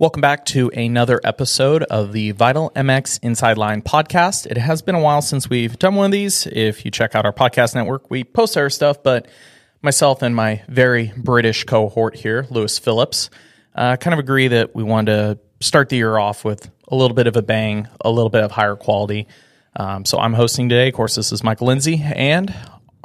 Welcome back to another episode of the Vital MX Inside Line podcast. It has been a while since we've done one of these. If you check out our podcast network, we post our stuff, but myself and my very British cohort here, Lewis Phillips, uh, kind of agree that we wanted to start the year off with a little bit of a bang, a little bit of higher quality. Um, so I'm hosting today. Of course, this is Michael Lindsay and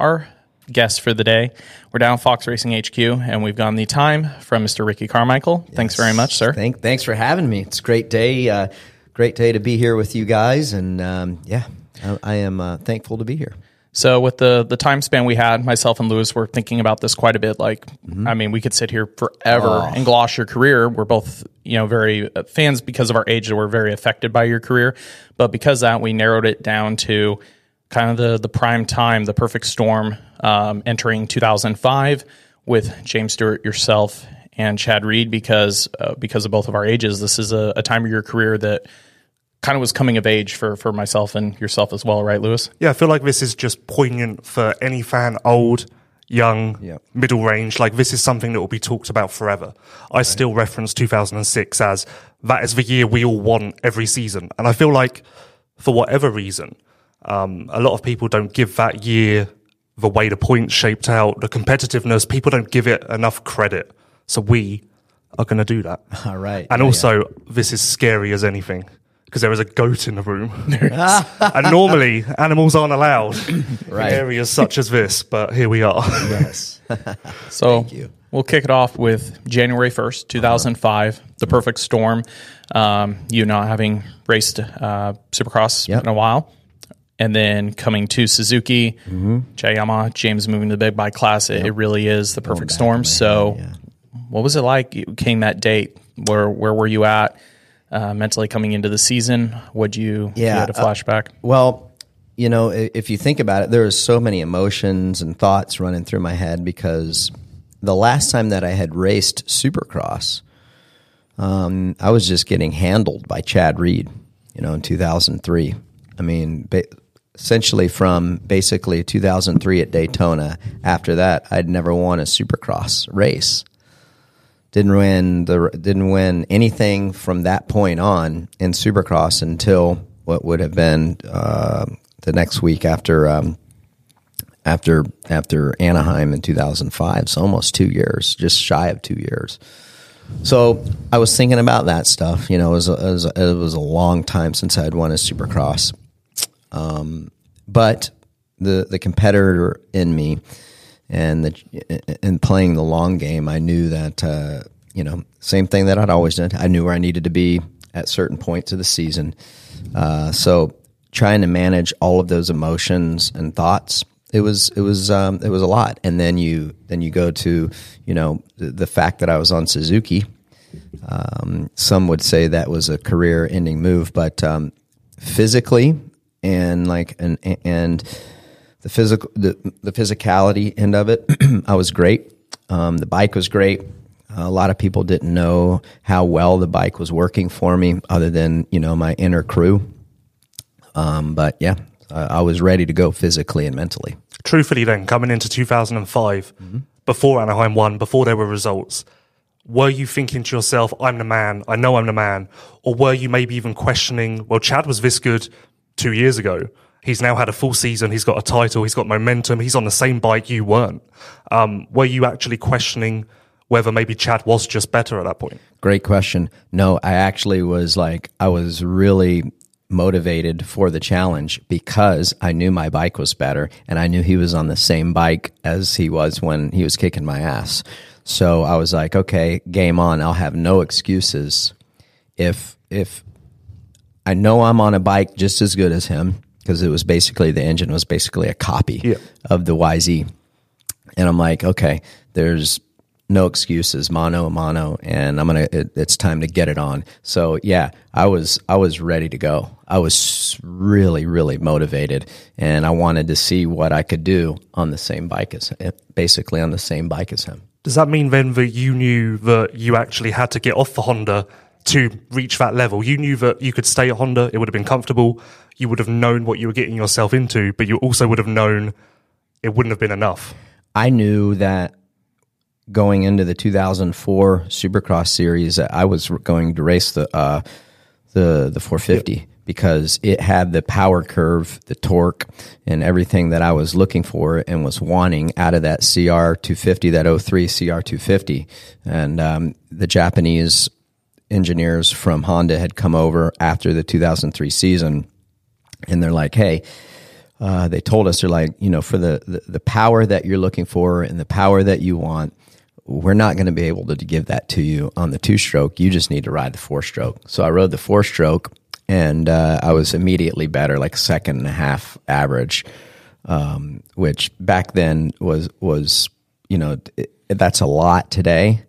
our guest for the day. We're down at Fox Racing HQ, and we've gotten the time from Mr. Ricky Carmichael. Thanks very much, sir. Thank, thanks for having me. It's a great day. Uh, great day to be here with you guys, and um, yeah, I, I am uh, thankful to be here. So with the the time span we had, myself and Lewis were thinking about this quite a bit. Like, I mean, we could sit here forever Oh. and gloss your career. We're both, you know, very uh, fans because of our age that were very affected by your career. But because of that, we narrowed it down to kind of the the prime time, the perfect storm, um, entering 2005 with James Stewart, yourself, and Chad Reed. Because uh, because of both of our ages, this is a, a time of your career that kind of was coming of age for for myself and yourself as well, right, Lewis? Yeah, I feel like this is just poignant for any fan, old, young, Yep. middle range. Like this is something that will be talked about forever. I still reference 2006 as that is the year we all want every season, and I feel like for whatever reason, um, a lot of people don't give that year the way the points shaped out, the competitiveness. People don't give it enough credit, so we are going to do that. All right. And Yeah, also, this is scary as anything because there is a goat in the room. and normally, animals aren't allowed Right. in areas such as this, but here we are. Yes. So you. we'll kick it off with January 1st, 2005, the perfect storm. Um, you not having raced uh, Supercross Yep. in a while. And then coming to Suzuki, Chayama, James moving to the big bike class. It, it really is the perfect storm. So, head, what was it like? Came that date. Where where were you at uh, mentally coming into the season? Would you? if you Yeah, had a uh, flashback. Well, you know, if you think about it, there is so many emotions and thoughts running through my head because the last time that I had raced Supercross, um, I was just getting handled by Chad Reed, you know, in 2003. I mean, essentially from basically 2003 at Daytona. After that, I'd never won a Supercross race. Didn't win the didn't win anything from that point on in Supercross until what would have been uh, the next week after um, after after Anaheim in 2005. So almost two years, just shy of two years. So I was thinking about that stuff. You know, it was a, it was a, it was a long time since I had won a Supercross, um, but the the competitor in me and the in playing the long game, I knew that uh, you know same thing that I'd always done. I knew where I needed to be at certain points of the season. Uh, so trying to manage all of those emotions and thoughts it was it was um, it was a lot and then you then you go to you know the, the fact that I was on Suzuki um, some would say that was a career ending move but um, physically and like and and the physical the, the physicality end of it I was great um, the bike was great a lot of people didn't know how well the bike was working for me other than you know my inner crew um, but yeah I, I was ready to go physically and mentally Truthfully, then, coming into 2005, Mm-hmm. before Anaheim won, before there were results, were you thinking to yourself, I'm the man, I know I'm the man? Or were you maybe even questioning, well, Chad was this good two years ago. He's now had a full season, he's got a title, he's got momentum, he's on the same bike you weren't. Um, were you actually questioning whether maybe Chad was just better at that point? Great question. No, I actually was like, I was really motivated for the challenge because I knew my bike was better and I knew he was on the same bike as he was when he was kicking my ass. So I was like, okay, game on. I'll have no excuses if if I know I'm on a bike just as good as him because it was basically the engine was basically a copy Yeah. of the YZ. And I'm like, okay, there's no excuses, mono a mono, and I'm gonna. It, it's time to get it on. So yeah, I was I was ready to go. I was really really motivated, and I wanted to see what I could do on the same bike as basically on the same bike as him. Does that mean then that you knew that you actually had to get off the Honda to reach that level? You knew that you could stay at Honda, it would have been comfortable, you would have known what you were getting yourself into, but you also would have known it wouldn't have been enough. I knew that going into the 2004 Supercross series, I was going to race the uh, the the 450 because it had the power curve, the torque, and everything that I was looking for and was wanting out of that CR 250, that 03 CR 250. And um, the Japanese engineers from Honda had come over after the 2003 season, and they're like, "Hey." Uh, they told us they're like you know for the, the, the power that you're looking for and the power that you want we're not going to be able to give that to you on the two stroke you just need to ride the four stroke so i rode the four stroke and uh, I was immediately better, like second and a half average, um, which back then was was you know it, that's a lot today.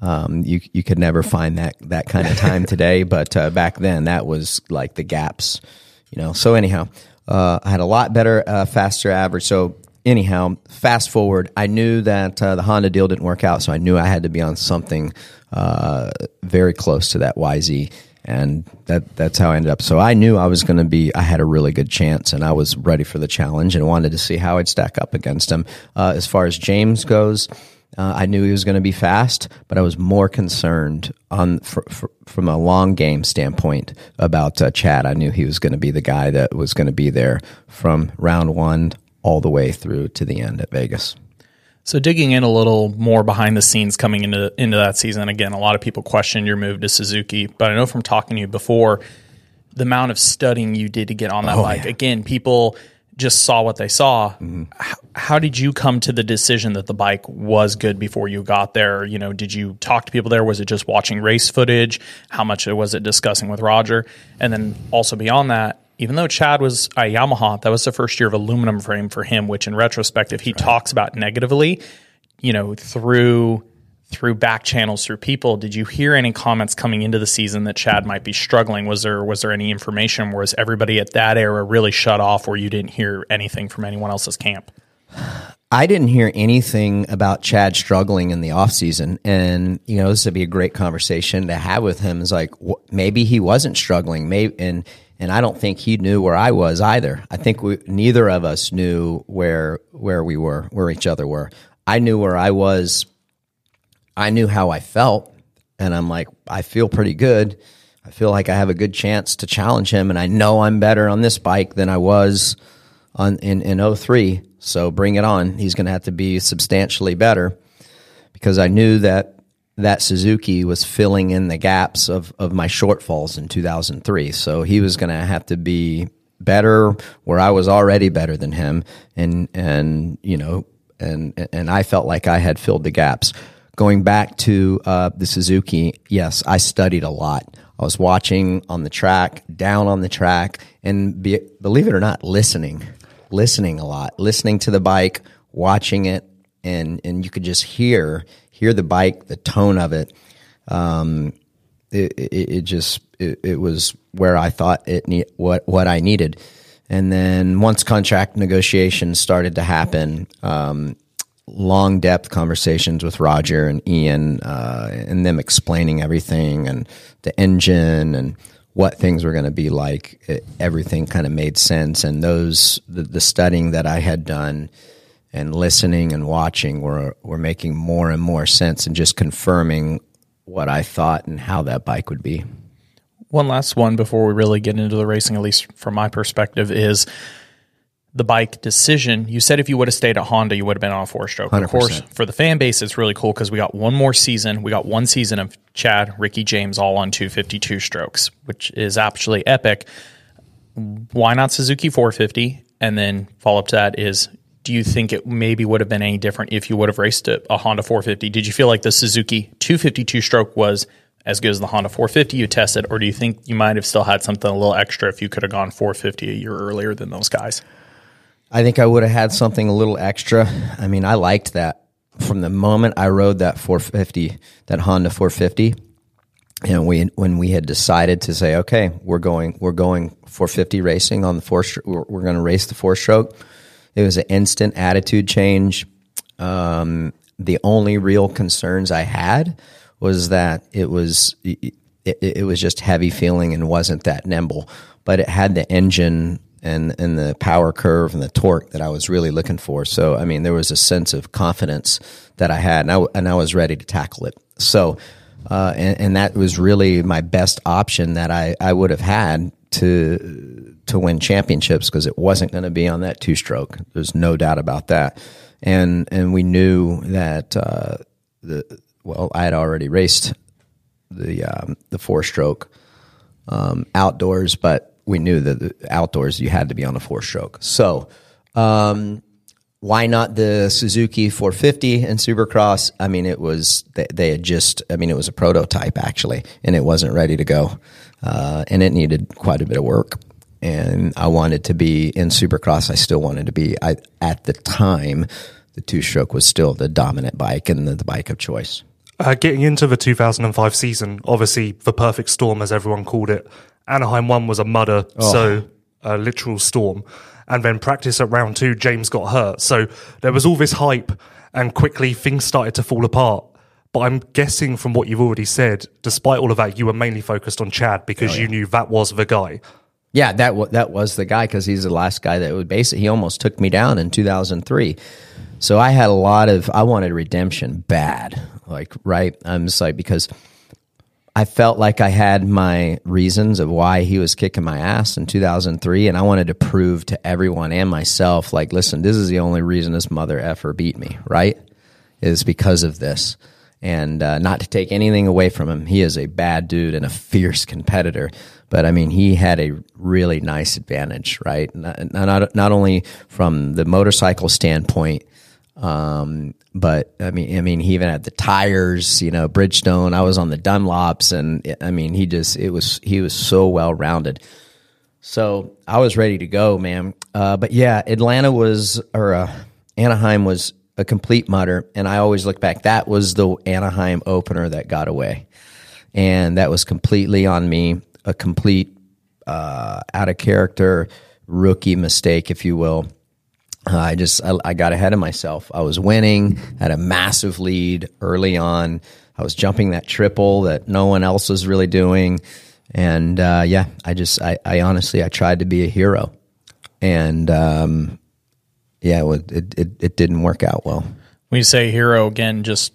Um, you you could never find that that kind of time today, but uh, back then that was like the gaps, you know. So anyhow, uh, I had a lot better, uh, faster average. So anyhow, fast forward, I knew that uh, the Honda deal didn't work out, so I knew I had to be on something uh, very close to that YZ and that that's how I ended up. So I knew I was going to be. I had a really good chance, and I was ready for the challenge, and wanted to see how I'd stack up against him. Uh, as far as James goes, uh, I knew he was going to be fast, but I was more concerned on for, for, from a long game standpoint about uh, Chad. I knew he was going to be the guy that was going to be there from round one all the way through to the end at Vegas. So digging in a little more behind the scenes coming into into that season, again, a lot of people question your move to Suzuki, but I know from talking to you before, the amount of studying you did to get on that oh, bike. Yeah. Again, people just saw what they saw. Mm-hmm. How, how, did you come to the decision that the bike was good before you got there? You know, did you talk to people there? Was it just watching race footage? How much was it discussing with Roger? And then also beyond that, even though Chad was a Yamaha, that was the first year of aluminum frame for him, which in retrospective he right. talks about negatively, you know, through through back channels through people. Did you hear any comments coming into the season that Chad might be struggling? Was there was there any information? Was everybody at that era really shut off where you didn't hear anything from anyone else's camp? I didn't hear anything about Chad struggling in the off season, and you know this would be a great conversation to have with him. Is like wh- maybe he wasn't struggling, maybe and and I don't think he knew where I was either. I think we, neither of us knew where where we were, where each other were. I knew where I was. I knew how I felt, and I'm like, I feel pretty good. I feel like I have a good chance to challenge him, and I know I'm better on this bike than I was on in in 03. So bring it on. He's going to have to be substantially better because I knew that that Suzuki was filling in the gaps of, of my shortfalls in 2003. So he was going to have to be better where I was already better than him. And, and, you know, and, and I felt like I had filled the gaps. Going back to uh, the Suzuki, yes, I studied a lot. I was watching on the track, down on the track, and be, believe it or not, listening, listening a lot, listening to the bike, watching it, and and you could just hear hear the bike, the tone of it. Um, it, it, it just it, it, was where I thought it need what what I needed, and then once contract negotiations started to happen, um, long depth conversations with Roger and Ian, uh, and them explaining everything and the engine and what things were going to be like. It, everything kind of made sense, and those the, the studying that I had done and listening and watching were were making more and more sense and just confirming what I thought and how that bike would be. One last one before we really get into the racing, at least from my perspective, is the bike decision. You said if you would have stayed at Honda, you would have been on a four stroke. 100%. Of course, for the fan base, it's really cool because we got one more season. We got one season of Chad, Ricky James all on 252 strokes, which is actually epic. Why not Suzuki 450? And then follow up to that is do you think it maybe would have been any different if you would have raced a, a Honda 450? Did you feel like the Suzuki 252 stroke was as good as the Honda 450 you tested, or do you think you might have still had something a little extra if you could have gone 450 a year earlier than those guys? I think I would have had something a little extra. I mean, I liked that from the moment I rode that 450, that Honda 450. And we, when we had decided to say, okay, we're going, we're going 450 racing on the four, we're, we're going to race the four stroke it was an instant attitude change. Um, the only real concerns I had was that it was it, it, was just heavy feeling and wasn't that nimble. But it had the engine and and the power curve and the torque that I was really looking for. So I mean, there was a sense of confidence that I had, and I, and I was ready to tackle it. So. Uh, and, and that was really my best option that I, I would have had to to win championships because it wasn't going to be on that two stroke. There's no doubt about that. And and we knew that uh, the well, I had already raced the um, the four stroke um, outdoors, but we knew that outdoors you had to be on a four stroke. So, um, why not the Suzuki 450 and Supercross? I mean, it was they, they, had just. I mean, it was a prototype actually, and it wasn't ready to go, uh, and it needed quite a bit of work. And I wanted to be in Supercross. I still wanted to be. I at the time, the two stroke was still the dominant bike and the, the bike of choice. Uh, getting into the 2005 season, obviously the perfect storm, as everyone called it. Anaheim 1 was a mudder, oh. so a literal storm. And then practice at round two, James got hurt. So there was all this hype, and quickly things started to fall apart. But I'm guessing from what you've already said, despite all of that, you were mainly focused on Chad because oh, yeah. you knew that was the guy. Yeah, that w- that was the guy because he's the last guy that would basically he almost took me down in 2003. So I had a lot of I wanted redemption bad, like right. I'm just like because I felt like I had my reasons of why he was kicking my ass in 2003, and I wanted to prove to everyone and myself, like, listen, this is the only reason this mother effer beat me, right? Is because of this. And uh, not to take anything away from him, he is a bad dude and a fierce competitor. But I mean, he had a really nice advantage, right? Not, not, not only from the motorcycle standpoint, um, but I mean, I mean, he even had the tires, you know, Bridgestone. I was on the Dunlops, and I mean, he just it was he was so well rounded. So I was ready to go, man. Uh, but yeah, Atlanta was or uh, Anaheim was a complete mudder, and I always look back. That was the Anaheim opener that got away, and that was completely on me. A complete uh, out of character rookie mistake, if you will. Uh, I just I, I, got ahead of myself. I was winning, had a massive lead early on. I was jumping that triple that no one else was really doing, and uh, yeah, I just I, I, honestly I tried to be a hero, and um, yeah, it, it, it didn't work out well. When you say hero again, just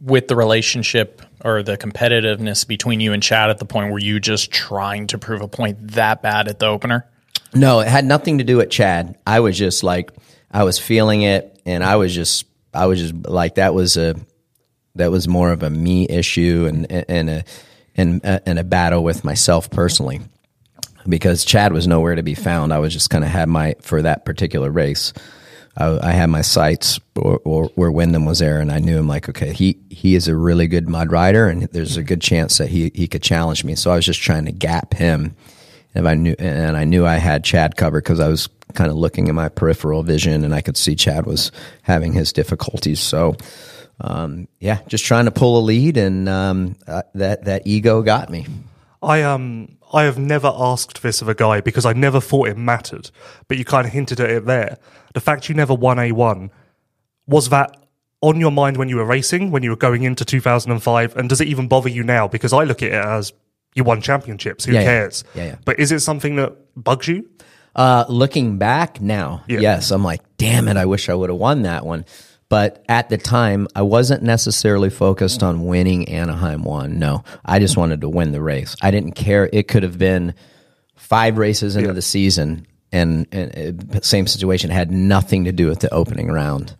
with the relationship or the competitiveness between you and Chad at the point where you just trying to prove a point that bad at the opener. No, it had nothing to do with Chad. I was just like, I was feeling it, and I was just, I was just like, that was a, that was more of a me issue and and a and uh, and a battle with myself personally, because Chad was nowhere to be found. I was just kind of had my for that particular race. I, I had my sights or, or, where Windham was there, and I knew him like, okay, he he is a really good mud rider, and there's a good chance that he he could challenge me. So I was just trying to gap him and I knew and I knew I had Chad covered because I was kind of looking at my peripheral vision and I could see Chad was having his difficulties. So, um, yeah, just trying to pull a lead, and um, uh, that that ego got me. I um I have never asked this of a guy because I never thought it mattered, but you kind of hinted at it there. The fact you never won a one was that on your mind when you were racing, when you were going into 2005, and does it even bother you now? Because I look at it as you won championships. Who yeah, cares? Yeah. yeah, But is it something that bugs you? Uh, looking back now, yeah. yes, I'm like, damn it, I wish I would have won that one. But at the time, I wasn't necessarily focused on winning Anaheim one. No, I just wanted to win the race. I didn't care. It could have been five races into the season, and, and uh, same situation had nothing to do with the opening round.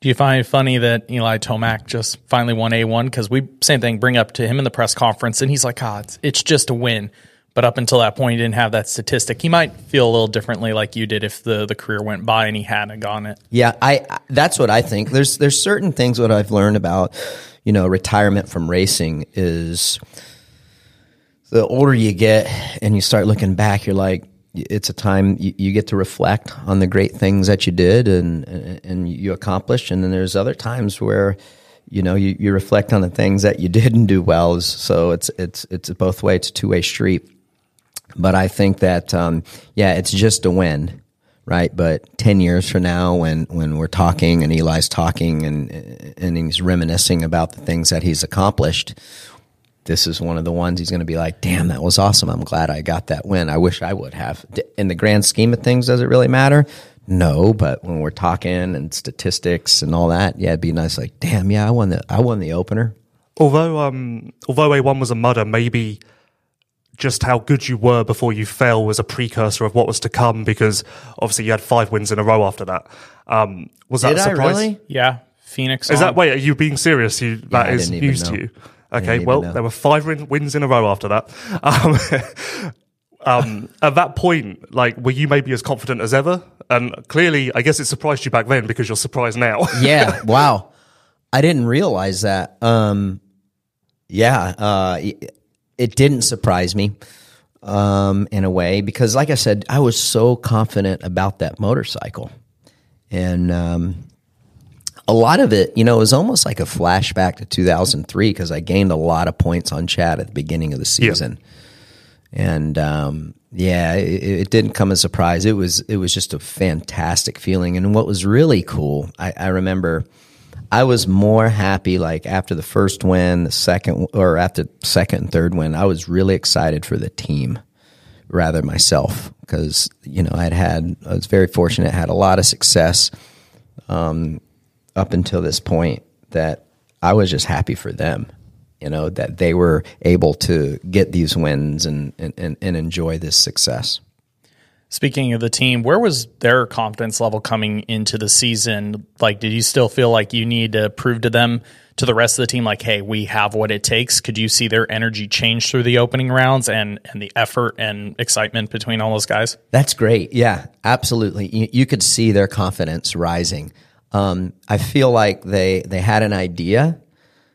Do you find it funny that Eli Tomac just finally won A1? Because we, same thing, bring up to him in the press conference, and he's like, ah, it's, it's just a win. But up until that point, he didn't have that statistic. He might feel a little differently like you did if the, the career went by and he hadn't gone it. Yeah, I that's what I think. There's there's certain things what I've learned about, you know, retirement from racing is the older you get and you start looking back, you're like, it's a time you, you, get to reflect on the great things that you did and and you accomplished, and then there's other times where you know you, you reflect on the things that you didn't do well. So it's it's it's both way. It's a two way street. But I think that um, yeah, it's just a win, right? But ten years from now, when when we're talking and Eli's talking and and he's reminiscing about the things that he's accomplished, this is one of the ones he's going to be like, damn, that was awesome. I'm glad I got that win. I wish I would have. In the grand scheme of things, does it really matter? No, but when we're talking and statistics and all that, yeah, it'd be nice. Like, damn, yeah, I won the I won the opener. although um although A1 was a mudder, maybe just how good you were before you fell was a precursor of what was to come because obviously you had five wins in a row after that. Um, was that Did a I surprise? really? Yeah, Phoenix. Is on. that wait? Are you being serious? You, that I is didn't even news know. to you. Okay, well know. there were five win- wins in a row after that. Um, um, at that point, like, were you maybe as confident as ever? And clearly, I guess it surprised you back then because you're surprised now. yeah wow i didn't realize that um yeah uh it, it didn't surprise me um in a way because like i said i was so confident about that motorcycle and um a lot of it you know it was almost like a flashback to 2003 because i gained a lot of points on chad at the beginning of the season and um, yeah, it, it didn't come as a surprise. It was it was just a fantastic feeling. And what was really cool, I, I remember, I was more happy like after the first win, the second, or after second and third win. I was really excited for the team rather myself because you know I'd had I was very fortunate, had a lot of success um, up until this point that I was just happy for them. You know that they were able to get these wins and and, and, and enjoy this success. Speaking of the team, where was their confidence level coming into the season? Like, did you still feel like you need to prove to them, to the rest of the team, like, hey, we have what it takes? Could you see their energy change through the opening rounds and and the effort and excitement between all those guys? That's great. Yeah, absolutely. You, you could see their confidence rising. Um, I feel like they they had an idea,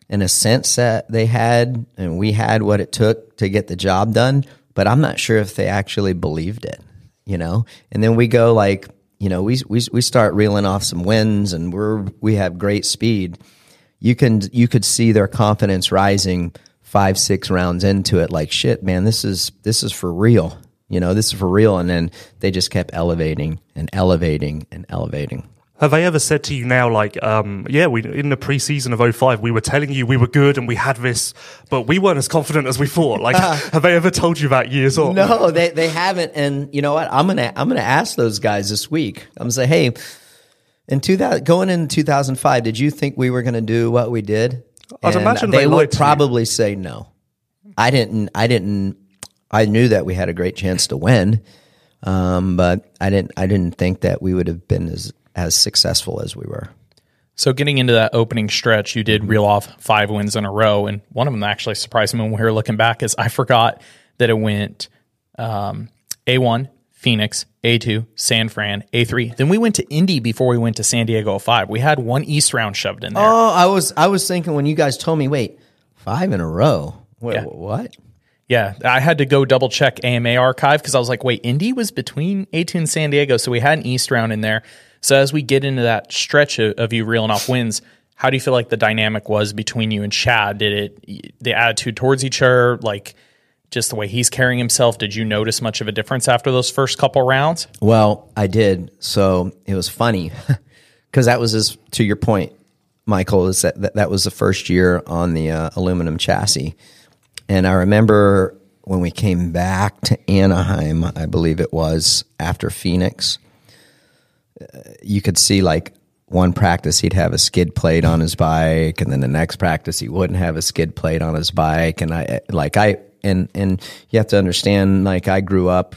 and a sense that they had, and we had what it took to get the job done. But I'm not sure if they actually believed it. You know, and then we go like, you know, we we we start reeling off some wins, and we're we have great speed. You can you could see their confidence rising five six rounds into it. Like shit, man, this is this is for real. You know, this is for real. And then they just kept elevating and elevating and elevating. Have they ever said to you now, like, um, yeah, we in the preseason of 05, we were telling you we were good and we had this, but we weren't as confident as we thought. Like, have they ever told you that years on? No, they they haven't. And you know what? I'm gonna I'm gonna ask those guys this week. I'm gonna say, hey, in 2000 going in 2005, did you think we were gonna do what we did? I'd And imagine they they would probably say no. I didn't. I didn't. I knew that we had a great chance to win, um, but I didn't. I didn't think that we would have been as as successful as we were. So getting into that opening stretch, you did reel off five wins in a row, and one of them actually surprised me when we were looking back. Is I forgot that it went um, A one, Phoenix, A two, San Fran, A three. Then we went to Indy before we went to San Diego 05. We had one East round shoved in there. Oh, I was I was thinking when you guys told me, wait, five in a row. Wait, Yeah. What? Yeah, I had to go double check AMA archive because I was like, wait, Indy was between A2 and San Diego, so we had an East round in there. So as we get into that stretch of, of you reeling off wins, how do you feel like the dynamic was between you and Chad? Did it the attitude towards each other, like just the way he's carrying himself? Did you notice much of a difference after those first couple rounds? Well, I did. So it was funny because that was his, to your point, Michael, is that, that that was the first year on the uh, aluminum chassis. And I remember when we came back to Anaheim, I believe it was after Phoenix, you could see like one practice he'd have a skid plate on his bike and then the next practice he wouldn't have a skid plate on his bike. And I like I and and you have to understand like I grew up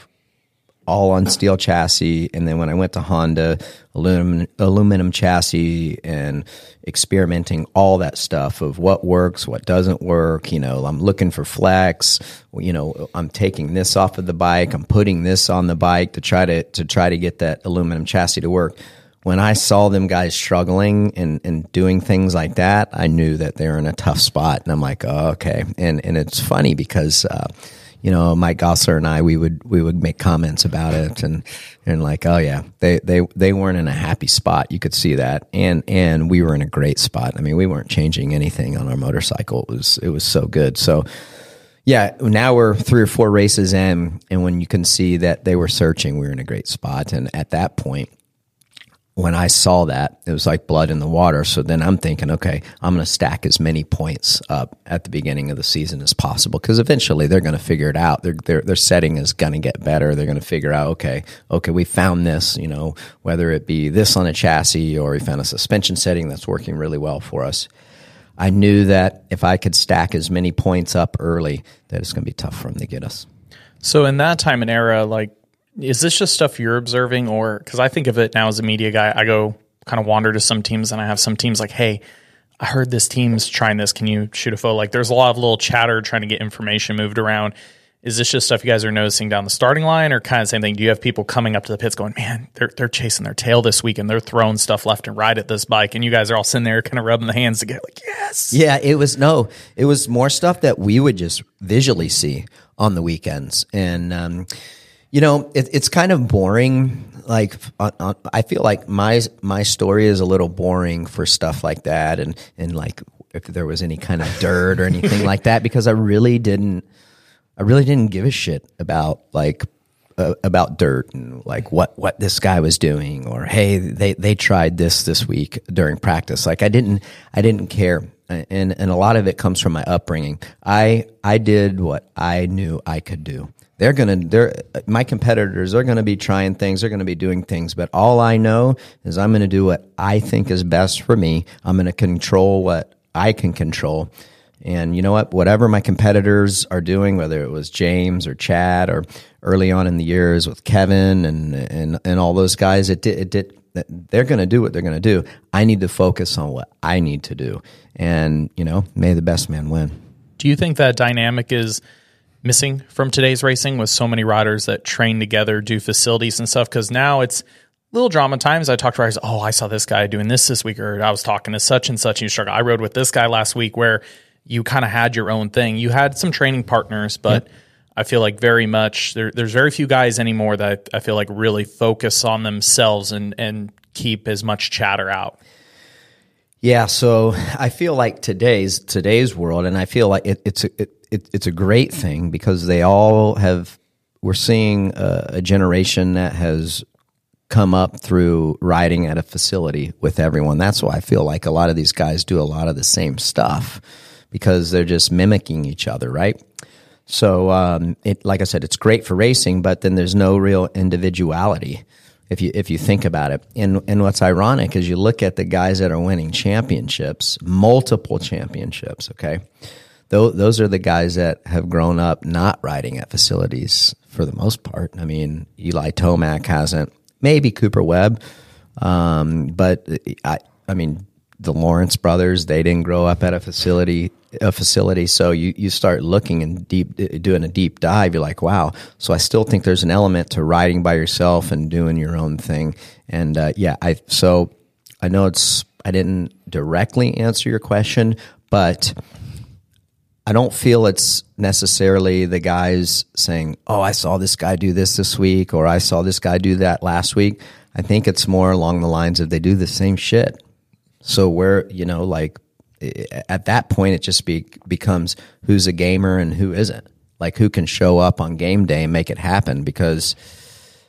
all on steel chassis. And then when I went to Honda, aluminum, aluminum chassis and experimenting all that stuff of what works, what doesn't work. You know, I'm looking for flex. You know, I'm taking this off of the bike. I'm putting this on the bike to try to to try to get that aluminum chassis to work. When I saw them guys struggling and, and doing things like that, I knew that they were in a tough spot. And I'm like, oh, okay. And and it's funny because uh, you know, Mike Gosselaar and I, we would we would make comments about it, and and like, oh yeah, they they they weren't in a happy spot. You could see that, and and we were in a great spot. I mean, we weren't changing anything on our motorcycle. It was it was so good. So yeah, now we're three or four races in, and when you can see that they were searching, we were in a great spot. And at that point, when I saw that, it was like blood in the water. So then I'm thinking, okay, I'm going to stack as many points up at the beginning of the season as possible because eventually they're going to figure it out. Their, their, their setting is going to get better. They're going to figure out, okay, okay, we found this, you know, whether it be this on a chassis or we found a suspension setting that's working really well for us. I knew that if I could stack as many points up early, that it's going to be tough for them to get us. So in that time and era, like is this just stuff you're observing, or because I think of it now as a media guy, I go kind of wander to some teams and I have some teams like, hey, I heard this team's trying this. Can you shoot a photo? Like, there's a lot of little chatter trying to get information moved around. Is this just stuff you guys are noticing down the starting line, or kind of same thing? Do you have people coming up to the pits going, "Man, they're they're chasing their tail this week and they're throwing stuff left and right at this bike," and you guys are all sitting there kind of rubbing the hands together, like, "Yes." Yeah, it was no, it was more stuff that we would just visually see on the weekends, and um, you know, it, it's kind of boring. Like, uh, uh, I feel like my my story is a little boring for stuff like that, and and like if there was any kind of dirt or anything like that, because I really didn't, I really didn't give a shit about like uh, about dirt and like what what this guy was doing, or hey, they they tried this this week during practice. Like, I didn't I didn't care and and a lot of it comes from my upbringing. I I did what I knew I could do they're gonna they're my competitors are gonna be trying things they're gonna be doing things but all i know is i'm gonna do what i think is best for me. I'm gonna control what i can control. And you know what? Whatever my competitors are doing whether it was james or chad or early on in the years with kevin and and, and all those guys it did, it did they're going to do what they're going to do. I need to focus on what i need to do. And you know may the best man win. Do you think that dynamic is missing from today's racing with so many riders that train together, do facilities and stuff. Because now it's little drama times. I talk to riders, oh, I saw this guy doing this this week, or I was talking to such and such. And you struggle. I rode with this guy last week where you kind of had your own thing. You had some training partners, but yep. I feel like very much there, there's very few guys anymore that I feel like really focus on themselves and and keep as much chatter out. Yeah, so I feel like today's today's world, and I feel like it, it's it, it, it's a great thing because they all have. We're seeing a, a generation that has come up through riding at a facility with everyone. That's why I feel like a lot of these guys do a lot of the same stuff because they're just mimicking each other, right? So, um, it, like I said, it's great for racing, but then there's no real individuality if you if you think about it. And and what's ironic is you look at the guys that are winning championships, multiple championships. Okay, those those are the guys that have grown up not riding at facilities for the most part. I mean, Eli Tomac hasn't. Maybe Cooper Webb, um, but I I mean the Lawrence brothers they didn't grow up at a facility a facility so you, you start looking and deep doing a deep dive you're like wow so i still think there's an element to riding by yourself and doing your own thing and uh, yeah i so i know it's i didn't directly answer your question but i don't feel it's necessarily the guys saying oh i saw this guy do this this week or i saw this guy do that last week i think it's more along the lines of they do the same shit so where you know like at that point it just be, becomes who's a gamer and who isn't. Like who can show up on game day and make it happen because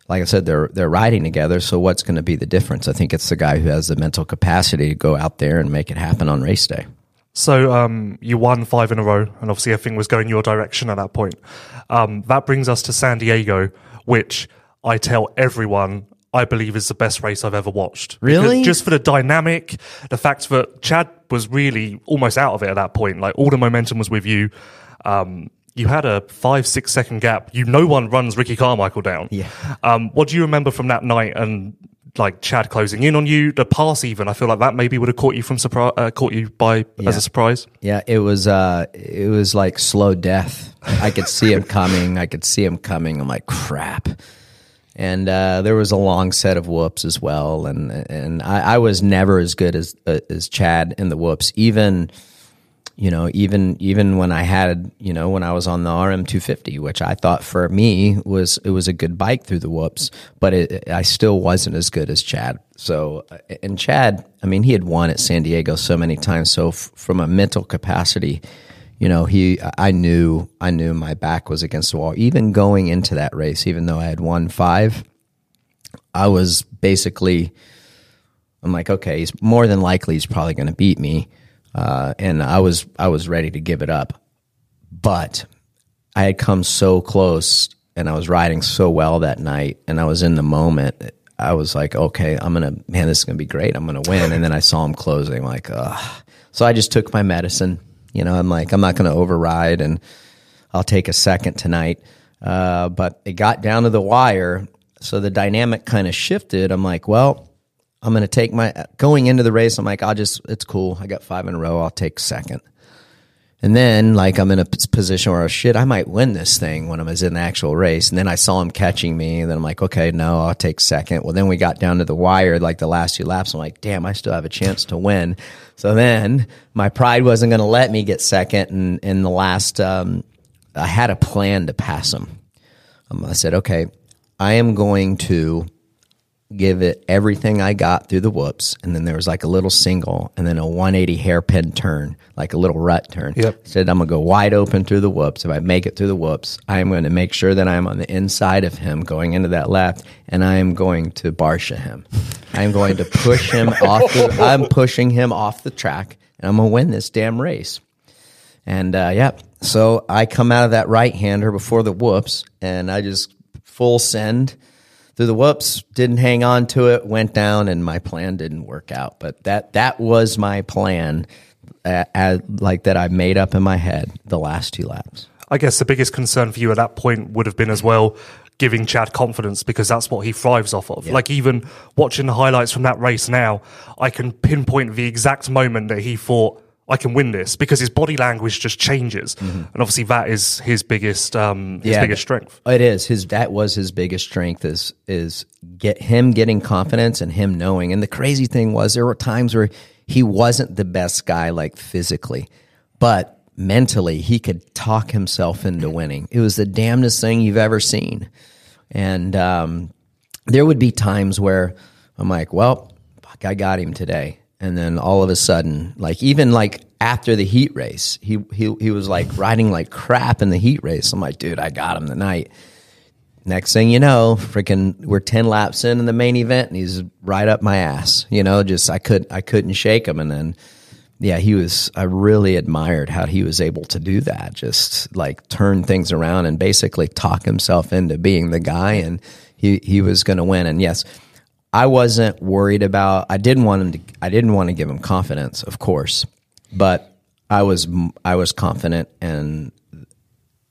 like I said they're they're riding together so what's going to be the difference? I think it's the guy who has the mental capacity to go out there and make it happen on race day. So um, you won five in a row, and obviously everything was going your direction at that point. Um, that brings us to San Diego, which I tell everyone I believe is the best race I've ever watched. Really? Because just for the dynamic, the fact that Chad was really almost out of it at that point. Like all the momentum was with you. Um, you had a five, six second gap. You no one runs Ricky Carmichael down. Yeah. Um, what do you remember from that night and like Chad closing in on you? The pass, even I feel like that maybe would have caught you from surprise, uh, caught you by yeah. as a surprise. Yeah, it was. Uh, it was like slow death. I could see him coming. I could see him coming. I'm like, crap and uh, there was a long set of whoops as well. And and I, I was never as good as uh, as Chad in the whoops, even you know even even when I had you know when I was on the RM 250, which I thought for me was it was a good bike through the whoops, but it, I still wasn't as good as Chad. So uh, and Chad, I mean, he had won at San Diego so many times. So f- from a mental capacity you know, he, I knew, I knew my back was against the wall. Even going into that race, even though I had won five, I was basically I'm like, okay, he's more than likely he's probably going to beat me, uh, and I was I was ready to give it up, but I had come so close, and I was riding so well that night, and I was in the moment. I was like, okay, I'm gonna man, this is gonna be great. I'm gonna win, and then I saw him closing. Like, ugh. So I just took my medicine. You know, I'm like, I'm not gonna override, and I'll take a second tonight. Uh, but it got down to the wire, so the dynamic kind of shifted. I'm like, well, I'm going to take my going into the race. I'm like, I'll just it's cool. I got five in a row. I'll take second. And then like I'm in a position where shit, I might win this thing when I was in the actual race. And then I saw him catching me. And then I'm like, okay, no, I'll take second. Well, then we got down to the wire, like the last two laps. I'm like, damn, I still have a chance to win. So then my pride wasn't going to let me get second. And in the last, um, I had a plan to pass him. Um, I said, okay, I am going to give it everything I got through the whoops, and then there was like a little single, and then a 180 hairpin turn, like a little rut turn. Yep. Said I'm gonna go wide open through the whoops. If I make it through the whoops, I am going to make sure that I'm on the inside of him going into that left, and I am going to barsha him. I am going to push him off. The, I'm pushing him off the track, and I'm gonna win this damn race. And uh, yeah, so I come out of that right hander before the whoops, and I just full send through the whoops, didn't hang on to it, went down, and my plan didn't work out. But that that was my plan, uh, as, like that I made up in my head the last two laps. I guess the biggest concern for you at that point would have been as well giving Chad confidence because that's what he thrives off of. Like even watching the highlights from that race now, I can pinpoint the exact moment that he thought I can win this because his body language just changes, and obviously that is his biggest um, his biggest strength. It is his. That was his biggest strength. Is is get him getting confidence and him knowing. And the crazy thing was there were times where he wasn't the best guy like physically, but mentally he could talk himself into winning. It was the damnedest thing you've ever seen. And um, there would be times where I'm like, well, fuck, I got him today. And then all of a sudden, like even like after the heat race, he he he was like riding like crap in the heat race. I'm like, dude, I got him tonight. Next thing you know, freaking we're 10 laps in in the main event and he's right up my ass. You know, just I could I couldn't shake him and then yeah, he was I really admired how he was able to do that. Just like turn things around and basically talk himself into being the guy and he he was going to win and yes, I wasn't worried about I didn't want him to I didn't want to give him confidence, of course. But I was I was confident and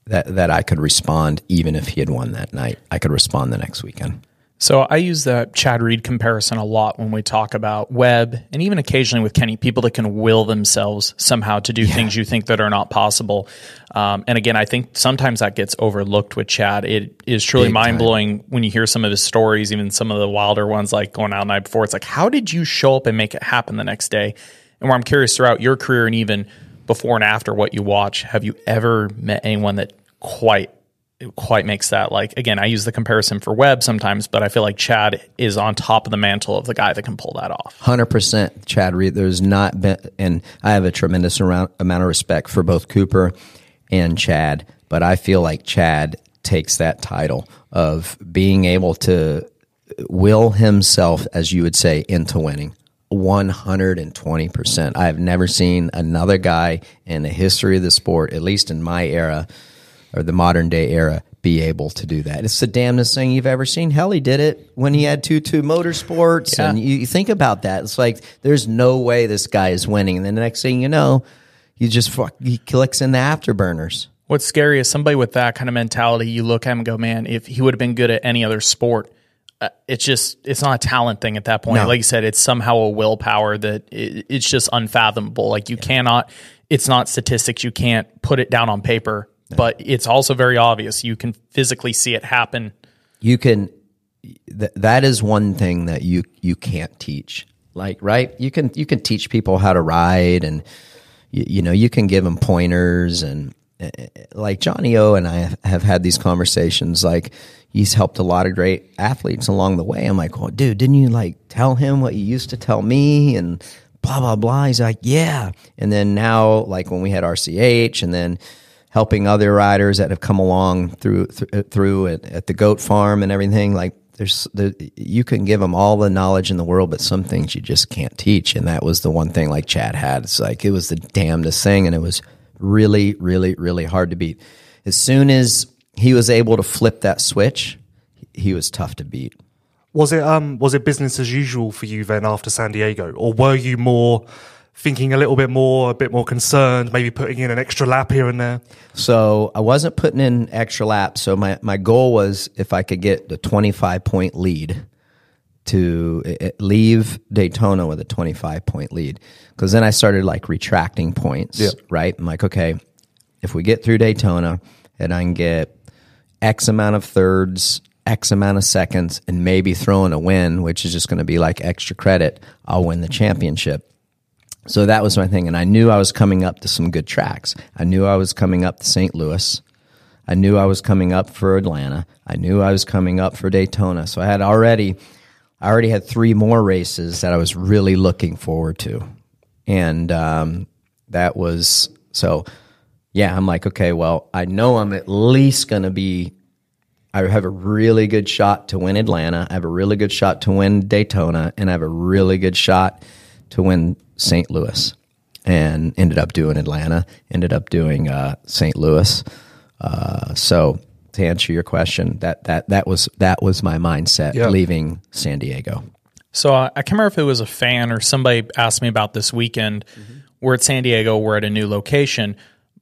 that that I could respond even if he had won that night. I could respond the next weekend. So I use the Chad Reed comparison a lot when we talk about Webb and even occasionally with Kenny, people that can will themselves somehow to do yeah. things you think that are not possible. Um, and again, I think sometimes that gets overlooked with Chad. It is truly mind blowing when you hear some of his stories, even some of the wilder ones like going out the night before. It's like, how did you show up and make it happen the next day? And where I'm curious throughout your career and even before and after what you watch, have you ever met anyone that quite quite makes that like again i use the comparison for webb sometimes but i feel like chad is on top of the mantle of the guy that can pull that off. 100% chad reed. There's not been and i have a tremendous amount, amount of respect for both cooper and chad but i feel like chad takes that title of being able to will himself as you would say into winning. 120%. I have never seen another guy in the history of the sport, at least in my era, or the modern day era be able to do that. It's the damnedest thing you've ever seen. Hell, he did it when he had TwoTwo Motorsports, yeah. and you, you, think about that. It's like there's no way this guy is winning, and then the next thing you know, he just fuck, he clicks in the afterburners. What's scary is somebody with that kind of mentality. You look at him and go, "Man, if he would have been good at any other sport." Uh, it's just it's not a talent thing at that point. No. Like you said, it's somehow a willpower that it, it's just unfathomable. Like you yeah. cannot. It's not statistics. You can't put it down on paper but it's also very obvious. You can physically see it happen. You can. Th- that is one thing that you you can't teach. Like right, you can you can teach people how to ride, and you, you know you can give them pointers, and uh, like Johnny O and I have had these conversations. Like he's helped a lot of great athletes along the way. I'm like, well, dude, didn't you like tell him what you used to tell me? And blah blah blah. He's like, yeah. And then now, like when we had RCH, and then helping other riders that have come along through th- through at, at, the goat farm and everything like there's the, you can give them all the knowledge in the world, but some things you just can't teach. And that was the one thing like Chad had. It's like it was the damnedest thing, and it was really, really, really hard to beat. As soon as he was able to flip that switch, he was tough to beat. Was it um was it business as usual for you then after San Diego, or were you more thinking a little bit more, a bit more concerned, maybe putting in an extra lap here and there? So I wasn't putting in extra laps. So my, my goal was if I could get the 25 point lead to eh, eh, leave Daytona with a 25 point lead. Cause then I started like retracting points, Yeah. right? I'm like, okay, if we get through Daytona and I can get X amount of thirds, X amount of seconds, and maybe throw in a win, which is just going to be like extra credit, I'll win the championship. So that was my thing. And I knew I was coming up to some good tracks. I knew I was coming up to St. Louis. I knew I was coming up for Atlanta. I knew I was coming up for Daytona. So I had already, I already had three more races that I was really looking forward to. And um, that was, so yeah, I'm like, okay, well, I know I'm at least going to be I have a really good shot to win Atlanta. I have a really good shot to win Daytona, and I have a really good shot to win St. Louis. And ended up doing Atlanta. Ended up doing uh, St. Louis. Uh, so to answer your question, that that that was that was my mindset Yeah. leaving San Diego. So uh, I can't remember if it was a fan or somebody asked me about this weekend. We're at San Diego. We're at a new location,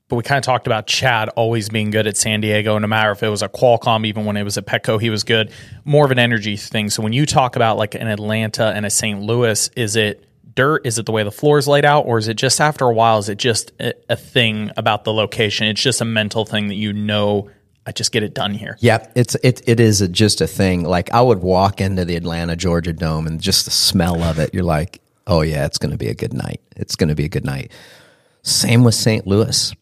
but we kind of talked about Chad always being good at San Diego. No matter if it was a Qualcomm, even when it was at Petco, he was good. More of an energy thing. So when you talk about like an Atlanta and a St. Louis, is it dirt? Is it the way the floor is laid out, or is it just after a while? Is it just a, thing about the location? It's just a mental thing that you know. I just get it done here. Yeah, it's it it is a, just a thing. Like I would walk into the Atlanta Georgia Dome and just the smell of it, you're like, oh yeah, it's going to be a good night. It's going to be a good night. Same with St. Louis.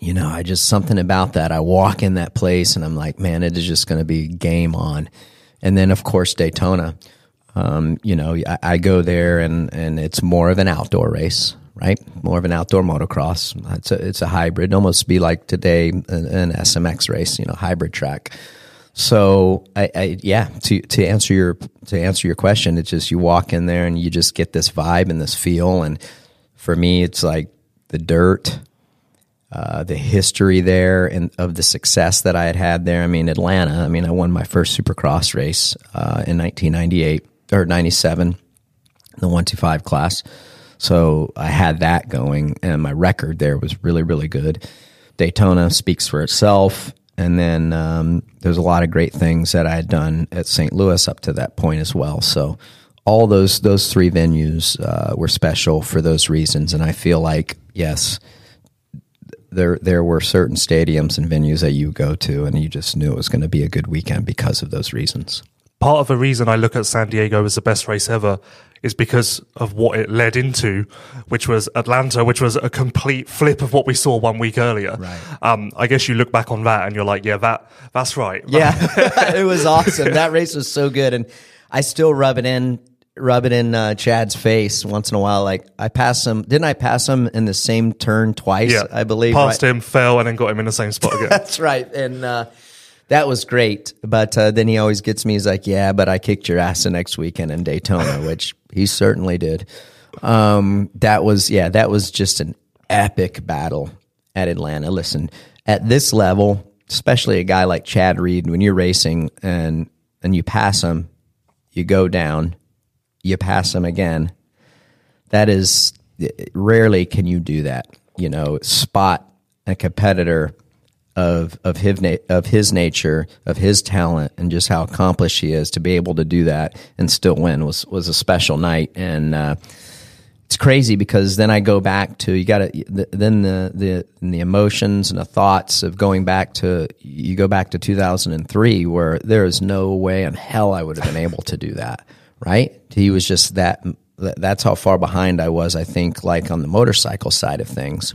You know, I just something about that. I walk in that place and I'm like, man, it is just going to be game on. And then of course Daytona. Um, you know, I, I go there and and it's more of an outdoor race, right? More of an outdoor motocross. It's a it's a hybrid, almost be like today an, an SMX race, you know, hybrid track. So I, I yeah, to to answer your to answer your question, it's just you walk in there and you just get this vibe and this feel, and for me, it's like the dirt, uh, the history there and of the success that I had had there. I mean, Atlanta. I mean, I won my first Supercross race uh, in 1998 or 97, the 125 class. So I had that going, and my record there was really, really good. Daytona speaks for itself. And then um, there's a lot of great things that I had done at St. Louis up to that point as well. So all those those three venues uh, were special for those reasons, and I feel like yes, there there were certain stadiums and venues that you go to, and you just knew it was going to be a good weekend because of those reasons. Part of the reason I look at San Diego as the best race ever is because of what it led into, which was Atlanta, which was a complete flip of what we saw one week earlier. Right. Um, I guess you look back on that and you're like, yeah, that that's right. Yeah, it was awesome. That race was so good, and I still rub it in, rub it in uh, Chad's face once in a while. Like I passed him, didn't I pass him in the same turn twice? yeah. I believe. Passed right? him, fell, and then got him in the same spot again. That's right, and uh, that was great. But uh, then he always gets me. He's like, "Yeah, but I kicked your ass the next weekend in Daytona," which he certainly did. Um, that was yeah, that was just an epic battle at Atlanta. Listen, at this level, especially a guy like Chad Reed, when you're racing and and you pass him, you go down, you pass him again. That is rarely can you do that. You know, spot a competitor of of his na- of his nature, of his talent, and just how accomplished he is to be able to do that and still win was was a special night. And uh, it's crazy because then I go back to you got to then the the the emotions and the thoughts of going back to you go back to 2003 where there is no way in hell I would have been able to do that. Right? He was just that. That's how far behind I was. I think, like on the motorcycle side of things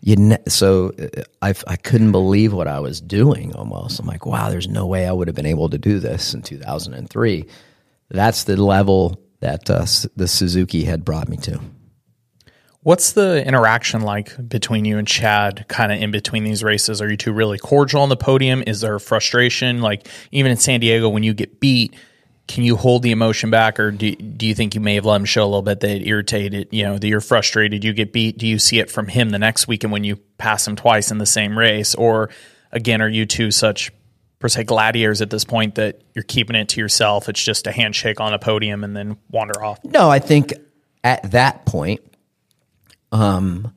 you ne- so uh, I, I couldn't believe what I was doing almost. I'm like, wow, there's no way I would have been able to do this in 2003. That's the level that uh, the Suzuki had brought me to. What's the interaction like between you and Chad kind of in between these races? Are you two really cordial on the podium? Is there frustration? Like even in San Diego, when you get beat, can you hold the emotion back or do, do you think you may have let him show a little bit that it irritated, you know, that you're frustrated, you get beat? Do you see it from him the next weekend when you pass him twice in the same race? Or again, are you two such per se gladiators at this point that you're keeping it to yourself? It's just a handshake on a podium and then wander off? No, I think at that point, um,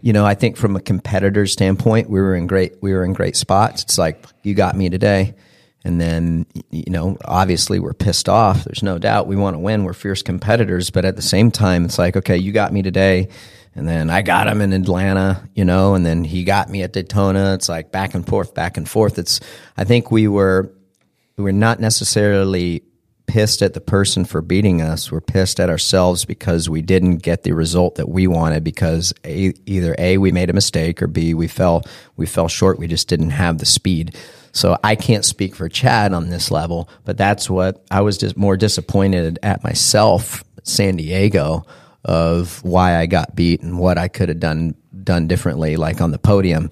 you know, I think from a competitor standpoint, we were in great we were in great spots. It's like you got me today. And then, you know, obviously we're pissed off. There's no doubt we want to win. We're fierce competitors. But at the same time, it's like, okay, you got me today. And then I got him in Atlanta, you know, and then he got me at Daytona. It's like back and forth, back and forth. It's, I think we were, we were not necessarily pissed at the person for beating us. We're pissed at ourselves because we didn't get the result that we wanted because a, either A, we made a mistake or B, we fell, we fell short. We just didn't have the speed. So I can't speak for Chad on this level, but that's what I was just more disappointed at myself, San Diego, of why I got beat and what I could have done done differently, like on the podium,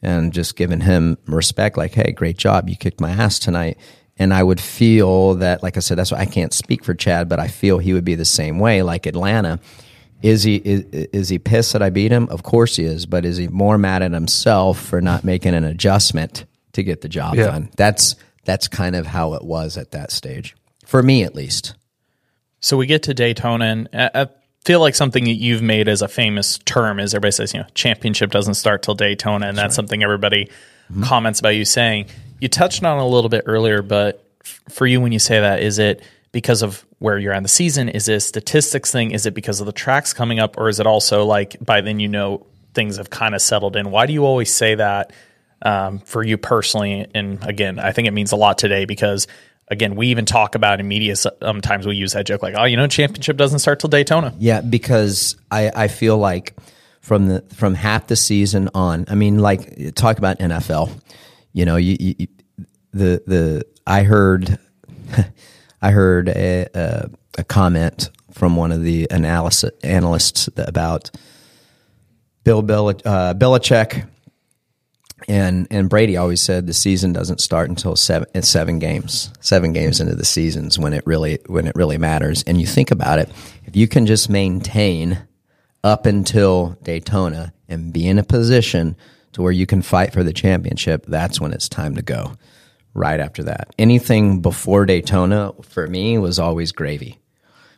and just giving him respect, like, "Hey, great job, you kicked my ass tonight." And I would feel that, like I said, that's why I can't speak for Chad, but I feel he would be the same way, like Atlanta. Is he is, is he pissed that I beat him? Of course he is, but is he more mad at himself for not making an adjustment? To get the job yeah. done. That's that's kind of how it was at that stage for me, at least. So we get to Daytona, and I feel like something that you've made as a famous term is everybody says, you know, championship doesn't start till Daytona, and that's, that's right. something everybody mm-hmm. comments about you saying. You touched on a little bit earlier, but for you, when you say that, is it because of where you're at the season? Is it a statistics thing? Is it because of the tracks coming up, or is it also like by then you know things have kind of settled in? Why do you always say that? Um, for you personally? And again, I think it means a lot today because again, we even talk about in media sometimes we use that joke like, oh, you know, championship doesn't start till Daytona. Yeah, because I, I feel like from the from half the season on, I mean, like talk about NFL. You know, you, you the the I heard I heard a, a, a comment from one of the analysis analysts about Bill Belich, uh, Belichick and and Brady always said the season doesn't start until seven uh, seven games seven games into the seasons when it really when it really matters. And you think about it if you can just maintain up until Daytona and be in a position to where you can fight for the championship that's when it's time to go right after that. Anything before Daytona for me was always gravy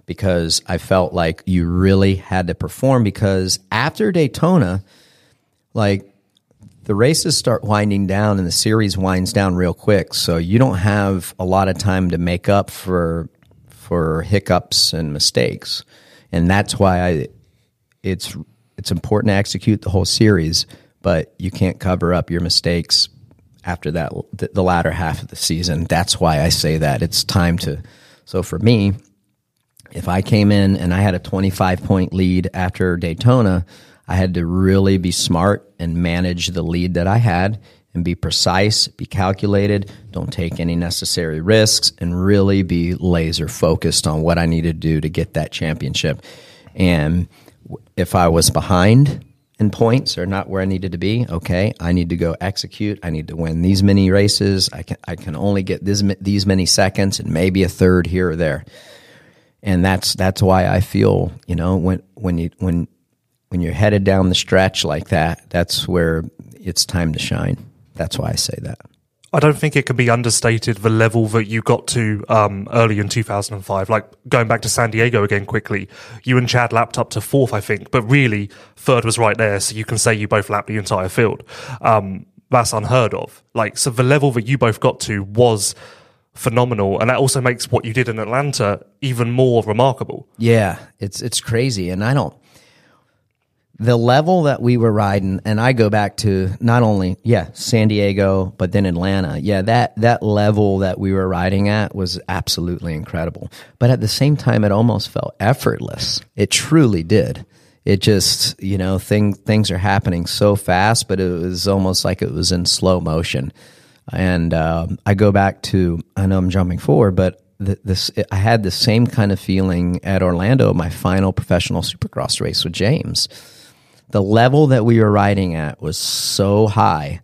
because I felt like you really had to perform because after Daytona like the races start winding down and the series winds down real quick. So you don't have a lot of time to make up for for hiccups and mistakes. And that's why I it's it's important to execute the whole series, but you can't cover up your mistakes after that the latter half of the season. That's why I say that it's time to so for me, if I came in and I had a 25 point lead after Daytona, I had to really be smart and manage the lead that I had and be precise, be calculated, don't take any necessary risks, and really be laser focused on what I needed to do to get that championship. And if I was behind in points or not where I needed to be, okay, I need to go execute. I need to win these many races. I can I can only get this these many seconds and maybe a third here or there. And that's that's why I feel, you know, when when you when when you're headed down the stretch like that, that's where it's time to shine. That's why I say that. I don't think it can be understated the level that you got to um, early in 2005. Like going back to San Diego again quickly, you and Chad lapped up to fourth, I think, but really third was right there. So you can say you both lapped the entire field. Um, that's unheard of. Like, so the level that you both got to was phenomenal, and that also makes what you did in Atlanta even more remarkable. Yeah, it's it's crazy, and I don't the level that we were riding, and I go back to not only yeah San Diego, but then Atlanta. Yeah, that that level that we were riding at was absolutely incredible. But at the same time, it almost felt effortless. It truly did. It just you know thing things are happening so fast, but it was almost like it was in slow motion. And um, I go back to I know I'm jumping forward, but th- this I had the same kind of feeling at Orlando, my final professional Supercross race with James. The level that we were riding at was so high,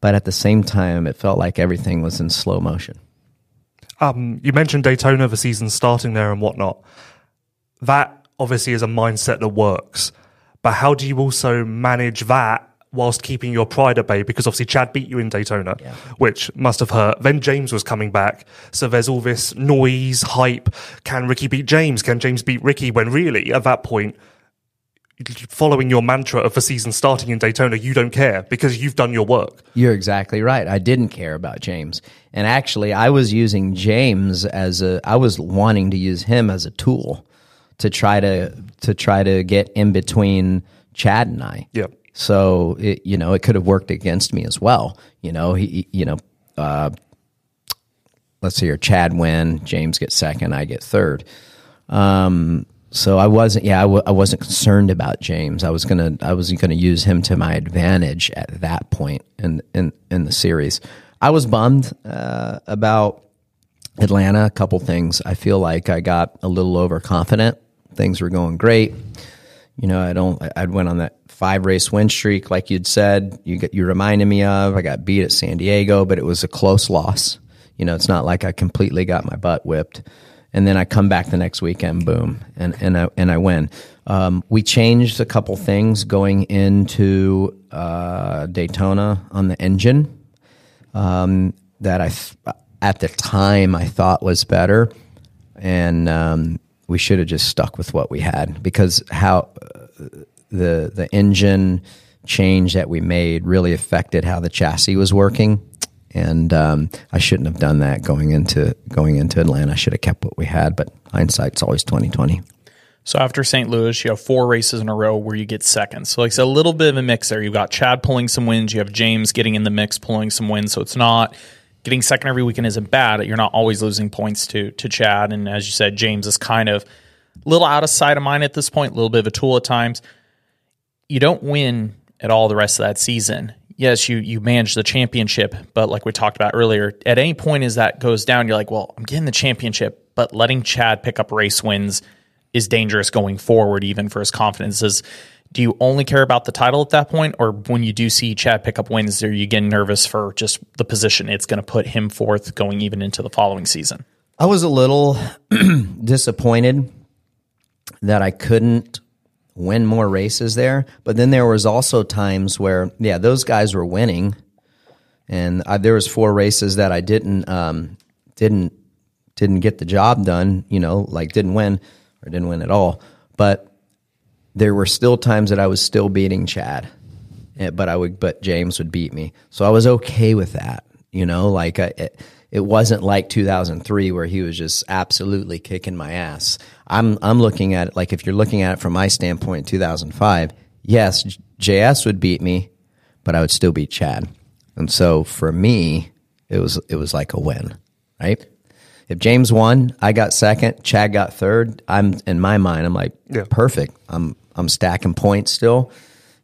but at the same time, it felt like everything was in slow motion. Um, you mentioned Daytona, the season starting there and whatnot. That obviously is a mindset that works, but how do you also manage that whilst keeping your pride at bay? Because obviously Chad beat you in Daytona, Yeah. which must have hurt. Then James was coming back, so there's all this noise, hype. Can Ricky beat James? Can James beat Ricky? When really, at that point, following your mantra of the season starting in Daytona, you don't care because you've done your work. You're exactly right. I didn't care about James. And actually, I was using James as a I was wanting to use him as a tool to try to to try to get in between Chad and I. Yep. So it, you know, it could have worked against me as well. You know, he you know, uh, let's see here, Chad win, James gets second, I get third. Um, so I wasn't, yeah, I w- I wasn't concerned about James. I was gonna, I was gonna use him to my advantage at that point in in in the series. I was bummed uh, about Atlanta. A couple things. I feel like I got a little overconfident. Things were going great. You know, I don't. I went on that five race win streak, like you'd said. You get you reminded me of. I got beat at San Diego, but it was a close loss. You know, it's not like I completely got my butt whipped. And then I come back the next weekend, boom, and and I and I win. Um, we changed a couple things going into uh, Daytona on the engine um, that I th- at the time I thought was better, and um, we should have just stuck with what we had because how uh, the the engine change that we made really affected how the chassis was working, and um, I shouldn't have done that going into going into Atlanta. I should have kept what we had, but hindsight's always twenty twenty. So after St. Louis, you have four races in a row where you get second. So like I said, a little bit of a mix there. You've got Chad pulling some wins. You have James getting in the mix, pulling some wins. So it's not getting second every weekend isn't bad. You're not always losing points to to Chad. And as you said, James is kind of a little out of sight of mind at this point, a little bit of a tool at times. You don't win at all the rest of that season. Yes, you you manage the championship, but like we talked about earlier, at any point as that goes down, you're like, well, I'm getting the championship, but letting Chad pick up race wins is dangerous going forward, even for his confidence. Is do you only care about the title at that point, or when you do see Chad pick up wins, are you getting nervous for just the position it's going to put him forth going even into the following season? I was a little disappointed that I couldn't win more races there, but then there was also times where yeah, those guys were winning, and I, there was four races that I didn't um, didn't didn't get the job done. You know, like didn't win or didn't win at all, but there were still times that I was still beating Chad, Eh, but I would, but James would beat me, so I was okay with that. You know, like I, it, it wasn't like 2003 where he was just absolutely kicking my ass. I'm I'm looking at it like if you're looking at it from my standpoint, in 2005, yes, JS would beat me, but I would still beat Chad, and so for me, it was it was like a win, right? If James won, I got second, Chad got third. I'm in my mind, I'm like, Yeah. perfect. I'm I'm stacking points still,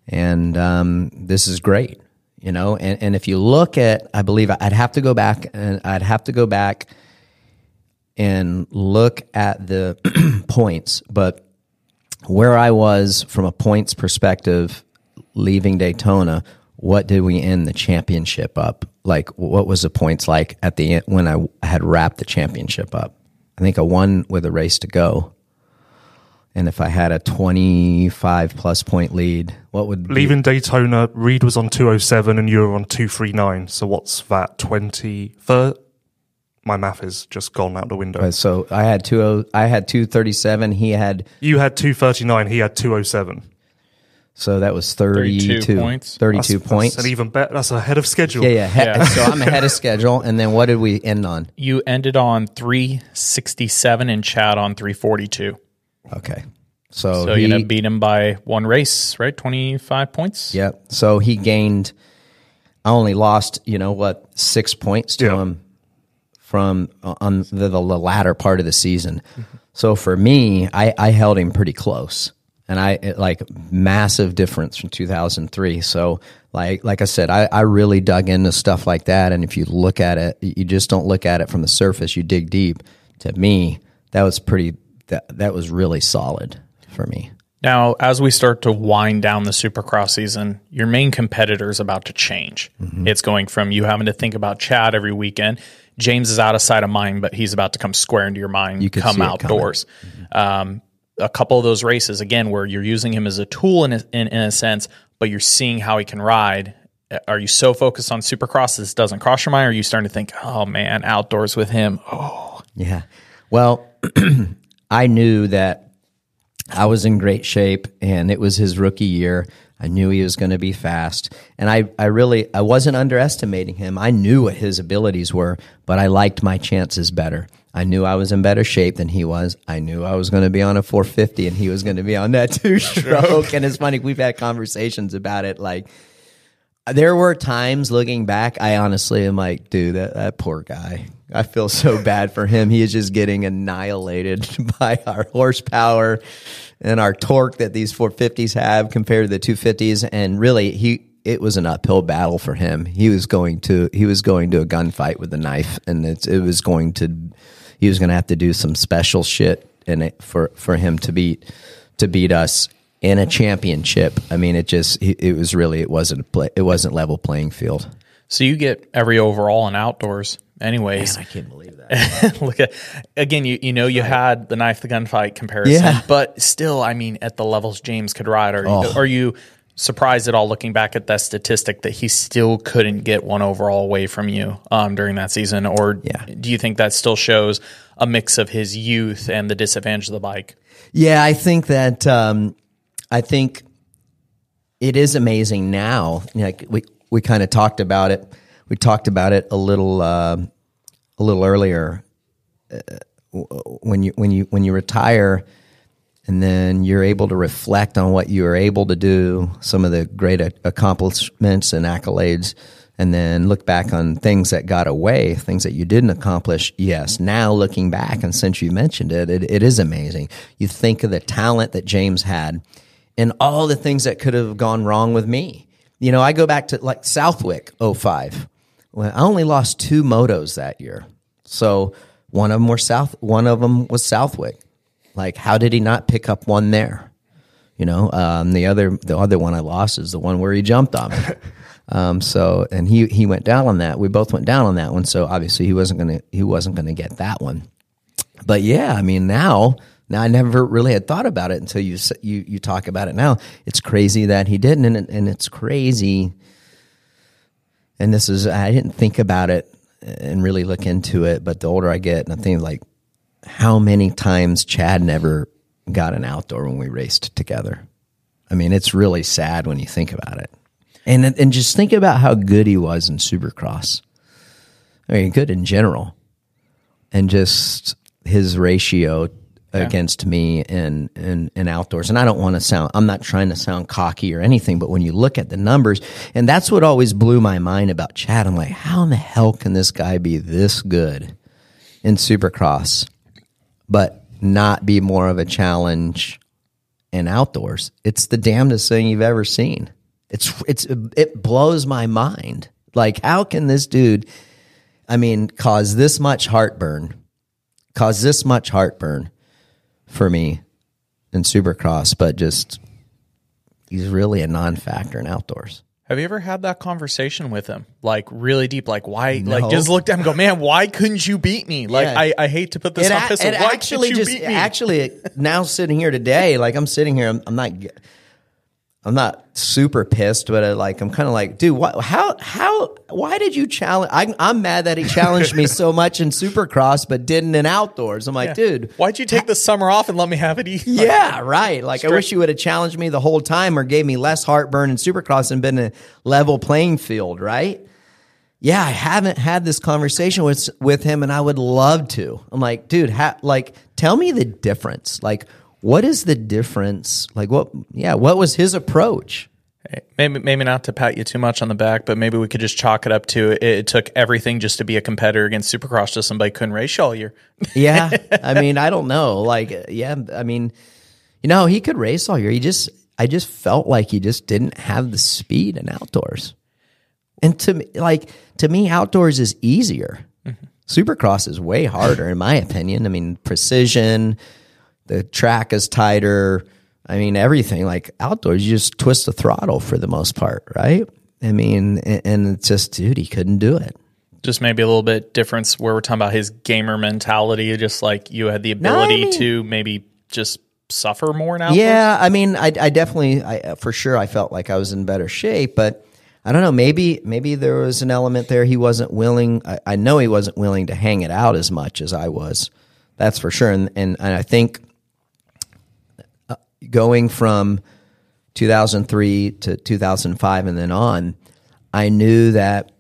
and um, this is great. You know, and, and if you look at, I believe I'd have to go back and I'd have to go back and look at the points, but where I was from a points perspective leaving Daytona, what did we end the championship up? Like, what was the points like at the end when I had wrapped the championship up? I think a one with a race to go. And if I had a 25 plus point lead, what would be- Leaving Daytona, Reed was on 207 and you were on 239. So what's that? 20? Thir- My math is just gone out the window. Uh, So I had two. oh, I had two thirty seven. He had You had 239, he had 207. so that was 32, 32 points. 32 That's- points. That's an even better. That's ahead of schedule. yeah, yeah, Yeah. So I'm ahead of schedule. And then what did we end on? You ended on 367 and Chad on 342. Okay, so, So he, you end beat him by one race, right? 25 points? Yep. So he gained. I only lost, you know what, six points to Yeah. him from uh, on the, the latter part of the season. So for me, I, I held him pretty close, and I it, like massive difference from 2003. So like like I said, I, I really dug into stuff like that, and if you look at it, you just don't look at it from the surface. You dig deep to me, that was pretty. That that was really solid for me. Now, as we start to wind down the Supercross season, your main competitor is about to change. Mm-hmm. It's going from you having to think about Chad every weekend. James is out of sight of mind, but he's about to come square into your mind. You come outdoors. Um, a couple of those races again, where you're using him as a tool in a, in, in a sense, but you're seeing how he can ride. Are you so focused on Supercross this doesn't cross your mind? Or are you starting to think, oh man, outdoors with him? Oh, Yeah. Well, I knew that I was in great shape and it was his rookie year. I knew he was going to be fast. And I, I really I wasn't underestimating him. I knew what his abilities were, but I liked my chances better. I knew I was in better shape than he was. I knew I was going to be on a 450 and he was going to be on that two stroke. and it's funny, we've had conversations about it. Like, there were times looking back, I honestly am like, dude, that, that poor guy. I feel so bad for him. He is just getting annihilated by our horsepower and our torque that these 450s have compared to the 250s. And really, he it was an uphill battle for him. He was going to he was going to a gunfight with a knife, and it's, it was going to he was going to have to do some special shit in it for for him to beat to beat us in a championship. I mean, it just it, was really it wasn't a play, it wasn't level playing field. so you get every overall in outdoors, anyways. I can't believe that. Look at again. You you know you had the knife the gunfight comparison, Yeah. but still, I mean, at the levels James could ride, are Oh. are you surprised at all looking back at that statistic that he still couldn't get one overall away from you um, during that season, or Yeah. do you think that still shows a mix of his youth and the disadvantage of the bike? Yeah, I think that um, I think it is amazing now. Like we we kind of talked about it. We talked about it a little uh, a little earlier. Uh, when you when you when you retire, and then you're able to reflect on what you were able to do, some of the great accomplishments and accolades, and then look back on things that got away, things that you didn't accomplish. Yes, now looking back, and since you mentioned it, it, it is amazing. You think of the talent that James had and all the things that could have gone wrong with me. You know, I go back to like Southwick 05. Well, I only lost two motos that year. So one of them were South, one of them was Southwick. Like, how did he not pick up one there? You know, um, the other the other one I lost is the one where he jumped on me. um, so, and he he went down on that. We both went down on that one. So obviously he wasn't gonna he wasn't gonna get that one. But yeah, I mean now now I never really had thought about it until you you you talk about it now. It's crazy that he didn't, and and it's crazy. And this is I didn't think about it and really look into it, but the older I get, and I think like how many times Chad never got an outdoor when we raced together. I mean, it's really sad when you think about it. And and just think about how good he was in Supercross. I mean, good in general. And just his ratio against me in, in, in outdoors. And I don't want to sound, I'm not trying to sound cocky or anything, but when you look at the numbers, and that's what always blew my mind about Chad. I'm like, how in the hell can this guy be this good in Supercross, but not be more of a challenge in outdoors? It's the damnedest thing you've ever seen. It's, it's, it blows my mind. Like, how can this dude, I mean, cause this much heartburn, cause this much heartburn for me in Supercross, but just he's really a non-factor in outdoors. Have you ever had that conversation with him? Like really deep, like why like just looked at him and go, Man, why couldn't you beat me? Like Yeah. I, I hate to put this on a- it Why actually just beat me? actually now sitting here today, like I'm sitting here, I'm, I'm not, I'm not super pissed, but uh, like I'm kind of like, dude, what, how, how, why did you challenge? I, I'm mad that he challenged me so much in Supercross, but didn't in outdoors. I'm like, dude, Why'd you take the summer off and let me have it easy? Yeah, right. Like I wish you would have challenged me the whole time or gave me less heartburn in Supercross and been a level playing field, right? Yeah, I haven't had this conversation with with him, and I would love to. I'm like, dude, ha- like, tell me the difference. Like, what is the difference? Like, what? Yeah, what was his approach? Maybe maybe not to pat you too much on the back, but maybe we could just chalk it up to it, it took everything just to be a competitor against Supercross. to somebody couldn't race you all year. Yeah, I mean, I don't know. Like, yeah, I mean, you know, he could race all year. He just, I just felt like he just didn't have the speed in outdoors. And to me, like to me, outdoors is easier. Mm-hmm. Supercross is way harder, in my opinion. I mean, precision, the track is tighter. I mean, everything like outdoors, you just twist the throttle for the most part, right? I mean, and it's just, dude, he couldn't do it. Just maybe a little bit difference where we're talking about his gamer mentality, just like you had the ability I mean- to maybe just suffer more now. Yeah, I mean, I, I definitely, I for sure, I felt like I was in better shape, but I don't know. Maybe, maybe there was an element there. He wasn't willing. I, I know he wasn't willing to hang it out as much as I was. That's for sure. And and, and I think going from 2003 to 2005 and then on, I knew that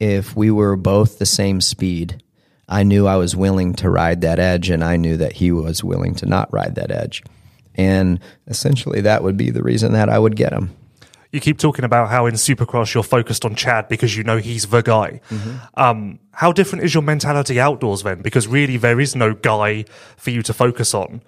if we were both the same speed, I knew I was willing to ride that edge, and I knew that he was willing to not ride that edge. And essentially, that would be the reason that I would get him. You keep talking about how in Supercross you're focused on Chad because you know he's the guy. Um, how different is your mentality outdoors then? Because really there is no guy for you to focus on.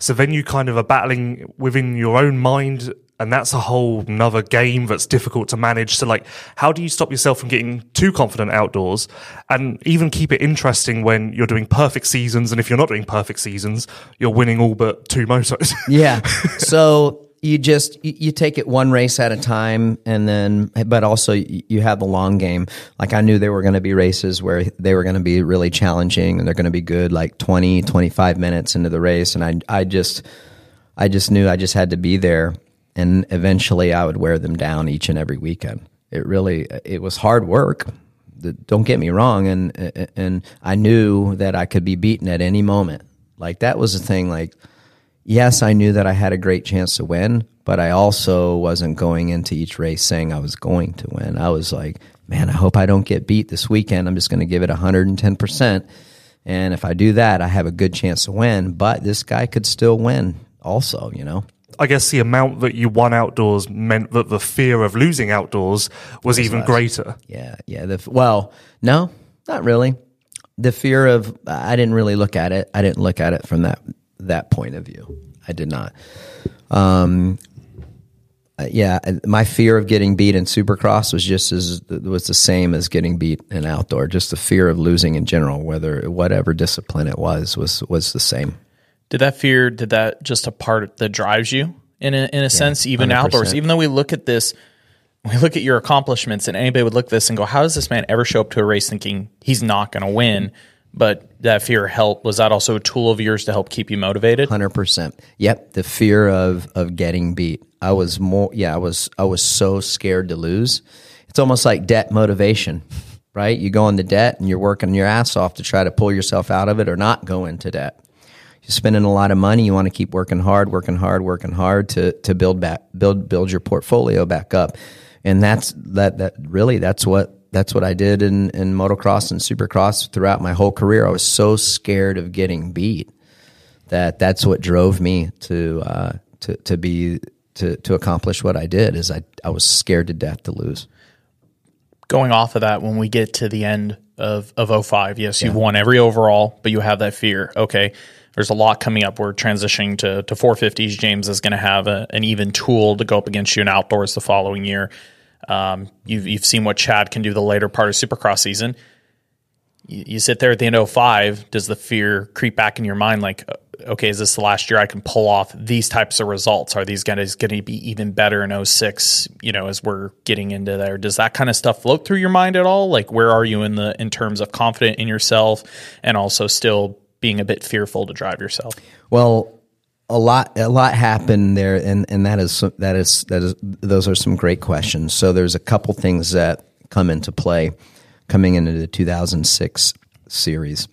So then you kind of are battling within your own mind, and that's a whole another game that's difficult to manage. So like, how do you stop yourself from getting too confident outdoors, and even keep it interesting when you're doing perfect seasons, and if you're not doing perfect seasons, you're winning all but two motos. Yeah. so you just you, take it one race at a time, and then but also you, you have the long game. Like I knew there were going to be races where they were going to be really challenging, and they're going to be good, like 20, 25 minutes into the race, and I I just I just knew I just had to be there, and eventually I would wear them down each and every weekend. It really it was hard work. Don't get me wrong, and and I knew that I could be beaten at any moment. Like that was the thing. Like yes, I knew that I had a great chance to win, but I also wasn't going into each race saying I was going to win. I was like, man, I hope I don't get beat this weekend. I'm just going to give it 110%. And if I do that, I have a good chance to win, but this guy could still win also, you know? I guess the amount that you won outdoors meant that the fear of losing outdoors was even greater. Yeah, yeah. The, well, no, not really. The fear of I didn't really look at it. I didn't look at it from that that point of view. I did not. Um, uh, yeah, my fear of getting beat in Supercross was just as was the same as getting beat in outdoor. Just the fear of losing in general, whether whatever discipline it was, was was the same. Did that fear? Did that just a part that drives you in a, in a sense, even 100%. outdoors? Even though we look at this, we look at your accomplishments, and anybody would look at this and go, "How does this man ever show up to a race thinking he's not going to win?" But that fear helped. Was that also a tool of yours to help keep you motivated? Hundred percent. Yep. The fear of of getting beat. I was more. Yeah. I was. I was so scared to lose. It's almost like debt motivation, right? You go into debt and you're working your ass off to try to pull yourself out of it or not go into debt. You're spending a lot of money. You want to keep working hard, working hard, working hard to to build back, build build your portfolio back up. And that's that. That really. That's what. That's what I did in, in motocross and supercross throughout my whole career. I was so scared of getting beat that that's what drove me to uh, to to be to to accomplish what I did. Is I I was scared to death to lose. going off of that, when we get to the end of, of 05, yes, you've won every overall, but you have that fear. Okay, there's a lot coming up. We're transitioning to, to 450s. James is going to have a, an even tool to go up against you in outdoors the following year. Um, you've, you've seen what Chad can do the later part of Supercross season. You, you sit there at the end of 05, does the fear creep back in your mind like, uh, okay, is this the last year I can pull off these types of results? Are these guys going to be even better in 06, you know, as we're getting into there? Does that kind of stuff float through your mind at all? Like where are you in the in terms of confident in yourself and also still being a bit fearful to drive yourself? Well, a lot a lot happened there, and and that is that is that is those are some great questions. So there's a couple things that come into play coming into the 2006 series.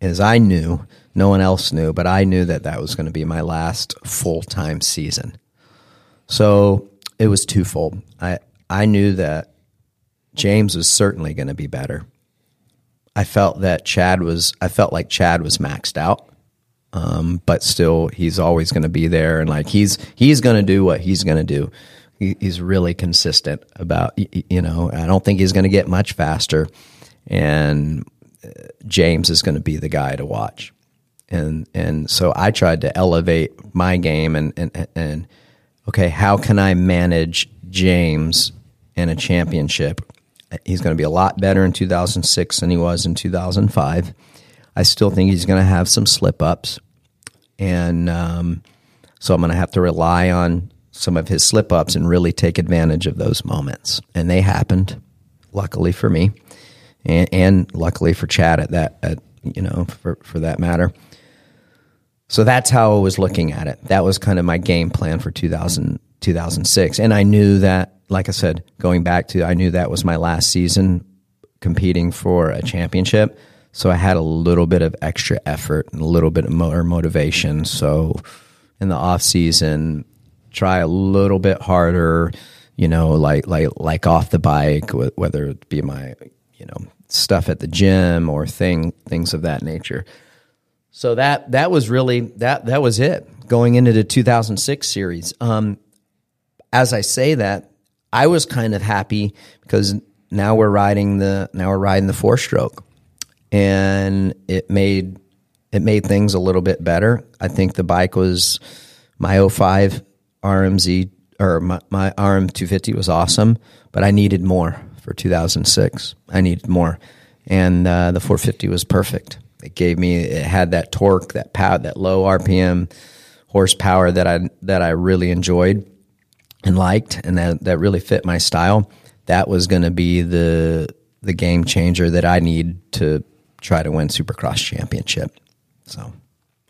As I knew, no one else knew, but I knew that that was going to be my last full time season. So it was twofold. I I knew that James was certainly going to be better. I felt that Chad was. I felt like Chad was maxed out, um, but still, he's always going to be there, and like he's he's going to do what he's going to do. He, he's really consistent about. You know, I don't think he's going to get much faster, and uh, James is going to be the guy to watch. And and so I tried to elevate my game and and and okay, how can I manage James in a championship? He's going to be a lot better in 2006 than he was in 2005. I still think he's going to have some slip ups. And um, so I'm going to have to rely on some of his slip ups and really take advantage of those moments. And they happened, luckily for me, and, and luckily for Chad at that, at, you know, for, for that matter. So that's how I was looking at it. That was kind of my game plan for 2000, 2006. And I knew that, like I said, going back to, I knew that was my last season competing for a championship. So I had a little bit of extra effort and a little bit more motivation. So in the off season, try a little bit harder, you know, like, like, like off the bike, whether it be my, you know, stuff at the gym or thing, things of that nature. So that that was really that that was it going into the 2006 series. Um, as I say that, I was kind of happy because now we're riding the now we're riding the four stroke, and it made it made things a little bit better. I think the bike was my 05 RMZ or my, my RM 250 was awesome, but I needed more for 2006. I needed more, and uh, the 450 was perfect. It gave me it had that torque, that power, that low RPM horsepower that I that I really enjoyed and liked, and that that really fit my style. That was going to be the the game changer that I need to try to win Supercross championship. So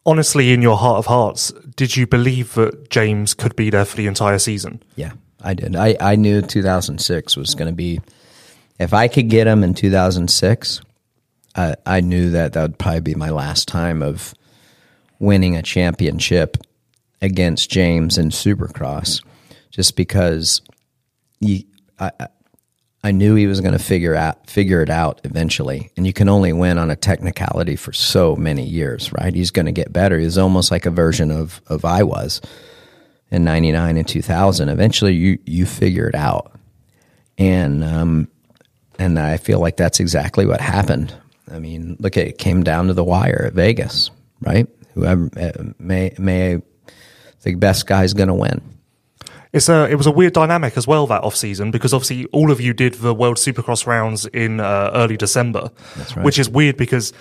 honestly, in your heart of hearts, did you believe that James could be there for the entire season? Yeah, I did. I, I knew 2006 was going to be, if I could get him in 2006, I, I knew that that would probably be my last time of winning a championship against James in Supercross, just because he, I, I knew he was going to figure out figure it out eventually, and you can only win on a technicality for so many years, right? He's going to get better. He's almost like a version of of I was in '99 and 2000. Eventually, you you figure it out, and um, and I feel like that's exactly what happened. I mean, look it came down to the wire at Vegas, right? Whoever uh, may may the best guy's going to win. It's a it was a weird dynamic as well that off season because obviously all of you did the World Supercross rounds in uh, early December, right. which is weird because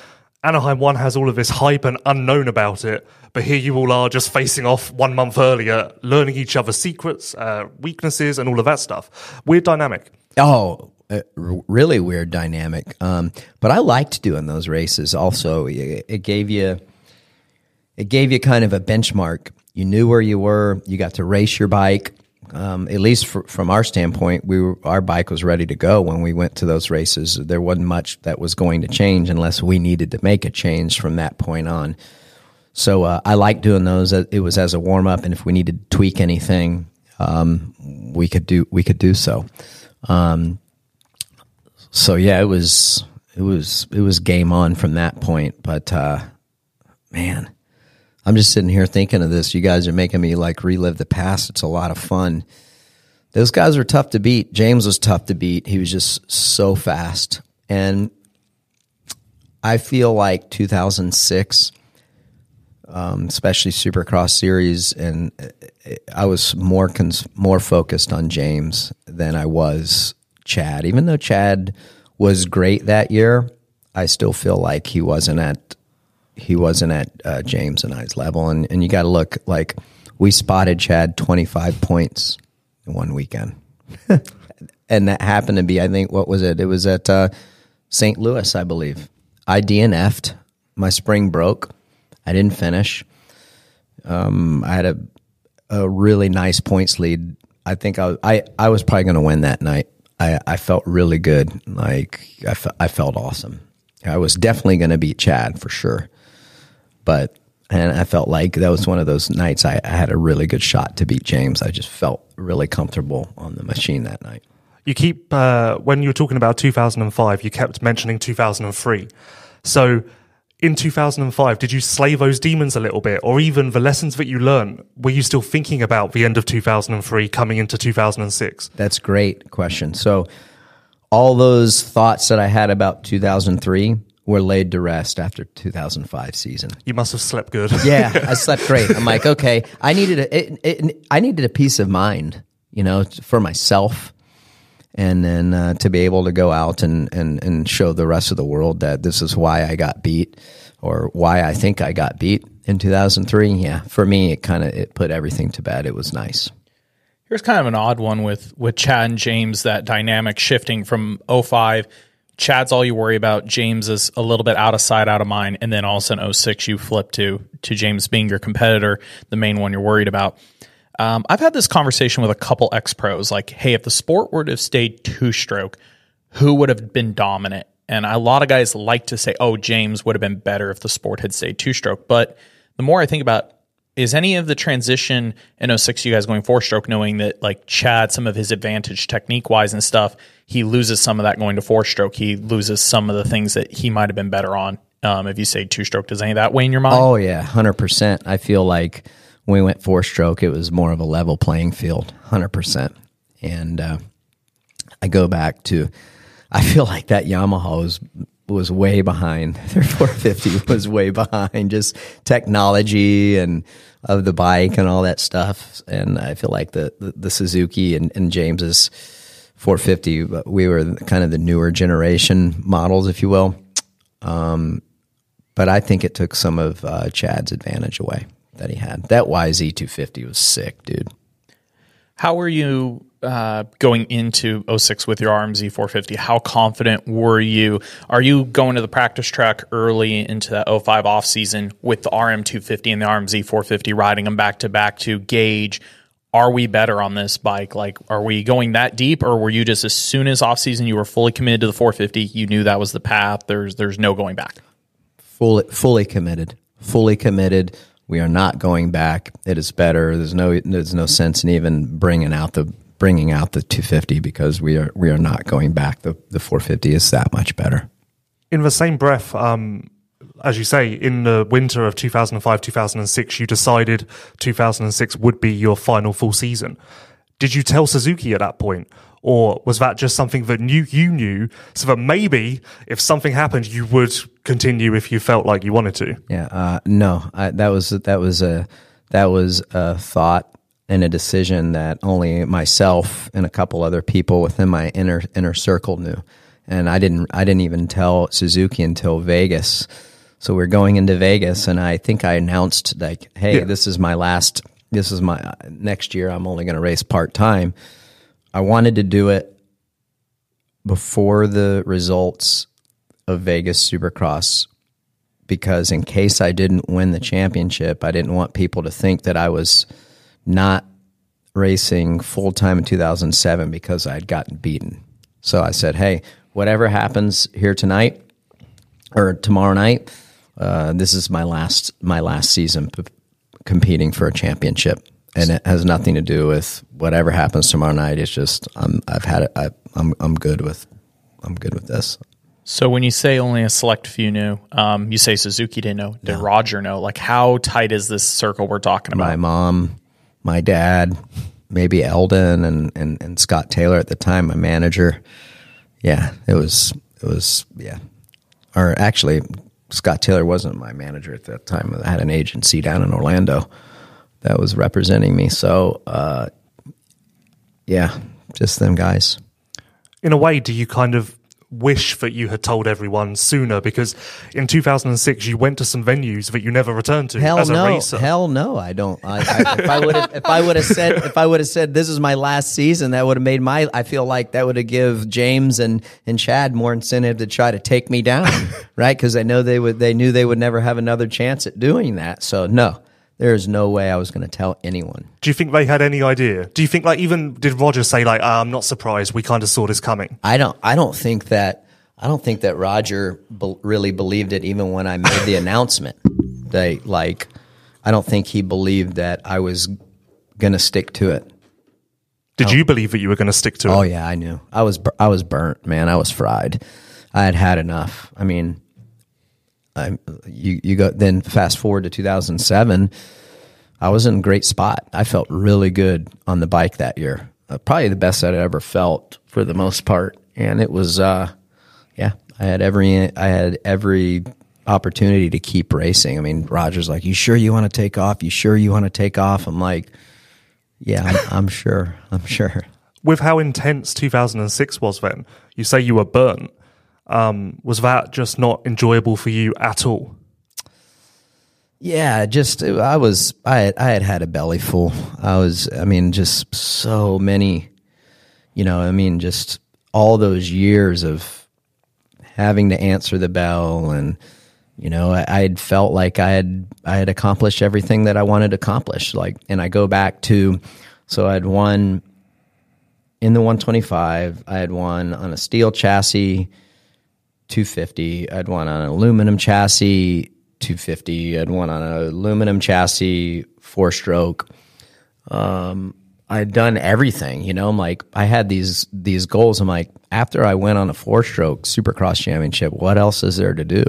Anaheim One has all of this hype and unknown about it, but here you all are just facing off one month earlier, learning each other's secrets, uh, weaknesses, and all of that stuff. Weird dynamic. Oh, a really weird dynamic. Um, but I liked doing those races. Also, it, gave you it gave you kind of a benchmark. You knew where you were. You got to race your bike. Um, at least for, from our standpoint, we were, our bike was ready to go when we went to those races. There wasn't much that was going to change unless we needed to make a change from that point on. So uh, I like doing those. It was as a warm up, and if we needed to tweak anything, um, we could do we could do so. Um, so yeah, it was it was it was game on from that point. But uh, man, I'm just sitting here thinking of this. You guys are making me like relive the past. It's a lot of fun. Those guys were tough to beat. James was tough to beat. He was just so fast. And I feel like 2006, um, especially Supercross series, and uh, I was more cons- more focused on James than I was Chad. Even though Chad was great that year, I still feel like he wasn't at he wasn't at uh, James and I's level. And and you got to look like we spotted Chad twenty five points in one weekend, and that happened to be I think what was it? It was at uh, St. Louis, I believe. I DNF'd. My spring broke. I didn't finish. Um, I had a a really nice points lead. I think I I, I was probably going to win that night. I, I felt really good. Like I, fe- I felt awesome. I was definitely going to beat Chad for sure. But, and I felt like that was one of those nights I, I had a really good shot to beat James. I just felt really comfortable on the machine that night. You keep, uh, when you were talking about 2005, you kept mentioning 2003. So in 2005 did you slay those demons a little bit or even the lessons that you learned were you still thinking about the end of 2003 coming into 2006 that's great question so all those thoughts that i had about 2003 were laid to rest after 2005 season you must have slept good yeah i slept great i'm like okay i needed a it, it, i needed a peace of mind you know for myself and then uh, to be able to go out and, and and show the rest of the world that this is why I got beat or why I think I got beat in 2003. Yeah, for me, it kind of it put everything to bed. It was nice. Here's kind of an odd one with with Chad and James. That dynamic shifting from 05 Chad's all you worry about. James is a little bit out of sight, out of mind, and then all of a sudden, 06, you flip to to James being your competitor, the main one you're worried about. Um, I've had this conversation with a couple ex pros, like, hey, if the sport were to have stayed two stroke, who would have been dominant? And a lot of guys like to say, oh, James would have been better if the sport had stayed two stroke. But the more I think about is any of the transition in 06 you guys going four stroke knowing that like Chad some of his advantage technique wise and stuff he loses some of that going to four stroke. He loses some of the things that he might have been better on um, if you say two stroke. Does any of that weigh in your mind? Oh yeah 100% I feel like when we went four stroke it was more of a level playing field 100% and uh, I go back to I feel like that Yamaha was was way behind. Their 450 was way behind just technology and of the bike and all that stuff. And I feel like the the, the Suzuki and, and James's 450, but we were kind of the newer generation models, if you will. Um, but I think it took some of uh, Chad's advantage away that he had. That YZ 250 was sick, dude. How were you uh, going into 06 with your RMZ 450? How confident were you? Are you going to the practice track early into that 05 off season with the RM 250 and the RMZ 450, riding them back to back to gauge? Are we better on this bike? Like, are we going that deep, or were you just as soon as off season you were fully committed to the 450, you knew that was the path? There's there's no going back. Fully fully committed, fully committed. We are not going back. It is better. There's no there's no sense in even bringing out the bringing out the 250 because we are we are not going back. The the 450 is that much better. In the same breath, um, as you say, in the winter of 2005 2006, you decided 2006 would be your final full season. Did you tell Suzuki at that point? Or was that just something that you, you knew so that maybe if something happened, you would continue if you felt like you wanted to? Yeah, uh, no, I, that was that was a that was a thought and a decision that only myself and a couple other people within my inner inner circle knew. And I didn't I didn't even tell Suzuki until Vegas. So we're going into Vegas and I think I announced like, hey, yeah. this is my last this is my uh, next year I'm only going to race part-time. I wanted to do it before the results of Vegas Supercross because in case I didn't win the championship, I didn't want people to think that I was not racing full time in 2007 because I'd gotten beaten. So I said, hey, whatever happens here tonight or tomorrow night, uh, this is my last my last season p- competing for a championship, and it has nothing to do with whatever happens tomorrow night. It's just I'm I've had it. I, I'm I'm good with I'm good with this. So when you say only a select few knew, um, you say Suzuki didn't know. Did no. Roger know? Like how tight is this circle we're talking about? My mom, my dad, maybe Eldon and, and, and Scott Taylor at the time, my manager. Yeah, it was it was yeah. Or actually, Scott Taylor wasn't my manager at that time. I had an agency down in Orlando that was representing me. So uh, yeah, just them guys. In a way, do you kind of wish that you had told everyone sooner because in 2006 you went to some venues that you never returned to hell as a no. racer. hell no i don't. I, I, if i would have if i would have said if i would have said this is my last season that would have made my i feel like that would have give james and and chad more incentive to try to take me down right? Because i know they would they knew they would never have another chance at doing that. So no there is no way I was going to tell anyone. Do you think they had any idea? Do you think like even did Roger say like oh, I'm not surprised we kind of saw this coming? I don't. I don't think that. I don't think that Roger be- really believed it even when I made the announcement. They like. I don't think he believed that I was going to stick to it. Did oh. you believe that you were going to stick to oh, it? Oh yeah, I knew. I was I was burnt, man. I was fried. I had had enough. I mean, I, you you go then fast forward to 2007. I was in a great spot. I felt really good on the bike that year. Uh, probably the best I'd ever felt for the most part, and it was uh, yeah. I had every I had every opportunity to keep racing. I mean, Roger's like, "You sure you want to take off? You sure you want to take off?" I'm like, "Yeah, I'm, I'm sure. I'm sure." With how intense 2006 was, then you say you were burnt. Um, was that just not enjoyable for you at all? Yeah, just I was I had, I had had a belly full. I was I mean just so many, you know. I mean just all those years of having to answer the bell and you know I, I had felt like I had I had accomplished everything that I wanted to accomplish. Like, and I go back to so I had won in the 125. I had won on a steel chassis 250. I'd won on an aluminum chassis 250. I'd won on an aluminum chassis, four stroke. Um, I'd done everything, you know. I'm like, I had these these goals. I'm like, after I went on a four stroke Supercross championship, what else is there to do?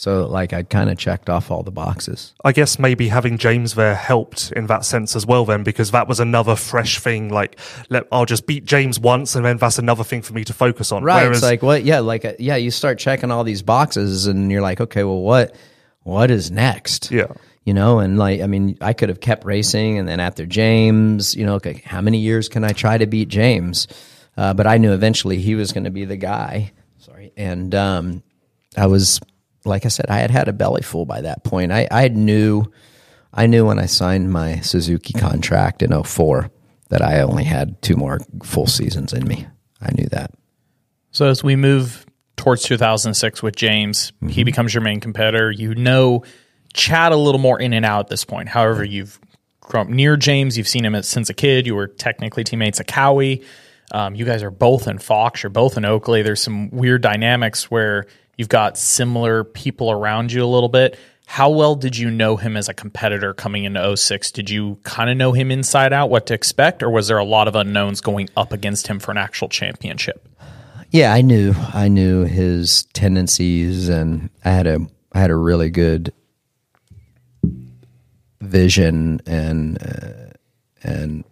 So, like, I kind of checked off all the boxes. I guess maybe having James there helped in that sense as well, then, because that was another fresh thing. Like, let, I'll just beat James once, and then that's another thing for me to focus on. Right. Whereas, it's like, what? Yeah, like, uh, yeah, you start checking all these boxes, and you're like, okay, well, what, what is next? Yeah. You know, and like, I mean, I could have kept racing, and then after James, you know, okay, how many years can I try to beat James? Uh, but I knew eventually he was going to be the guy. Sorry, and um, I was, like I said, I had had a belly full by that point. I, I knew, I knew when I signed my Suzuki contract in 04 that I only had two more full seasons in me. I knew that. So as we move towards 2006 with James, he becomes your main competitor. You know Chad a little more in and out at this point. However, you've grown up near James. You've seen him since a kid. You were technically teammates at Kawi. Um, you guys are both in Fox. You're both in Oakley. There's some weird dynamics where you've got similar people around you a little bit. How well did you know him as a competitor coming into 06? Did you kind of know him inside out, what to expect, or was there a lot of unknowns going up against him for an actual championship? Yeah, I knew. I knew his tendencies, and I had a I had a really good vision and uh, and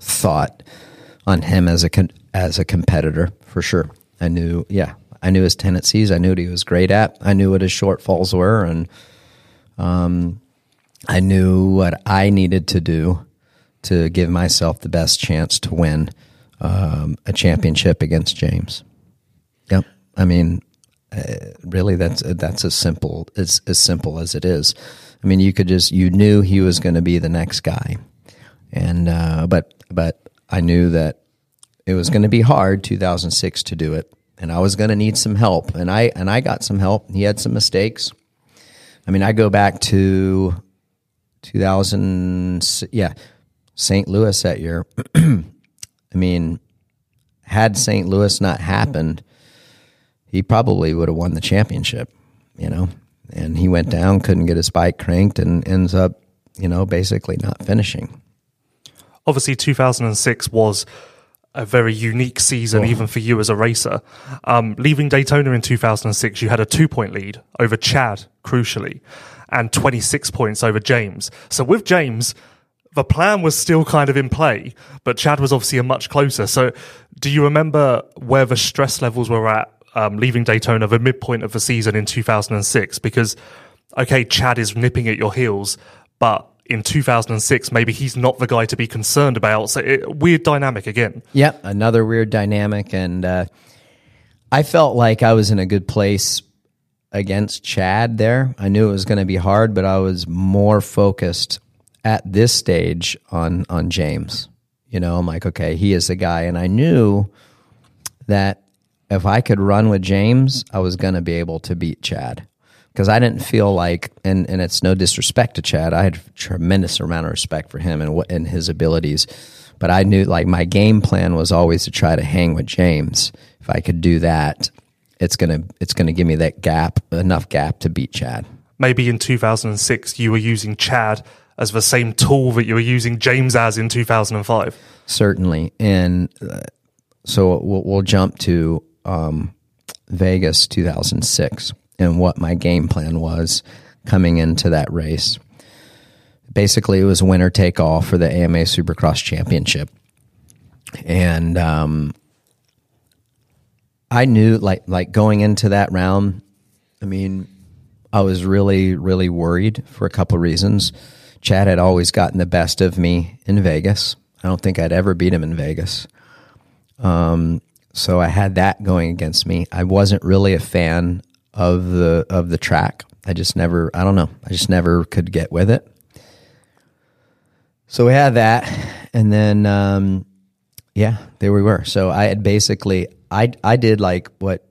thought on him as a con- as a competitor for sure. I knew, yeah, I knew his tendencies. I knew what he was great at. I knew what his shortfalls were, and um, I knew what I needed to do to give myself the best chance to win um, a championship against James. Yep. I mean, uh, really, that's that's as simple as as simple as it is. I mean, you could just you knew he was going to be the next guy, and uh, but but I knew that it was going to be hard 2006 to do it, and I was going to need some help, and I and I got some help. He had some mistakes. I mean, I go back to 2000, yeah, St. Louis that year. I mean, had St. Louis not happened, he probably would have won the championship, you know. And he went down, couldn't get his bike cranked, and ends up, you know, basically not finishing. obviously 2006 was a very unique season, even for you as a racer. Um, leaving Daytona in 2006, you had a two point lead over Chad, crucially, and 26 points over James. So with James, the plan was still kind of in play, but Chad was obviously a much closer. So do you remember where the stress levels were at um, leaving Daytona, the midpoint of the season in 2006? Because, okay, Chad is nipping at your heels, but in 2006, maybe he's not the guy to be concerned about. So it, weird dynamic again. Yep, another weird dynamic, and uh, I felt like I was in a good place against Chad. There, I knew it was going to be hard, but I was more focused at this stage on on James. You know, I'm like, okay, he is the guy, and I knew that if I could run with James, I was going to be able to beat Chad because I didn't feel like, and, and it's no disrespect to Chad, I had a tremendous amount of respect for him and and his abilities, but I knew like my game plan was always to try to hang with James. If I could do that, it's gonna it's gonna give me that gap enough gap to beat Chad. Maybe in 2006, you were using Chad as the same tool that you were using James as in 2005. Certainly, and uh, so we'll, we'll jump to um, Vegas 2006 and what my game plan was coming into that race. Basically, it was winner take all for the AMA Supercross Championship, and um, I knew like like going into that round. I mean, I was really really worried for a couple reasons. Chad had always gotten the best of me in Vegas. I don't think I'd ever beat him in Vegas. Um, so I had that going against me. I wasn't really a fan of the of the track. I just never. I don't know. I just never could get with it. So we had that, and then um, yeah, there we were. So I had basically I I did like what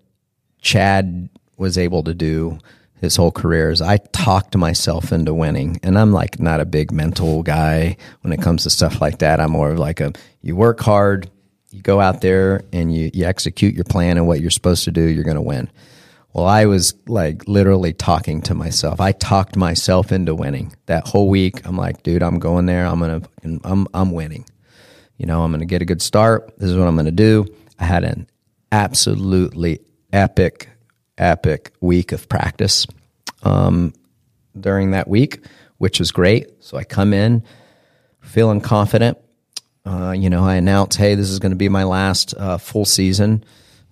Chad was able to do his whole career is I talked myself into winning. And I'm like not a big mental guy when it comes to stuff like that. I'm more of like a you work hard, you go out there and you, you execute your plan and what you're supposed to do, you're gonna win. Well, I was like literally talking to myself. I talked myself into winning that whole week. I'm like, dude, I'm going there. I'm gonna, I'm, I'm winning. You know, I'm gonna get a good start. This is what I'm gonna do. I had an absolutely epic epic week of practice um, during that week, which was great. So I come in feeling confident. Uh, you know, I announce, hey, this is going to be my last uh, full season,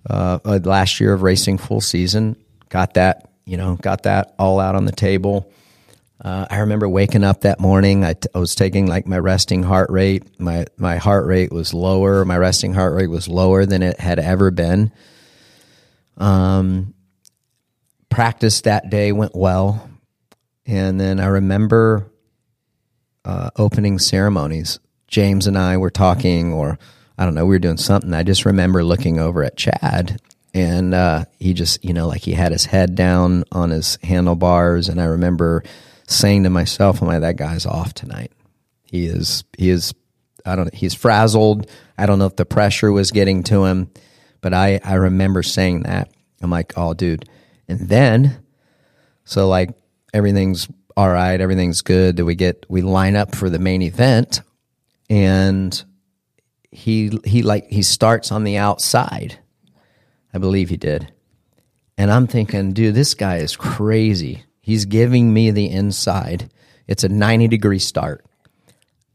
uh, uh, last year of racing full season. Got that, you know, got that all out on the table. Uh, I remember waking up that morning. I, t- I was taking like my resting heart rate. My my heart rate was lower. My resting heart rate was lower than it had ever been. Um, practice that day went well. And then I remember uh, opening ceremonies. James and I were talking, or I don't know, we were doing something. I just remember looking over at Chad, and uh, he just, you know, like he had his head down on his handlebars. And I remember saying to myself, "I'm like, that guy's off tonight. He is, he is, I don't, he's frazzled. I don't know if the pressure was getting to him, but I, I remember saying that. I'm like, oh, dude and then, so like everything's all right, everything's good. That we get we line up for the main event, and he he like he starts on the outside. I believe he did. And I'm thinking, dude, this guy is crazy. He's giving me the inside. It's a 90 degree start.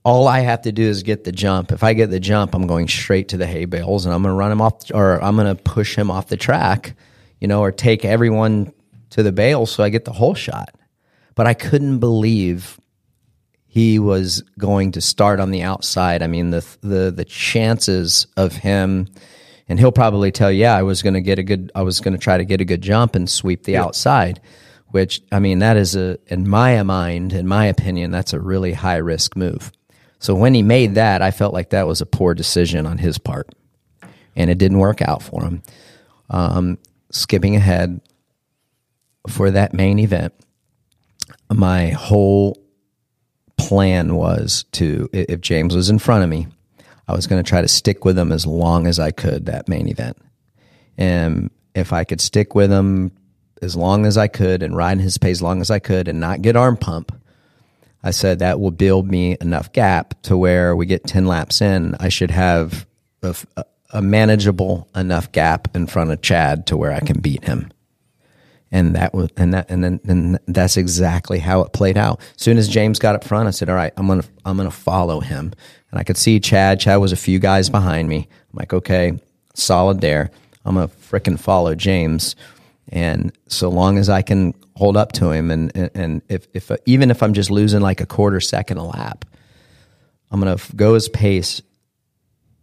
All I have to do is get the jump. If I get the jump, I'm going straight to the hay bales and I'm going to run him off, or I'm going to push him off the track you know, or take everyone to the bale so I get the whole shot. But I couldn't believe he was going to start on the outside. I mean, the the the chances of him, and he'll probably tell, yeah, I was going to get a good, I was going to try to get a good jump and sweep the outside. Which I mean, that is a, in my mind, in my opinion, that's a really high risk move. So when he made that, I felt like that was a poor decision on his part, and it didn't work out for him. Um, skipping ahead for that main event, my whole plan was to, if James was in front of me, I was going to try to stick with him as long as I could that main event. And if I could stick with him as long as I could and ride his pace as long as I could and not get arm pump, I said that will build me enough gap to where we get 10 laps in. I should have a, a manageable enough gap in front of Chad to where I can beat him. And that was, and that, and then, and that's exactly how it played out. As soon as James got up front, I said, all right, I'm going to, I'm going to follow him. And I could see Chad. Chad was a few guys behind me. I'm like, okay, solid there. I'm going to fricking follow James. And so long as I can hold up to him and, and, and if, if, even if I'm just losing like a quarter second a lap, I'm going to go his pace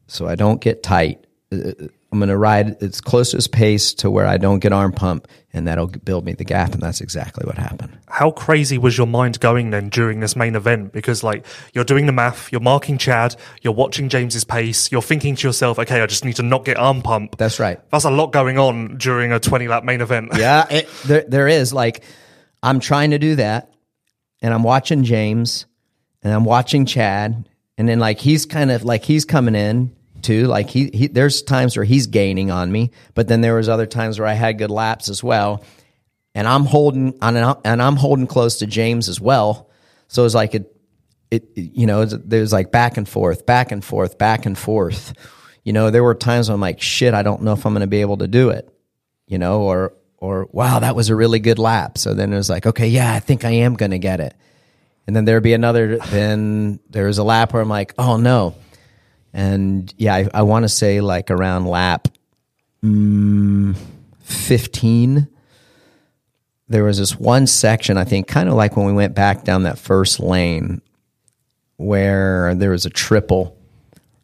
so I don't get tight. Uh, I'm going to ride its closest pace to where I don't get arm pump, and that'll build me the gap. And that's exactly what happened. How crazy was your mind going then during this main event? Because like you're doing the math, you're marking Chad, you're watching James's pace, you're thinking to yourself, okay, I just need to not get arm pump. That's right. That's a lot going on during a 20 lap main event. yeah, it, there there is. Like I'm trying to do that, and I'm watching James, and I'm watching Chad, and then like he's kind of like he's coming in too. Like he, he there's times where he's gaining on me, but then there was other times where I had good laps as well. And I'm holding on and I'm holding close to James as well. So it's like it, it you know, there's like back and forth, back and forth, back and forth. You know, there were times when I'm like, shit, I don't know if I'm going to be able to do it. You know, or or wow, that was a really good lap. So then it was like, okay, yeah, I think I am going to get it. And then there'd be another. Then there was a lap where I'm like, oh no. And yeah, I, I want to say like around lap mm, 15, there was this one section, I think, kind of like when we went back down that first lane where there was a triple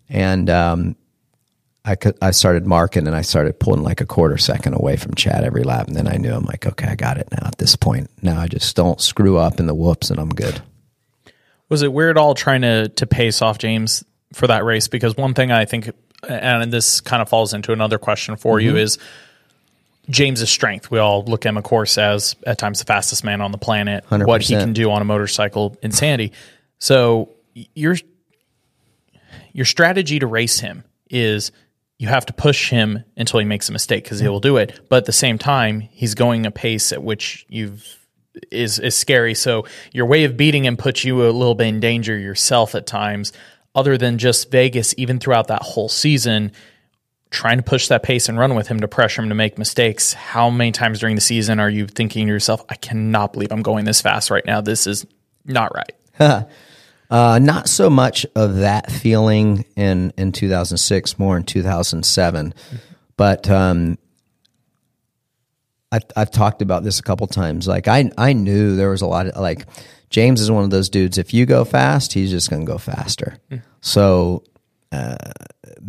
and um, I could, I started marking and I started pulling like a quarter second away from Chad every lap, and then I knew I'm like, okay, I got it now. At this point, now I just don't screw up in the whoops, and I'm good. Was it weird all trying to to pace off James for that race? Because one thing I think, and this kind of falls into another question for mm-hmm. you, is James's strength. We all look at him, of course, as at times the fastest man on the planet. 100%. What he can do on a motorcycle, insanity. So your your strategy to race him is you have to push him until he makes a mistake because he will do it. But at the same time, he's going a pace at which you've is is scary. So your way of beating him puts you a little bit in danger yourself at times. Other than just Vegas, even throughout that whole season, trying to push that pace and run with him to pressure him to make mistakes. How many times during the season are you thinking to yourself, "I cannot believe I'm going this fast right now. This is not right." uh, not so much of that feeling in in 2006, more in 2007, but. Um, I've, I've talked about this a couple times. Like I, I knew there was a lot of like James is one of those dudes. If you go fast, he's just going to go faster. So uh,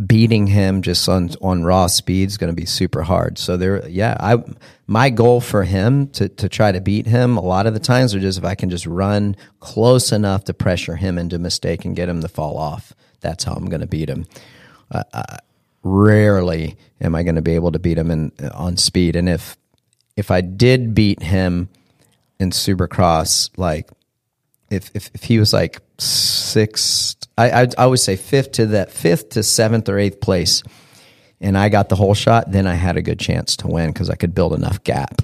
beating him just on on raw speed is going to be super hard. So there, yeah, I my goal for him to to try to beat him a lot of the times are just if I can just run close enough to pressure him into mistake and get him to fall off. That's how I'm going to beat him. Uh, uh, rarely am I going to be able to beat him in on speed, and if if I did beat him in Supercross, like if if, if he was like sixth, I, I I would say fifth to that fifth to seventh or eighth place, and I got the whole shot, then I had a good chance to win because I could build enough gap,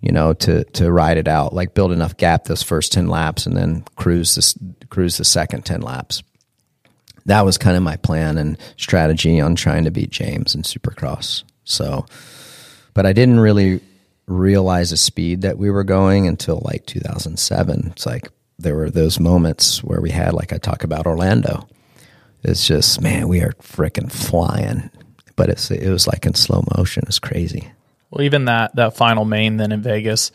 you know, to to ride it out, like build enough gap those first ten laps, and then cruise this cruise the second ten laps. That was kind of my plan and strategy on trying to beat James in Supercross. So, but I didn't really realize the speed that we were going until like 2007. It's like there were those moments where we had, like I talk about Orlando. It's just, man, we are freaking flying. But it's it was like in slow motion. It's crazy. Well, even that that final main then in Vegas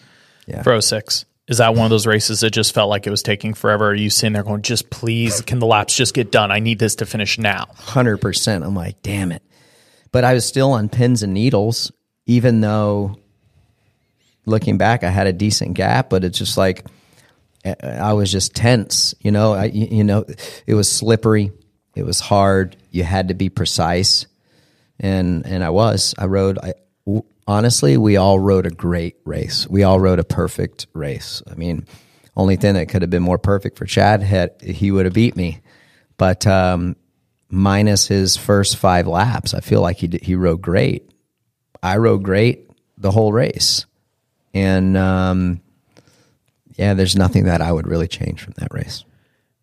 yeah. for 06, is that one of those races that just felt like it was taking forever? Are you sitting there going, just please, can the laps just get done? I need this to finish now. 100%. I'm like, damn it. But I was still on pins and needles, even though looking back, I had a decent gap, but it's just like I was just tense. You know, I, you know, it was slippery, it was hard. You had to be precise, and and I was. I rode. I honestly, we all rode a great race. We all rode a perfect race. I mean, only thing that could have been more perfect for Chad had he would have beat me, but um, minus his first five laps, I feel like he he rode great. I rode great the whole race. And um, yeah, there's nothing that I would really change from that race.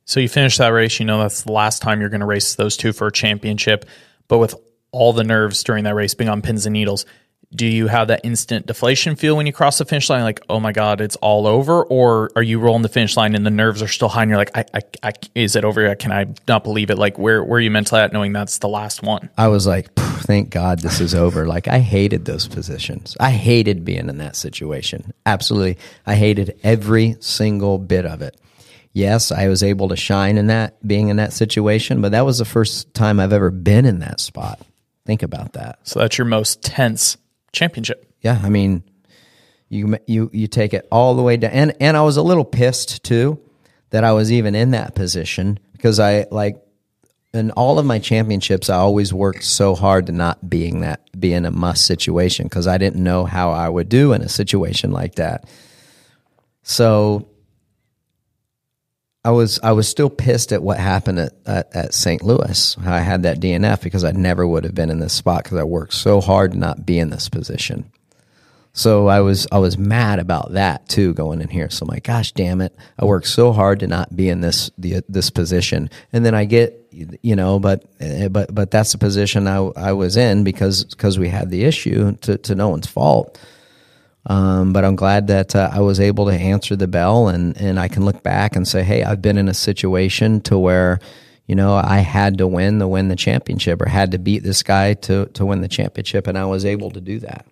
So you finish that race, you know that's the last time you're going to race those two for a championship. But with all the nerves during that race being on pins and needles, do you have that instant deflation feel when you cross the finish line? Like oh my god it's all over? Or are you rolling the finish line and the nerves are still high and you're like I, I, I is it over can i not believe it? Like where where are you mentally at knowing that's the last one? I was like thank god this is over. Like i hated those positions. I hated being in that situation. Absolutely. I hated every single bit of it. Yes i was able to shine in that being in that situation but that was the first time i've ever been in that spot. Think about that. So that's your most tense championship. Yeah, I mean, you you you take it all the way down, and and I was a little pissed too that I was even in that position because I like in all of my championships I always worked so hard to not being that be in a must situation because I didn't know how I would do in a situation like that. So I was I was still pissed at what happened at, at, at St. Louis. I had that DNF because I never would have been in this spot because I worked so hard to not be in this position. So I was I was mad about that too going in here. So I'm like, gosh damn it, I worked so hard to not be in this the, this position, and then I get you know, but eh, but but that's the position I I was in because because we had the issue to to no one's fault. Um, but I'm glad that uh, I was able to answer the bell and, and I can look back and say, hey, I've been in a situation to where, you know, I had to win to win the championship or had to beat this guy to, to win the championship, and I was able to do that.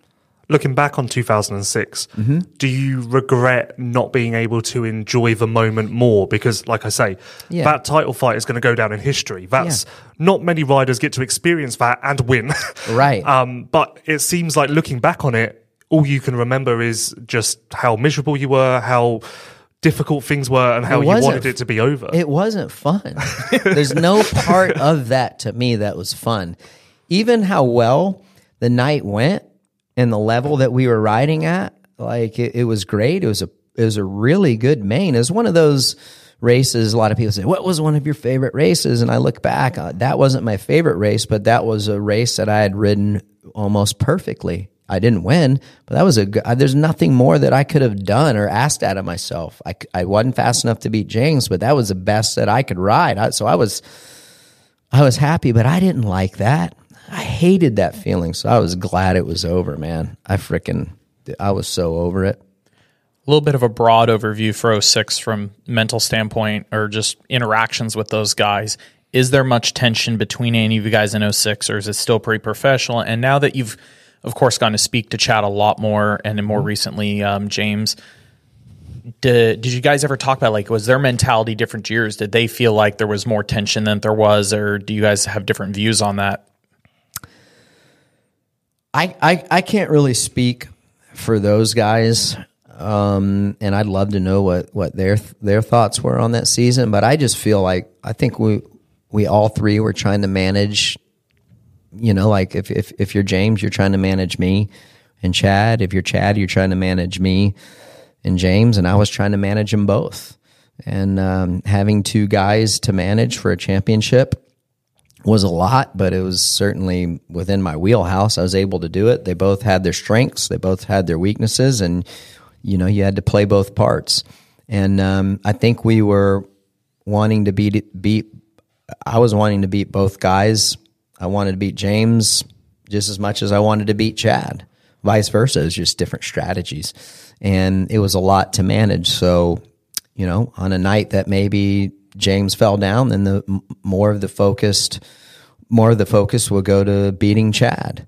Looking back on 2006, Mm-hmm. do you regret not being able to enjoy the moment more? Because, like I say, Yeah. that title fight is going to go down in history. That's not many riders get to experience that and win. Right. Um, but it seems like looking back on it, all you can remember is just how miserable you were, how difficult things were, and how you wanted it to be over. It wasn't fun. There's no part of that to me that was fun. Even how well the night went and the level that we were riding at, like it, it was great. It was a it was a really good main. It was one of those races. A lot of people say, "What was one of your favorite races?" And I look back, uh, that wasn't my favorite race, but that was a race that I had ridden almost perfectly. I didn't win, but that was a good. There's nothing more that I could have done or asked out of myself. I, I wasn't fast enough to beat James, but that was the best that I could ride. I, so I was I was happy, but I didn't like that. I hated that feeling. So I was glad it was over, man. I freaking I was so over it. A little bit of a broad overview for 06 from mental standpoint or just interactions with those guys. Is there much tension between any of you guys in 06 or is it still pretty professional? And now that you've, of course, gone to speak to Chad a lot more and then more recently, um, James, did, did you guys ever talk about like, was their mentality different years? Did they feel like there was more tension than there was, or do you guys have different views on that? I, I, I can't really speak for those guys. Um, and I'd love to know what, what their their thoughts were on that season. But I just feel like I think we we all three were trying to manage. You know, like if if if you're James, you're trying to manage me and Chad. If you're Chad, you're trying to manage me and James. And I was trying to manage them both. And um, having two guys to manage for a championship was a lot, but it was certainly within my wheelhouse. I was able to do it. They both had their strengths, they both had their weaknesses, and you know you had to play both parts. And um, I think we were wanting to beat beat. I was wanting to beat both guys. I wanted to beat James just as much as I wanted to beat Chad. Vice versa, it's just different strategies, and it was a lot to manage. So you know, on a night that maybe James fell down, then the more of the focused, more of the focus will go to beating Chad,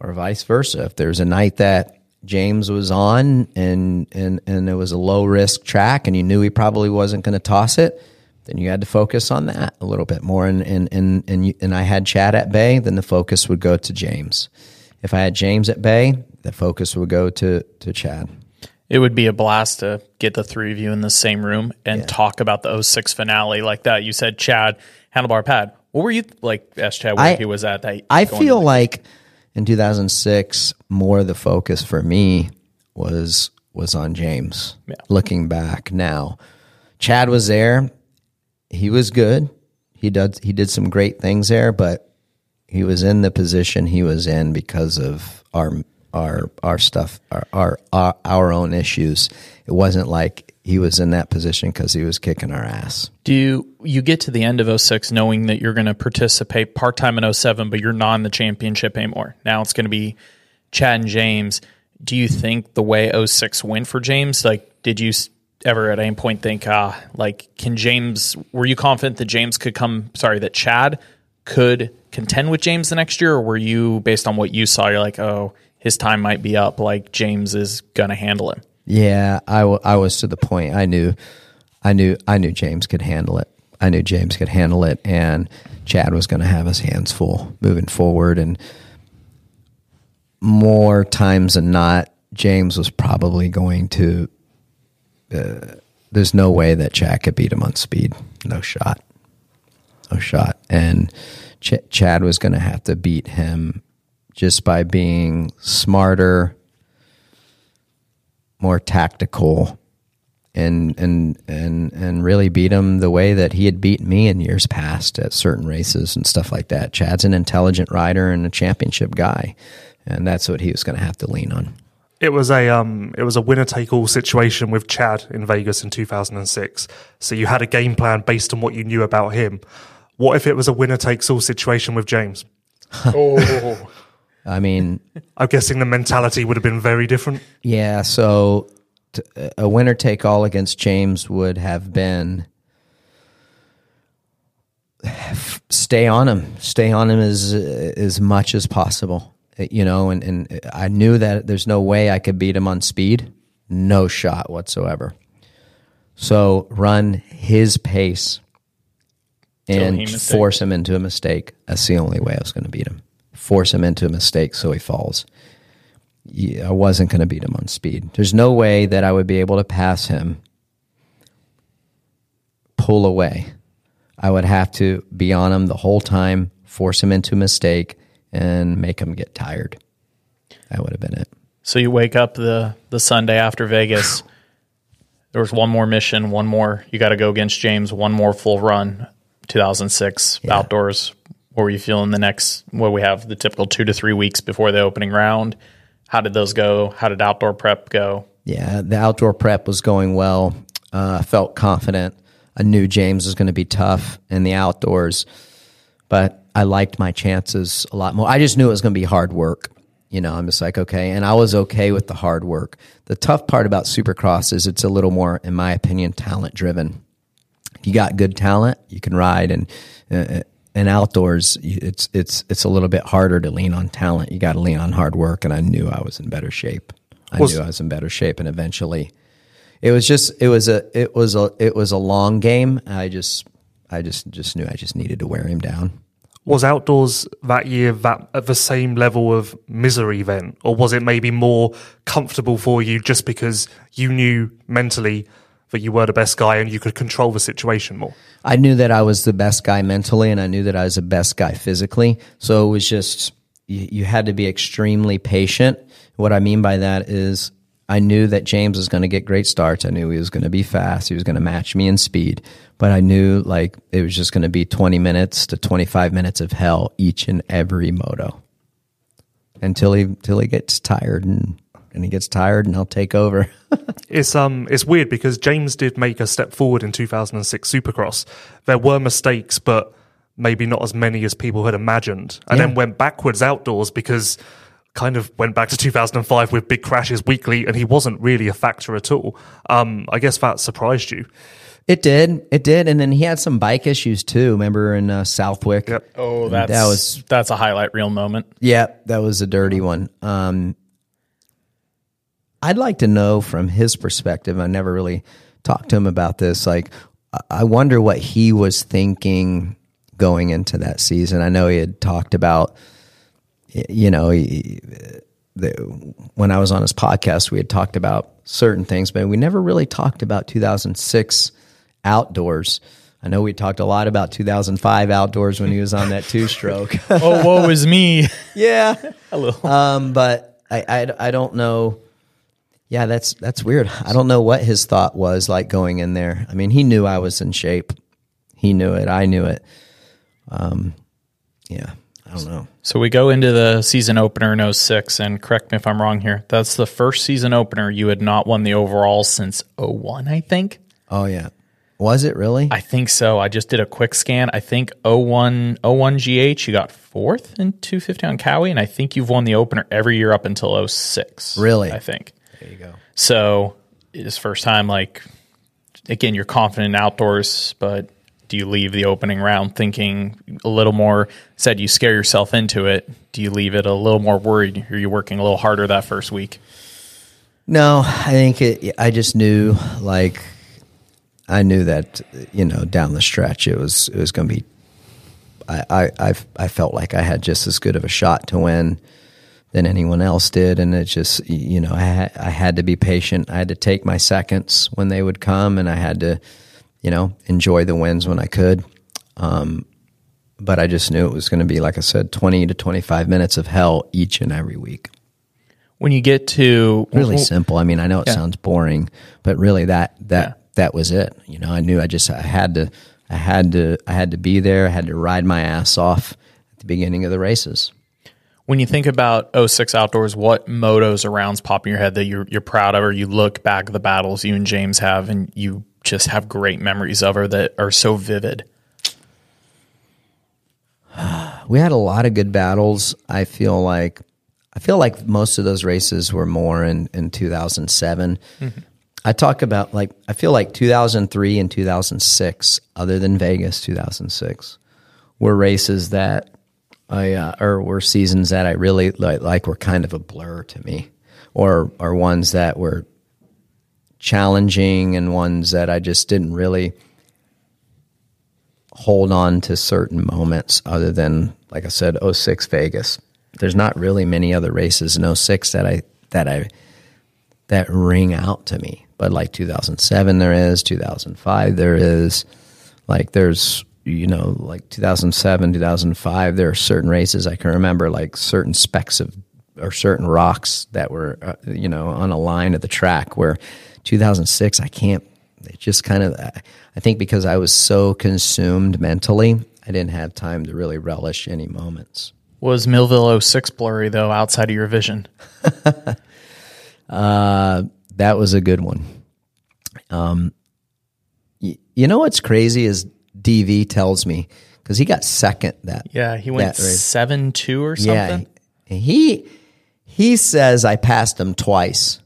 or vice versa. If there's a night that James was on and and and it was a low risk track, and you knew he probably wasn't going to toss it, then you had to focus on that a little bit more. And and and and, you, and I had Chad at bay, then the focus would go to James. If I had James at bay, the focus would go to to Chad. It would be a blast to get the three of you in the same room and talk about the 06 finale like that. You said Chad, handlebar pad. What were you like? Asked Chad where I- he was at. That I feel like in 2006, more the focus for me was was on James. Yeah. Looking back now, Chad was there. He was good. He did he did some great things there, but he was in the position he was in because of our our our stuff, our our our, our own issues. It wasn't like he was in that position because he was kicking our ass. Do you, you get to the end of 06 knowing that you're going to participate part time in 07, but you're not in the championship anymore? Now it's going to be Chad and James. Do you think the way 06 went for James, like, did you ever at any point think, ah, like, can James, were you confident that James could come, sorry, that Chad could contend with James the next year? Or were you, based on what you saw, you're like, oh, his time might be up, like, James is going to handle him? Yeah, I, w- I was to the point. I knew, I knew, I knew James could handle it. I knew James could handle it, and Chad was going to have his hands full moving forward. And more times than not, James was probably going to. Uh, there's no way that Chad could beat him on speed. No shot. No shot. And Ch- Chad was going to have to beat him just by being smarter, more tactical and and and and really beat him the way that he had beaten me in years past at certain races and stuff like that. Chad's an intelligent rider and a championship guy, and that's what he was going to have to lean on. It was a um, it was a winner take all situation with Chad in Vegas in 2006. So you had a game plan based on what you knew about him. What if it was a winner takes all situation with James? Oh, I mean, I'm guessing the mentality would have been very different. yeah. So t- a winner take all against James would have been stay on him, stay on him as as much as possible, you know, and, and I knew that there's no way I could beat him on speed. No shot whatsoever. So run his pace and force him into a mistake. That's the only way I was going to beat him. Force him into a mistake so he falls. I wasn't going to beat him on speed. There's no way that I would be able to pass him, pull away. I would have to be on him the whole time, force him into a mistake, and make them get tired. That would have been it. So you wake up the the Sunday after Vegas. There was one more mission, one more. You got to go against James. One more full run. 2006 outdoors. What were you feeling the next? What we have the typical two to three weeks before the opening round. How did those go? How did outdoor prep go? Yeah, the outdoor prep was going well. Uh, I felt confident. I knew James was going to be tough in the outdoors, but I liked my chances a lot more. I just knew it was going to be hard work. You know, I'm just like, okay. And I was okay with the hard work. The tough part about Supercross is it's a little more, in my opinion, talent driven. If you got good talent, you can ride, and uh, and outdoors, it's it's it's a little bit harder to lean on talent. You got to lean on hard work. And I knew I was in better shape. I Was- knew I was in better shape, and eventually, it was just it was a it was a it was a long game. I just I just just knew I just needed to wear him down. Was outdoors that year that at the same level of misery then, or was it maybe more comfortable for you just because you knew mentally that you were the best guy and you could control the situation more? I knew that I was the best guy mentally, and I knew that I was the best guy physically. So it was just you, you had to be extremely patient. What I mean by that is I knew that James was going to get great starts. I knew he was going to be fast. He was going to match me in speed. But I knew like it was just going to be 20 minutes to 25 minutes of hell each and every moto until he until he gets tired and and he gets tired and I'll take over. It's um it's weird because James did make a step forward in 2006 Supercross. There were mistakes, but maybe not as many as people had imagined, and Yeah. then went backwards outdoors because kind of went back to 2005 with big crashes weekly, and he wasn't really a factor at all. Um, I guess that surprised you. It did. It did. And then he had some bike issues too. Remember in uh, Southwick? Yep. Oh, that's that was that's a highlight reel moment. yeah, that was a dirty one. Um, I'd like to know from his perspective. I never really talked to him about this. Like, I- I wonder what he was thinking going into that season. I know he had talked about, y- you know, he, the, when I was on his podcast, we had talked about certain things, but we never really talked about 2006 outdoors. I know we talked a lot about 2005 outdoors when he was on that two stroke. oh, woe is me. yeah. a little. Um, but I, I, I don't know. Yeah, that's that's weird. I don't know what his thought was like going in there. I mean, he knew I was in shape. He knew it. I knew it. Um, yeah, don't know. So we go into the season opener in 06, and correct me if I'm wrong here. That's the first season opener you had not won the overall since 01, I think. Oh yeah, was it really? I think so. I just did a quick scan. I think 01, 01 GH, you got fourth in 250 on Kawi, and I think you've won the opener every year up until 06. Really? I think. there you go. So it's first time, like, again, you're confident in outdoors, but do you leave the opening round thinking a little more? Said you scare yourself into it. Do you leave it a little more worried? Are you working a little harder that first week? No, I think it. I just knew, like, I knew that you know down the stretch it was it was going to be. I, I I I felt like I had just as good of a shot to win than anyone else did, and it just you know I had, I had to be patient. I had to take my seconds when they would come, and I had to you know enjoy the wins when I could. Um, but I just knew it was going to be like I said, twenty to twenty five minutes of hell each and every week When you get to really simple. I mean, I know it Yeah. sounds boring, but really that that Yeah. that was it. You know, I knew I just I had to I had to I had to be there. I had to ride my ass off at the beginning of the races. When you think about 06 outdoors, what motos or rounds pop in your head that you're you're proud of, or you look back at the battles you and James have, and you just have great memories of her that are so vivid? We had a lot of good battles. I feel like I feel like most of those races were more in in 2007. I talk about like I feel like 2003 and 2006 other than Vegas 2006 were races that I uh, or were seasons that I really like, like were kind of a blur to me, or are ones that were challenging and ones that I just didn't really hold on to certain moments other than like I said 06 Vegas. There's not really many other races in 06 that I that I that ring out to me. But like 2007 there is, 2005 there is, like there's you know like 2007, 2005 there are certain races I can remember like certain specks of or certain rocks that were uh, you know on a line of the track where 2006 I can't it just kind of I think because I was so consumed mentally I didn't have time to really relish any moments. Was Millville 06 blurry though outside of your vision? Uh, that was a good one. Um, y- you know what's crazy is DV tells me because he got second that. Yeah, he went seven two or something. Yeah, he he says I passed him twice.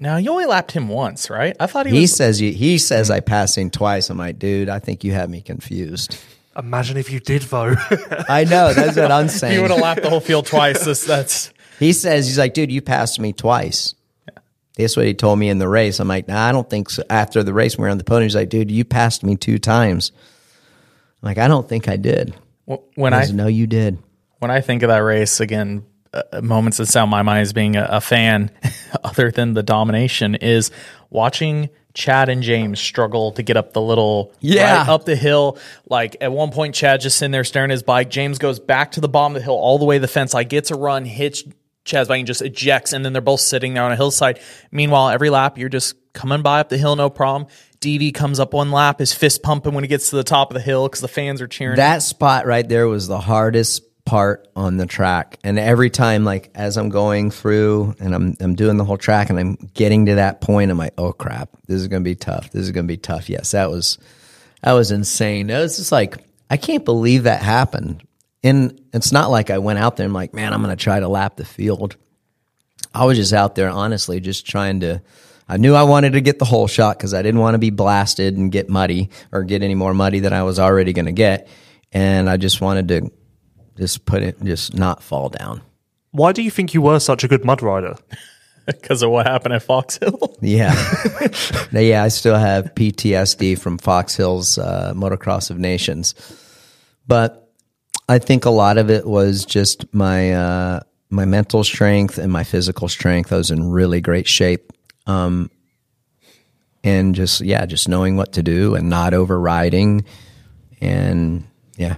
Now you only lapped him once, right? I thought he, He was. says you, he says I passed him twice. I'm like, dude, I think you have me confused. Imagine if you did, though. I know that's what I'm He saying. would have lapped the whole field twice. This, that's He says he's like, dude, you passed me twice. That's what he told me in the race. I'm like, nah, I don't think so. After the race, we were on the podium. He's like, dude, you passed me two times. I'm like, I don't think I did. when I I said, no, you did. when I think of that race again, Uh, moments that sound my mind as being a, a fan, other than the domination, is watching Chad and James struggle to get up the little Yeah. right up the hill. Like at one point, Chad just sitting there staring at his bike. James goes back to the bottom of the hill, all the way to the fence, like gets a run, hits Chad's bike, and just ejects, and then they're both sitting there on a hillside. Meanwhile, every lap you're just coming by up the hill, no problem. DV comes up one lap, his fist pumping when he gets to the top of the hill because the fans are cheering. That spot right there was the hardest part on the track. And every time, like as I'm going through and I'm I'm doing the whole track and I'm getting to that point, I'm like, oh crap, this is gonna be tough. This is gonna be tough. Yes, that was that was insane. It was just like I can't believe that happened. And it's not like I went out there and I'm like, man, I'm gonna try to lap the field. I was just out there, honestly, just trying to. I knew I wanted to get the whole shot because I didn't want to be blasted and get muddy or get any more muddy than I was already going to get, and I just wanted to just put it, just not fall down. Why do you think you were such a good mud rider? because of what happened at Fox Hill. Yeah, Now, yeah. I still have PTSD from Fox Hills uh, Motocross of Nations, but I think a lot of it was just my uh, my mental strength and my physical strength. I was in really great shape, um, and just yeah, just knowing what to do and not overriding, and yeah.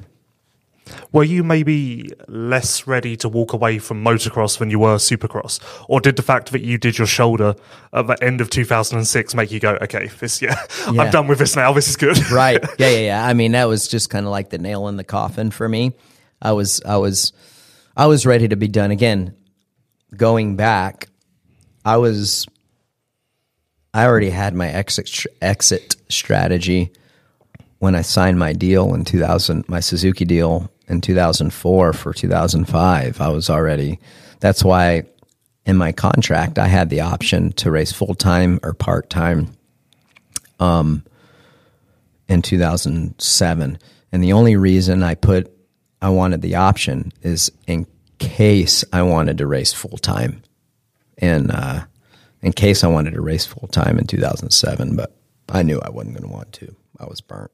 Were you maybe less ready to walk away from motocross than you were supercross? Or did the fact that you did your shoulder at the end of 2006 make you go, okay, this, yeah, Yeah. I'm done with this now. This is good. right yeah yeah yeah i mean that was just kind of like the nail in the coffin for me i was i was i was ready to be done again going back i was i already had my exit exit strategy when i signed my deal in 2000 my suzuki deal in 2004 for 2005 i was already that's why in my contract i had the option to race full-time or part-time um, in 2007. And the only reason I put I wanted the option is in case I wanted to race full time. And uh, in case I wanted to race full time in 2007, but I knew I wasn't going to want to. I was burnt.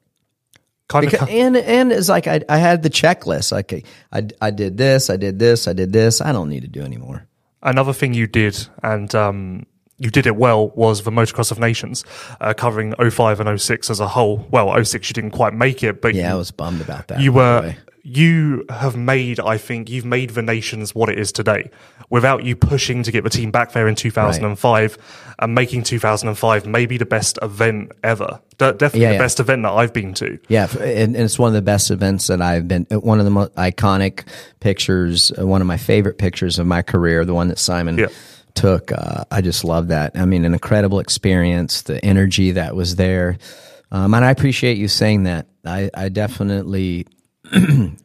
Kind of, Because, and and it's like I I had the checklist. Like I I did this, I did this, I did this. I don't need to do anymore. another thing you did, and um, you did it well, was the Motocross of Nations, uh, covering 05 and 06 as a whole. Well, 06 you didn't quite make it, but Yeah, I was bummed about that. you were. You have made, I think, you've made the nations what it is today without you pushing to get the team back there in 2005 and making 2005 maybe the best event ever. De- definitely Yeah, the yeah. best event that I've been to. Yeah, and, and it's one of the best events that I've been. uh, One of the most iconic pictures, uh, one of my favorite pictures of my career, the one that Simon Yeah. took. Uh, I just love that. I mean, an incredible experience, the energy that was there, um, and I appreciate you saying that. I, I definitely.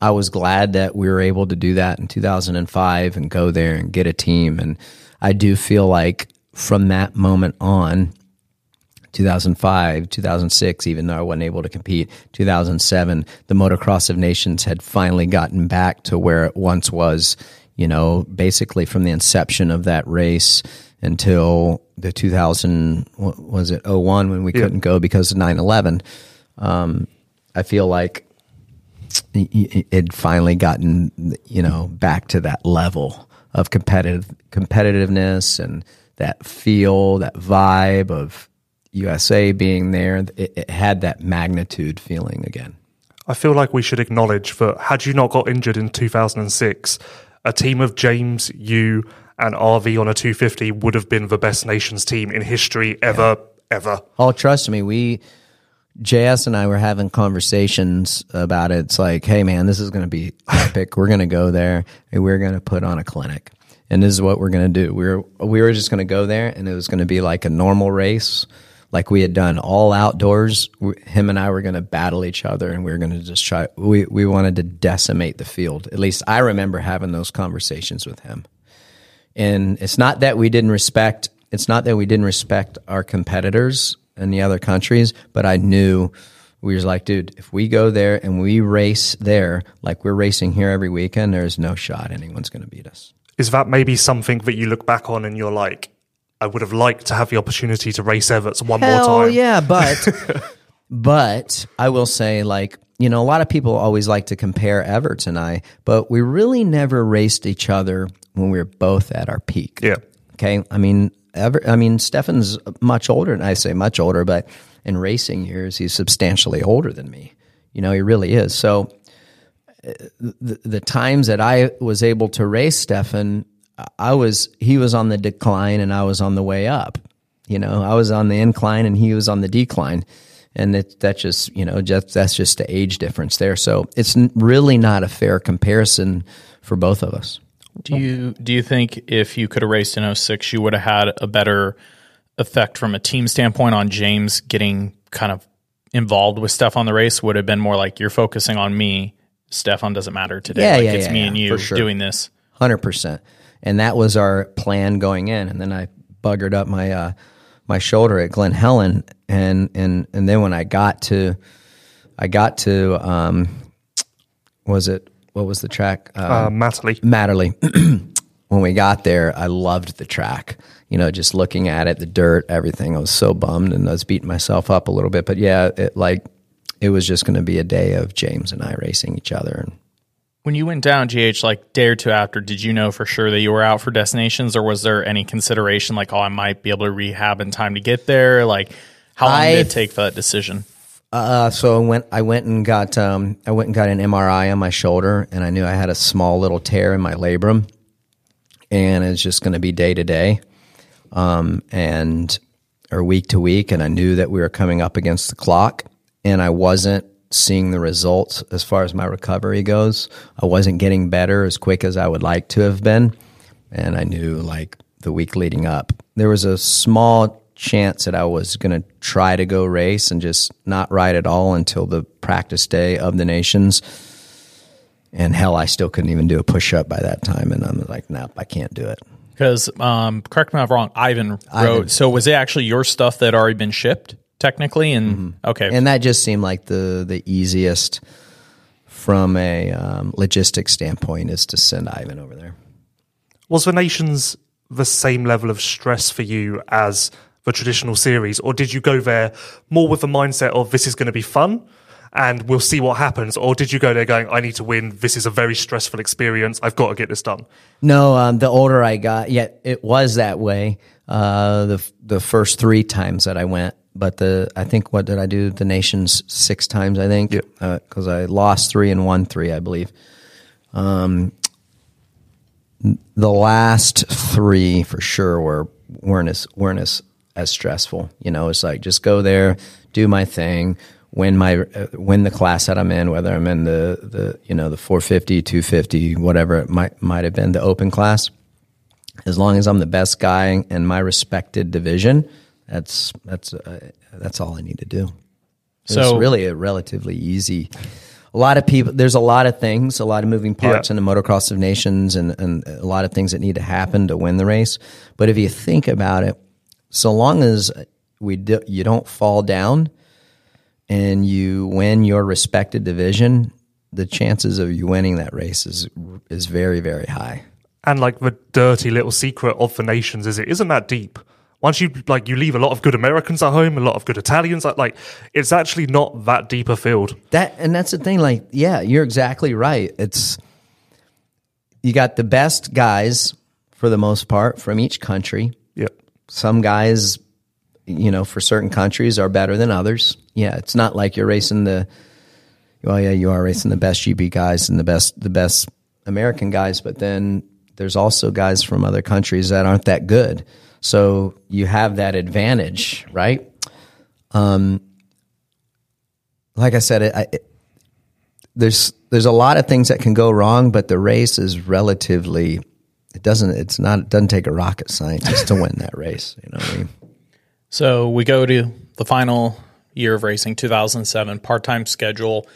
I was glad that we were able to do that in 2005 and go there and get a team. And I do feel like from that moment on, 2005, 2006, even though I wasn't able to compete. 2007, the Motocross of Nations had finally gotten back to where it once was, you know, basically from the inception of that race until the 2000, what was it, 01 when we couldn't go because of 9 11. Um, I feel like it finally gotten, you know, back to that level of competitive competitiveness and that feel, that vibe of USA being there. It, it had that magnitude feeling again. I feel like we should acknowledge that had you not got injured in 2006, a team of James, you, and RV on a 250 would have been the best nations team in history ever, yeah. ever. Oh, trust me, we JS and I were having conversations about it. It's like, hey man, this is going to be epic. we're going to go there and we're going to put on a clinic, and this is what we're going to do. We are we were just going to go there, and it was going to be like a normal race, like we had done all outdoors. Him and I were going to battle each other, and we were going to just try. We we wanted to decimate the field. At least I remember having those conversations with him. And it's not that we didn't respect. It's not that we didn't respect our competitors in the other countries, but I knew we was like, dude, if we go there and we race there like we're racing here every weekend, there's no shot anyone's going to beat us. Is that maybe something that you look back on and you're like, I would have liked to have the opportunity to race Everts one Hell more time. yeah, but but I will say like you know a lot of people always like to compare Everts and I, but we really never raced each other when we were both at our peak. Yeah. Okay. I mean, ever. I mean, Stefan's much older, and I say much older, but in racing years, he's substantially older than me. You know, he really is. So uh, the, the times that I was able to race Stefan, I was he was on the decline and I was on the way up. You know, I was on the incline and he was on the decline, and it, that just you know just that's just the age difference there. So it's really not a fair comparison for both of us. Do you do you think if you could have raced in 06, you would have had a better effect from a team standpoint on James getting kind of involved with Stefan the race? Would have been more like you're focusing on me. Stefan doesn't matter today. Yeah, like yeah, it's yeah, me yeah, and you sure. doing this. Hundred percent. And that was our plan going in. And then I buggered up my uh, my shoulder at Glen Helen, and and and then when I got to, I got to, um, was it what was the track? Uh, uh, Matterley. Matterley. when we got there, I loved the track. You know, just looking at it, the dirt, everything. I was so bummed, and I was beating myself up a little bit. But yeah, it like it was just going to be a day of James and I racing each other. And when you went down GH like day or two after, did you know for sure that you were out for the Nations, or was there any consideration like, oh, I might be able to rehab in time to get there? Like, how long I, did it take for that decision? Uh, so I went, I went and got, um, I went and got an MRI on my shoulder, and I knew I had a small little tear in my labrum, and it's just going to be day to day, um, and or week to week, and I knew that we were coming up against the clock, and I wasn't seeing the results as far as my recovery goes. I wasn't getting better as quick as I would like to have been, and I knew like the week leading up, there was a small chance that I was going to try to go race and just not ride at all until the practice day of the nations. And hell, I still couldn't even do a push up by that time. And I'm like, nope, I can't do it. Because, um, correct me if I'm wrong, Ivan wrote. Ivan. So was it actually your stuff that already been shipped technically? And mm-hmm. okay. And that just seemed like the, the easiest from a um, logistics standpoint is to send Ivan over there. Was the nations the same level of stress for you as the traditional series, or did you go there more with the mindset of this is going to be fun and we'll see what happens, or did you go there going, I need to win, this is a very stressful experience, I've got to get this done? No, um, the older I got, yeah, it was that way. Uh, the the first three times that I went, but the I think what did I do? The nations six times, I think, because uh, I lost three and won three, I believe. Um, the last three for sure were weren't as weren't as as stressful. You know, it's like just go there, do my thing, win my uh, win the class that I'm in, whether I'm in the the you know the 450, 250, whatever it might might have been the open class. As long as I'm the best guy in my respected division, that's that's uh, that's all I need to do. So it's really a relatively easy. A lot of people. There's a lot of things, a lot of moving parts yeah. in the motocross of nations, and, and a lot of things that need to happen to win the race. But if you think about it, so long as we do, you don't fall down and you win your respected division, the chances of you winning that race is is very very high. And like the dirty little secret of the nations is it isn't that deep. Once you like you leave a lot of good Americans at home, a lot of good Italians, like, like it's actually not that deep a field. That and that's the thing. Like, yeah, you're exactly right. It's you got the best guys for the most part from each country. Yep. Some guys, you know, for certain countries are better than others. Yeah, it's not like you're racing the. Well, yeah, you are racing the best GB guys and the best the best American guys, but then there's also guys from other countries that aren't that good. So you have that advantage, right? Um, like I said, it, I, it, there's there's a lot of things that can go wrong, but the race is relatively. It doesn't. It's not. It doesn't take a rocket scientist to win that race. You know I mean? So we go to the final year of racing, 2007, part time schedule.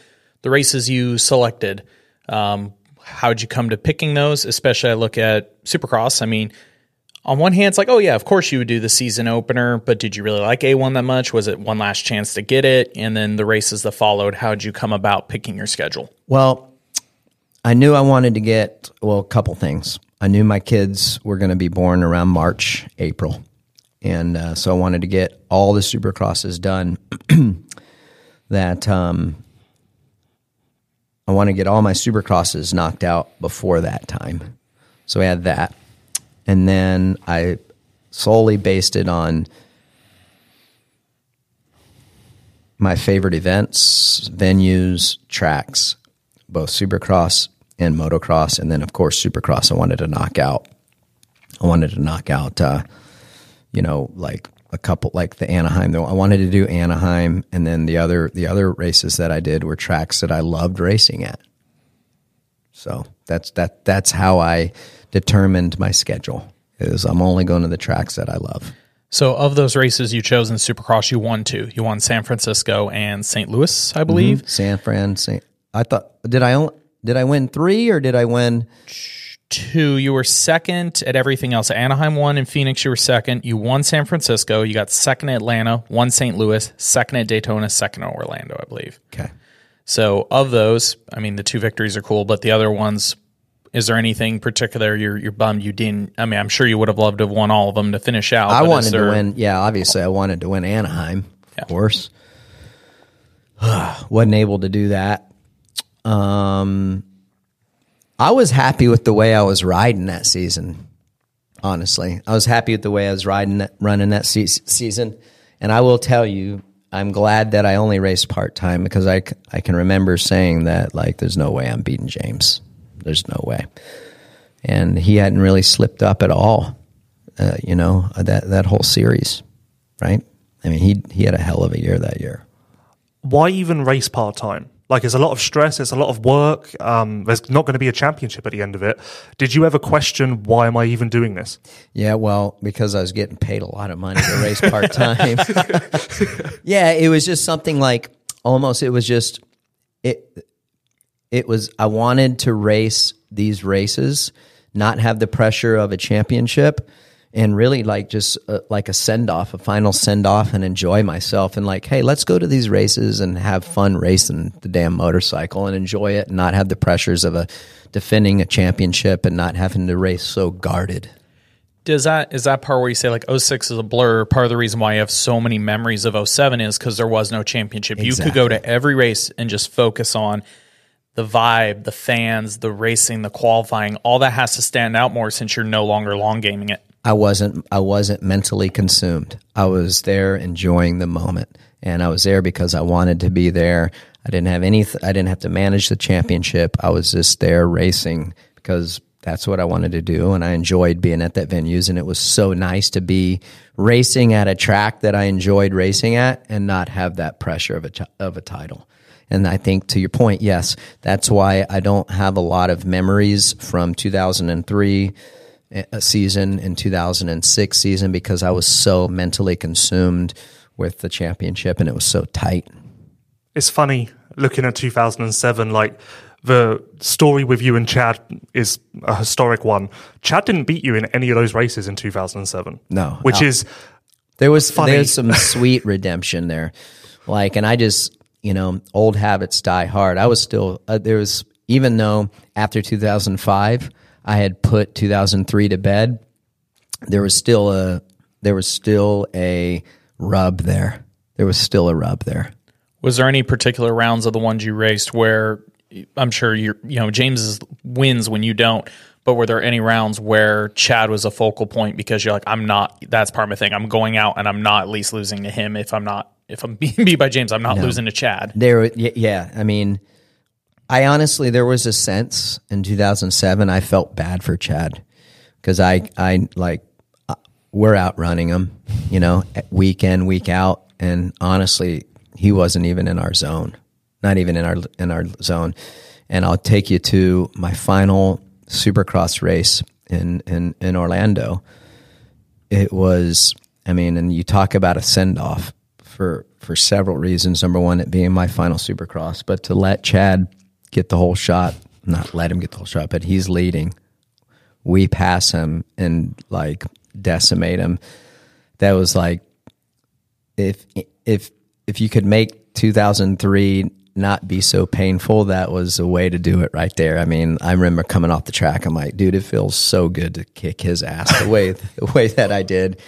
The races you selected. Um, how'd you come to picking those? Especially, I look at Supercross. I mean, on one hand, it's like, oh yeah, of course you would do the season opener, but did you really like A1 that much? Was it one last chance to get it? And then the races that followed, how'd you come about picking your schedule? Well, I knew I wanted to get well a couple things. I knew my kids were going to be born around March, April, and uh, so I wanted to get all the supercrosses done. that um, I want to get all my supercrosses knocked out before that time. So I had that and then I solely based it on my favorite events, venues, tracks, both supercross and motocross, and then of course supercross. I wanted to knock out. I wanted to knock out, uh, you know, like a couple, like the Anaheim. Though I wanted to do Anaheim, and then the other the other races that I did were tracks that I loved racing at. So that's that. That's how I determined my schedule. Is I'm only going to the tracks that I love. So, of those races you chose in Supercross, you won two. You won San Francisco and St. Louis, I believe. Mm-hmm. San Fran. Saint, I thought did I only, did I win three or did I win two? You were second at everything else. Anaheim won in Phoenix. You were second. You won San Francisco. You got second at Atlanta. One St. Louis. Second at Daytona. Second at Orlando, I believe. Okay. So of those, I mean, the two victories are cool, but the other ones is there anything particular you're you're bummed you didn't? I mean, I'm sure you would have loved to have won all of them to finish out. I wanted there, to win. Yeah, obviously, I wanted to win Anaheim. Of course, wasn't able to do that. Um, I was happy with the way I was riding that season. Honestly, I was happy with the way I was riding, running that se- season, and I will tell you, I'm glad that I only raced part time because I, I can remember saying that like, there's no way I'm beating James. There's no way. And he hadn't really slipped up at all, uh, you know, that, that whole series, right? I mean, he, he had a hell of a year that year. Why even race part time? Like, it's a lot of stress, it's a lot of work. Um, there's not going to be a championship at the end of it. Did you ever question why am I even doing this? Yeah, well, because I was getting paid a lot of money to race part time. yeah, it was just something like almost. It was just it it was I wanted to race these races, not have the pressure of a championship, and really like just uh, like a send off, a final send off, and enjoy myself. And like, hey, let's go to these races and have fun racing the damn motorcycle and enjoy it, and not have the pressures of a defending a championship and not having to race so guarded. Does that is that part where you say like 06 is a blur? Part of the reason why you have so many memories of 07 is because there was no championship. Exactly. You could go to every race and just focus on the vibe, the fans, the racing, the qualifying, all that has to stand out more since you're no longer long gaming it. I wasn't I wasn't mentally consumed. I was there enjoying the moment and I was there because I wanted to be there. I didn't have any I didn't have to manage the championship. I was just there racing because that's what I wanted to do and I enjoyed being at that venues and it was so nice to be racing at a track that I enjoyed racing at and not have that pressure of a of a title. And I think to your point, yes, that's why I don't have a lot of memories from 2003 a eh, season in 2006 season because I was so mentally consumed with the championship and it was so tight. It's funny looking at 2007 like the story with you and Chad is a historic one. Chad didn't beat you in any of those races in 2007. No. Which is There was Funny. there's some sweet redemption there, like, and I just you know old habits die hard. I was still uh, there was even though after 2005 I had put 2003 to bed, there was still a there was still a rub there. There was still a rub there. Was there any particular rounds of the ones you raced where I'm sure you you know James wins when you don't, but were there any rounds where Chad was a focal point because you're like I'm not that's part of my thing. I'm going out and I'm not at least losing to him if I'm not if I'm being beat by James, I'm not losing to Chad. There, yeah. I mean, I honestly, there was a sense in 2007 I felt bad for Chad because I, I like, uh, we're outrunning him, you know, week in, week out, and honestly, he wasn't even in our zone, not even in our in our zone. And I'll take you to my final Supercross race in in in Orlando. It was, I mean, and you talk about a send off for for several reasons. Number one, it being my final Supercross, but to let Chad get the whole shot, not let him get the whole shot, but he's leading. We pass him and like decimate him. That was like if if if you could make 2003 not be so painful, that was a way to do it right there. I mean, I remember coming off the track. I'm like, dude, it feels so good to kick his ass the way the way that I did,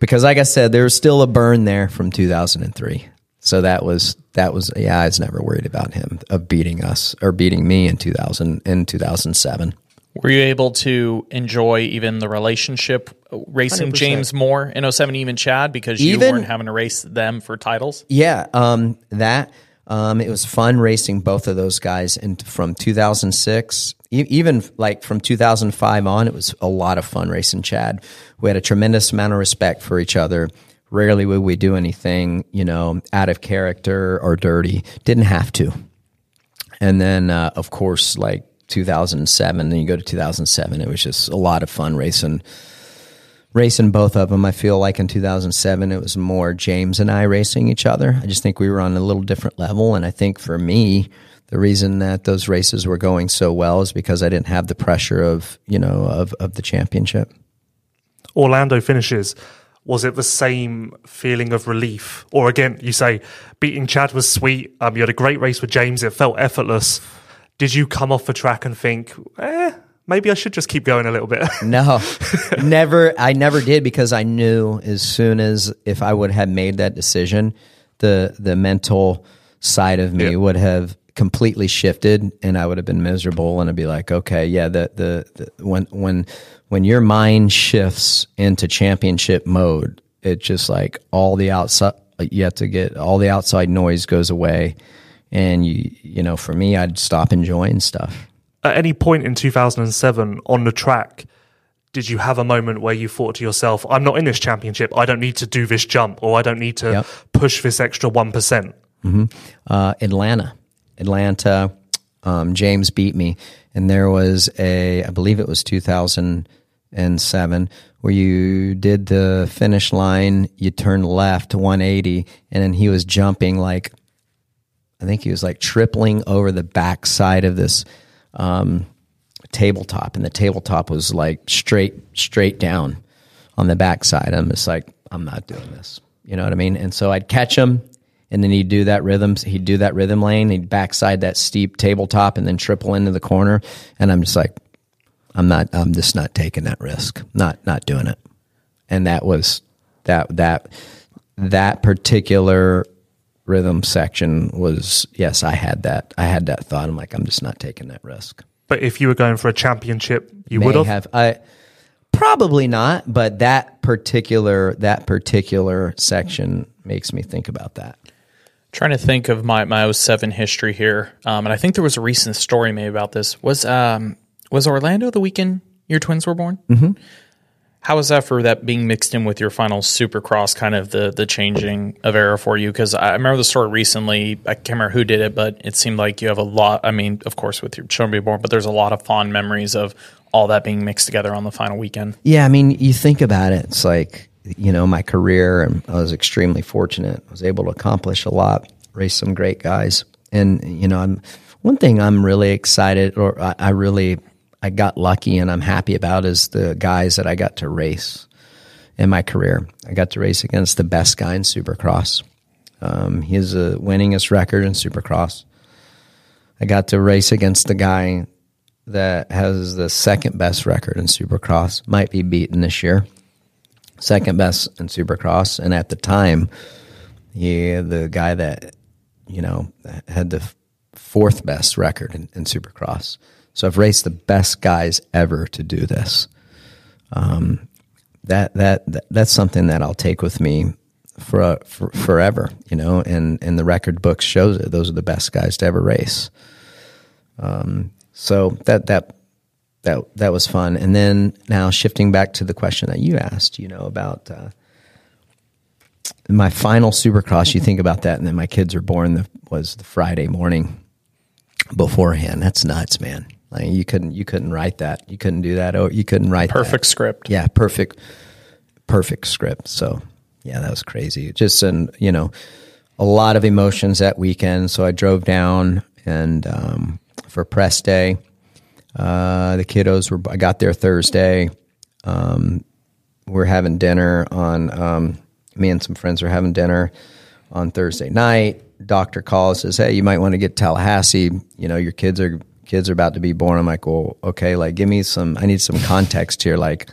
because like I said, there was still a burn there from 2003. So that was that was yeah. I was never worried about him of beating us or beating me in 2000 in 2007. Were you able to enjoy even the relationship racing 100%. James more in 07, even Chad, because you Even- weren't having to race them for titles? Yeah, um, that um, it was fun racing both of those guys. And from 2006, e- even like from 2005 on, it was a lot of fun racing Chad. We had a tremendous amount of respect for each other. Rarely would we do anything, you know, out of character or dirty. Didn't have to. And then, uh, of course, like 2007, then you go to 2007, it was just a lot of fun racing racing both of them. I feel like in 2007 it was more James and I racing each other. I just think we were on a little different level, and I think for me, the reason that those races were going so well is because I didn't have the pressure of you know of of the championship. Orlando finishes, was it the same feeling of relief? Or again, you say beating Chad was sweet. Um, you had a great race with James. It felt effortless. Did you come off the track and think, eh, maybe I should just keep going a little bit? No, never. I never did because I knew as soon as if I would have made that decision, the the mental side of me would have completely shifted, and I would have been miserable, and I'd be like, okay, yeah, the the, the when when when your mind shifts into championship mode, it's just like all the outside you have to get all the outside noise goes away, and you you know, for me, I'd stop enjoying stuff. At any point in 2007 on the track, did you have a moment where you thought to yourself, I'm not in this championship. I don't need to do this jump or I don't need to Yep. push this extra 1%? uh, Atlanta. Atlanta. Um, James beat me, and there was a, I believe it was 2007, where you did the finish line, you turned left 180, and then he was jumping like, I think he was like tripling over the back side of this um, tabletop, and the tabletop was like straight, straight down on the backside. I'm just like, I'm not doing this. You know what I mean? And so I'd catch him, and then he'd do that rhythm. He'd do that rhythm lane. He'd backside that steep tabletop, and then triple into the corner. And I'm just like, I'm not. I'm just not taking that risk. Not not doing it. And that was that that that particular rhythm section was yes. I had that. I had that thought. I'm like, I'm just not taking that risk But if you were going for a championship, you would have. I probably not, but that particular that particular section makes me think about that. Trying to think of my, my 07 history here. Um, and I think there was a recent story made about this. Was um, was Orlando the weekend your twins were born? Mm-hmm. How was that for that being mixed in with your final supercross, kind of the the changing of era for you? Because I remember the story recently. I can't remember who did it, but it seemed like you have a lot. I mean, of course, with your children being born, but there's a lot of fond memories of all that being mixed together on the final weekend. Yeah, I mean, you think about it. It's like you know, my career, and I was extremely fortunate. I was able to accomplish a lot, race some great guys, and you know, I'm one thing I'm really excited, or I, I really I got lucky, and I'm happy about is the guys that I got to race. in my career. I got to race against the best guy in Supercross. Um, he has a winningest record in Supercross. I got to race against the guy that has the second best record in Supercross. Might be beaten this year. Second best in Supercross, and at the time, he the guy that you know had the fourth best record in, in Supercross. So I've raced the best guys ever to do this. Um, that, that that that's something that I'll take with me for, for forever, you know. And and the record books shows it. Those are the best guys to ever race. Um, so that that that that was fun. And then now shifting back to the question that you asked, you know, about uh, my final Supercross. You think about that, and then my kids are born. The, was the Friday morning beforehand. That's nuts, man. Like you couldn't you couldn't write that. You couldn't do that. Oh, you couldn't write Perfect that. script. Yeah, perfect, perfect script. So yeah, that was crazy. Just and you know a lot of emotions that weekend. So I drove down and um, for press day. Uh, the kiddos were. I got there Thursday. Um, we're having dinner on. Um, me and some friends are having dinner on Thursday night. Doctor calls says, "Hey, you might want to get Tallahassee. You know, your kids are kids are about to be born." I'm like, "Well, okay. Like, give me some. I need some context here. Like,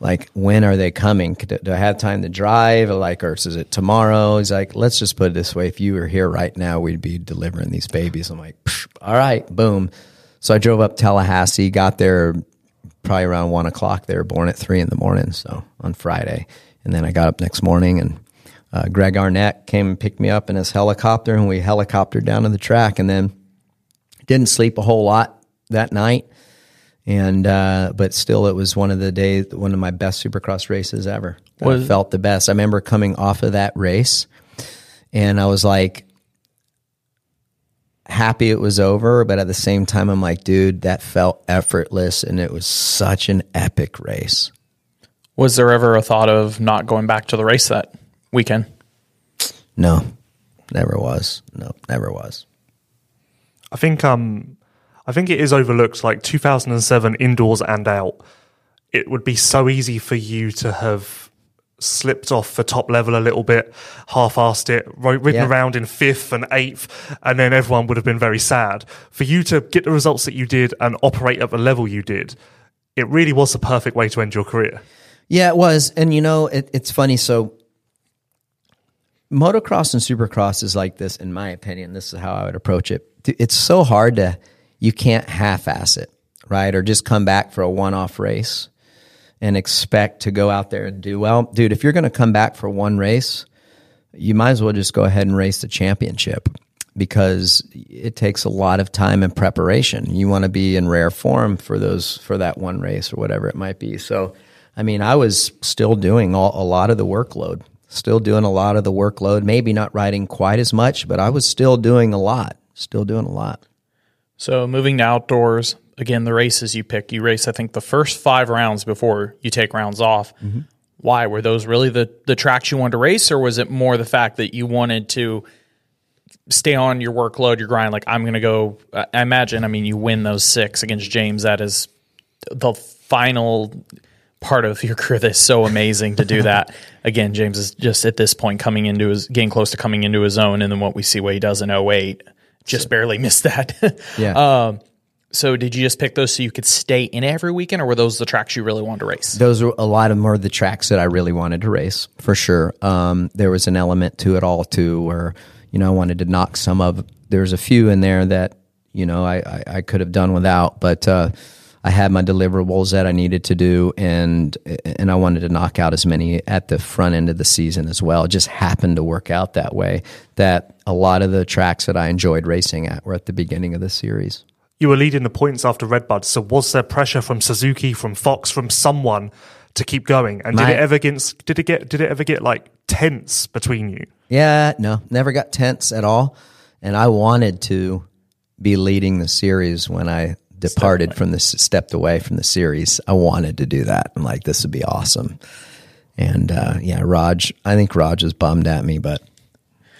like when are they coming? Do I have time to drive? Like, or is it tomorrow?" He's like, "Let's just put it this way. If you were here right now, we'd be delivering these babies." I'm like, "All right, boom." So I drove up Tallahassee, got there probably around one o'clock. They were born at three in the morning, so on Friday, and then I got up next morning and uh, Greg Arnett came and picked me up in his helicopter, and we helicoptered down to the track, and then didn't sleep a whole lot that night. And uh, but still, it was one of the days, one of my best Supercross races ever. Was, I felt the best. I remember coming off of that race, and I was like happy it was over, but at the same time, I'm like, dude, that felt effortless, and it was such an epic race. Was there ever a thought of not going back to the race that weekend? No, never was. No, never was. I think um, I think it is overlooked. Like 2007, indoors and out, it would be so easy for you to have slipped off the top level a little bit, half-assed it, ridden yeah. around in fifth and eighth, and then everyone would have been very sad. For you to get the results that you did and operate at the level you did, it really was the perfect way to end your career. Yeah, it was. And you know, it, it's funny. So motocross and supercross is like this, in my opinion. This is how I would approach it. It's so hard to, you can't half ass it, right? Or just come back for a one off race and expect to go out there and do well. Dude, if you're going to come back for one race, you might as well just go ahead and race the championship because it takes a lot of time and preparation. You want to be in rare form for those for that one race or whatever it might be. So, I mean, I was still doing all, a lot of the workload still doing a lot of the workload, maybe not riding quite as much, but I was still doing a lot, still doing a lot. So moving to outdoors, again, the races you pick, you race, I think, the first five rounds before you take rounds off. Mm-hmm. Why? Were those really the, the tracks you wanted to race, or was it more the fact that you wanted to stay on your workload, your grind? Like, I'm going to go, I imagine, I mean, you win those six against James. That is the final part of your career that's so amazing to do that. Again, James is just at this point coming into his getting close to coming into his own, and then what we see what he does in 08, just so, barely missed that. yeah. Um, so did you just pick those so you could stay in every weekend, or were those the tracks you really wanted to race? Those were a lot of more the tracks that I really wanted to race for sure. Um, there was an element to it all too, where you know I wanted to knock some of. There's a few in there that you know I I, I could have done without, but. Uh, I had my deliverables that I needed to do, and and I wanted to knock out as many at the front end of the season as well. It just happened to work out that way. That a lot of the tracks that I enjoyed racing at were at the beginning of the series. You were leading the points after Redbud, so was there pressure from Suzuki, from Fox, from someone to keep going? And did it ever get did it get did it ever get like tense between you? Yeah, no, never got tense at all. And I wanted to be leading the series when I departed from this, stepped away from the series. I wanted to do that. I'm like, this would be awesome. And uh, yeah, Raj, I think Raj was bummed at me, but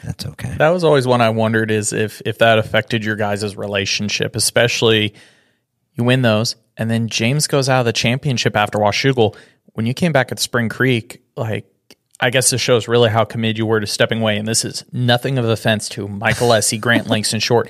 that's okay. That was always one I wondered is if if that affected your guys' relationship, especially you win those, and then James goes out of the championship after Washougal. when you came back at Spring Creek, like I guess this shows really how committed you were to stepping away. And this is nothing of offense to Mike Alessi, Grant Langston Short.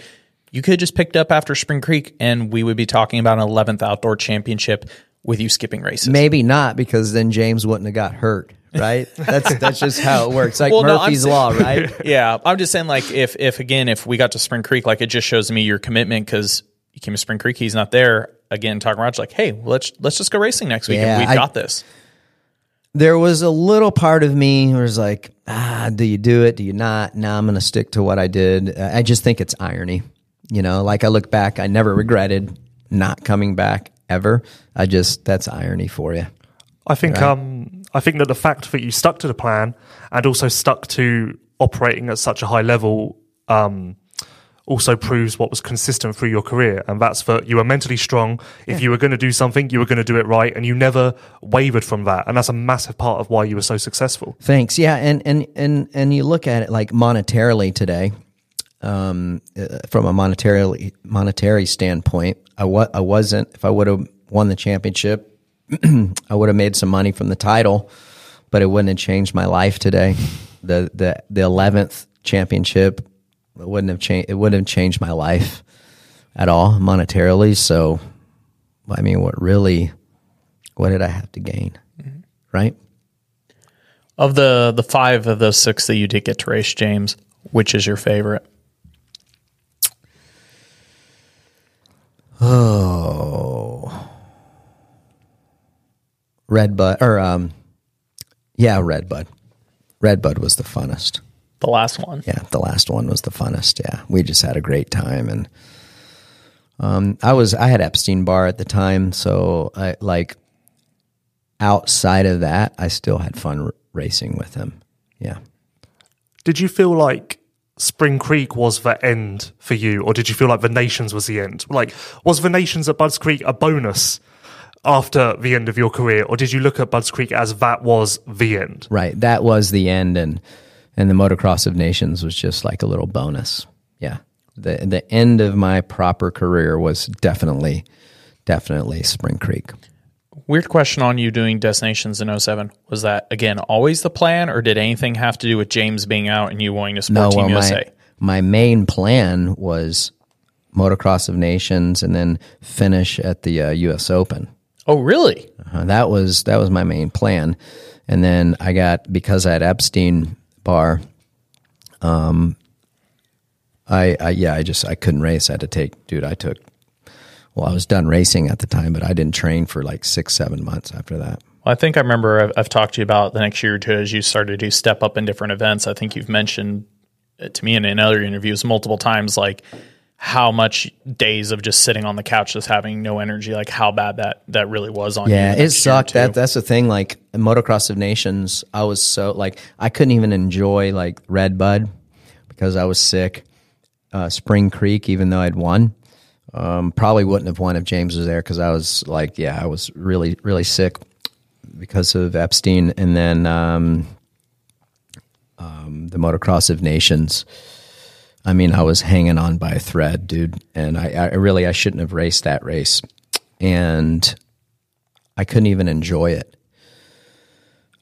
You could have just picked up after Spring Creek, and we would be talking about an 11th outdoor championship with you skipping races. Maybe not because then James wouldn't have got hurt, right? That's that's just how it works. Like Well, no, Murphy's saying- law, right? yeah, I'm just saying, like, if if again, if we got to Spring Creek, like, it just shows me your commitment because you came to Spring Creek, he's not there. Again, talking Roger, like, hey, let's let's just go racing next week, Yeah, and we've I- got this. there was a little part of me who was like, ah, do you do it? Do you not? Now I'm going to stick to what I did. I just think it's irony. You know, like I look back, I never regretted not coming back ever. I just, that's irony for you. I think um, I think that the fact that you stuck to the plan and also stuck to operating at such a high level um, also proves what was consistent through your career, and that's that you were mentally strong. If you were going to do something, you were going to do it right, and you never wavered from that. And that's a massive part of why you were so successful. Thanks. Yeah, and and and and you look at it like monetarily today, um, uh, from a monetary monetary standpoint. I wa- I wasn't. If I would have won the championship, I would have made some money from the title, but it wouldn't have changed my life today. The the the eleventh championship it wouldn't have changed. It wouldn't have changed my life at all monetarily. So, I mean, what really? What did I have to gain? Right. Of the the five of those six that you did get to race, James, which is your favorite? Red Bud or um yeah, Red Bud. Red Bud was the funnest. The last one. Yeah, the last one was the funnest. Yeah. We just had a great time and um I was I had Epstein Barr at the time, so I like outside of that, I still had fun r- racing with him. Yeah. Did you feel like Spring Creek was the end for you, or did you feel like the Nations was the end? Like, was the Nations at Buds Creek a bonus after the end of your career, or did you look at Buds Creek as that was the end? Right. That was the end and and the motocross of nations was just like a little bonus. Yeah. The the end of my proper career was definitely definitely Spring Creek. Weird question on you doing the Nations in 07. Was that again always the plan, or did anything have to do with James being out and you wanting to support Team well, USA? my my main plan was motocross of nations and then finish at the uh, US Open. Oh, really? Uh, that was that was my main plan, and then I got because I had Epstein Barr. Um, I, I yeah I just I couldn't race. I had to take dude. I took well I was done racing at the time, but I didn't train for like six seven months after that. Well, I think I remember I've, I've talked to you about the next year or two as you started to step up in different events. I think you've mentioned to me in, in other interviews multiple times, like how much days of just sitting on the couch, just having no energy, like how bad that that really was on you. Yeah, it next year or sucked. That that's the thing. Like motocross of nations, I was so like I couldn't even enjoy like Red Bud because I was sick. Uh, Spring Creek, even though I'd won, um, probably wouldn't have won if James was there because I was like, yeah, I was really really sick because of Epstein, and then um, um, the motocross of nations. I mean, I was hanging on by a thread, dude, and I, I really I shouldn't have raced that race, and I couldn't even enjoy it.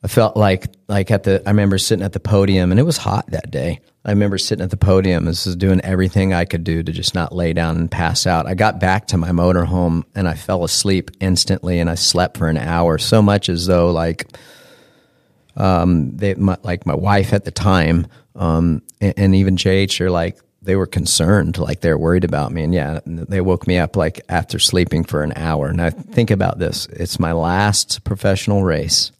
I felt like like at the I remember sitting at the podium and it was hot that day. I remember sitting at the podium and was doing everything I could do to just not lay down and pass out. I got back to my motorhome and I fell asleep instantly and I slept for an hour. So much as though like um they my, like my wife at the time um and, and even JH are like they were concerned like they're worried about me. And yeah they woke me up like after sleeping for an hour. And I think about this. It's my last professional race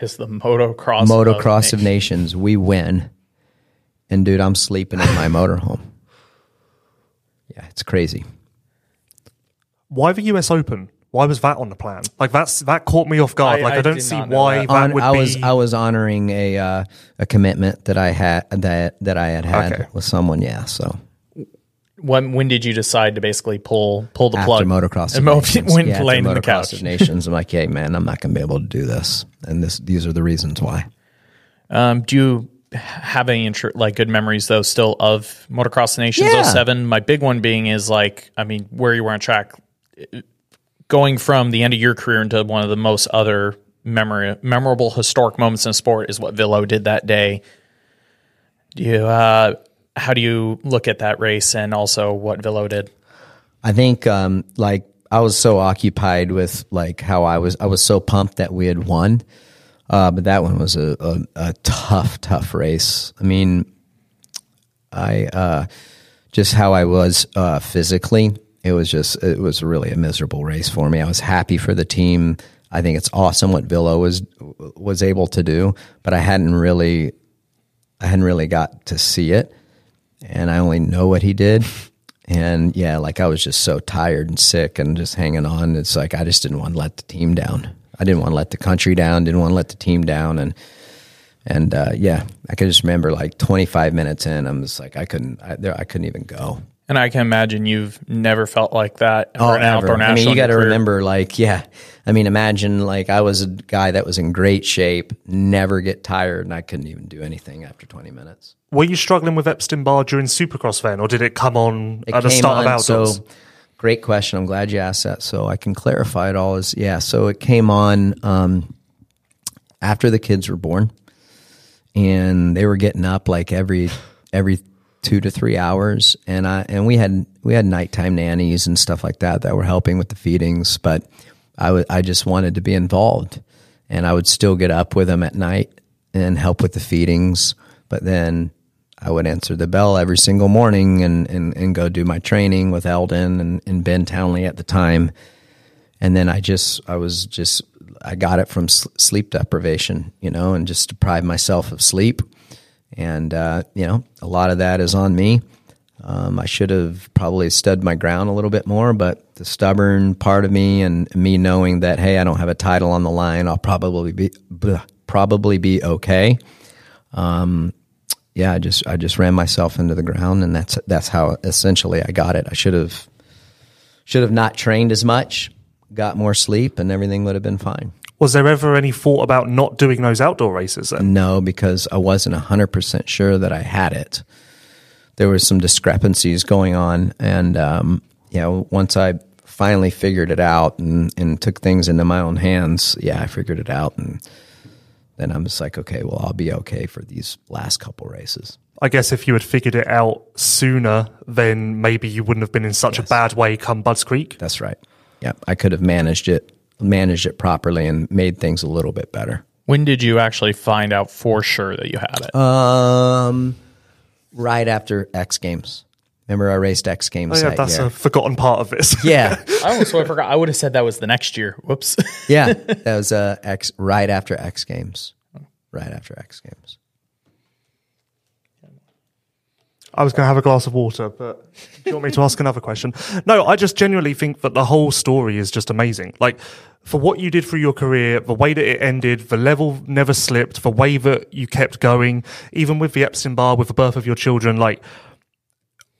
is the motocross motocross of of nations we win and dude i'm sleeping in my motorhome yeah it's crazy Why the US Open? Why was that on the plan? Like that's that caught me off guard. I- like I, I don't see why that. that, On- would i be. was i was honoring a uh, a commitment that i had that that i had had Okay. with someone yeah so When when did you decide to basically pull pull the after plug? motocross of nations, when yeah, after laying on the motocross couch. of nations i'm like hey man i'm not gonna be able to do this and this these are the reasons why Um, do you have any intr- like good memories though still of Motocross Nations Yeah. 07? My big one being is like, I mean, where you were on track, going from the end of your career into one of the most other memory, memorable historic moments in sport is what Villo did that day. Do you, uh, how do you look at that race and also what Villo did? I think um, like I was so occupied with like how I was I was so pumped that we had won. Uh, but that one was a, a, a, tough, tough race. I mean, I uh, just how I was uh, physically. It was just it was really a miserable race for me. I was happy for the team. I think it's awesome what Villo was was able to do, but I hadn't really I hadn't really got to see it, and I only know what he did. And yeah, like I was just so tired and sick and just hanging on. It's like I just didn't want to let the team down. I didn't want to let the country down. Didn't want to let the team down. And and uh, yeah, I can just remember like 25 minutes in, I'm just like I couldn't. I, there, I couldn't even go. And I can imagine you've never felt like that Oh, ever. I mean, you got to remember, like, yeah. I mean, imagine like I was a guy that was in great shape, never get tired, and I couldn't even do anything after 20 minutes. Were you struggling with Epstein Barr during Supercross then, or did it come on It at the start on, of outdoors? So, great question. I'm glad you asked that, so I can clarify it all. Is yeah. So it came on um, after the kids were born, and they were getting up like every every two to three hours, and I and we had we had nighttime nannies and stuff like that that were helping with the feedings, but I wa- I just wanted to be involved, and I would still get up with them at night and help with the feedings, but then I would answer the bell every single morning and, and, and go do my training with Aldon and, and Ben Townley at the time. And then I just, I was just, I got it from sleep deprivation, you know, and just deprived myself of sleep. And, uh, you know, a lot of that is on me. Um, I should have probably stood my ground a little bit more, but the stubborn part of me and me knowing that, hey, I don't have a title on the line, I'll probably be, probably be okay yeah, I just I just ran myself into the ground, and that's that's how essentially I got it. I should have should have not trained as much, got more sleep, and everything would have been fine. Was there ever any thought about not doing those outdoor races then? No, because I wasn't hundred percent sure that I had it. There was some discrepancies going on, and um, yeah, once I finally figured it out and, and took things into my own hands, yeah, I figured it out, and then I'm just like, okay, well, I'll be okay for these last couple races. I guess if you had figured it out sooner, then maybe you wouldn't have been in such a bad way come Budds Creek. That's right. Yeah, I could have managed it, managed it properly, and made things a little bit better. When did you actually find out for sure that you had it? Um, right after X Games. Remember, I raced X Games Oh, yeah, that's year. a forgotten part of this. yeah, I almost I forgot. I would have said that was the next year. Whoops. yeah. That was uh, X right after X Games. Right after X Games. I was going to have a glass of water, but do you want me to ask another question? No, I just genuinely think that the whole story is just amazing. Like, for what you did through your career, the way that it ended, the level never slipped, the way that you kept going, even with the Epstein-Barr, with the birth of your children, like,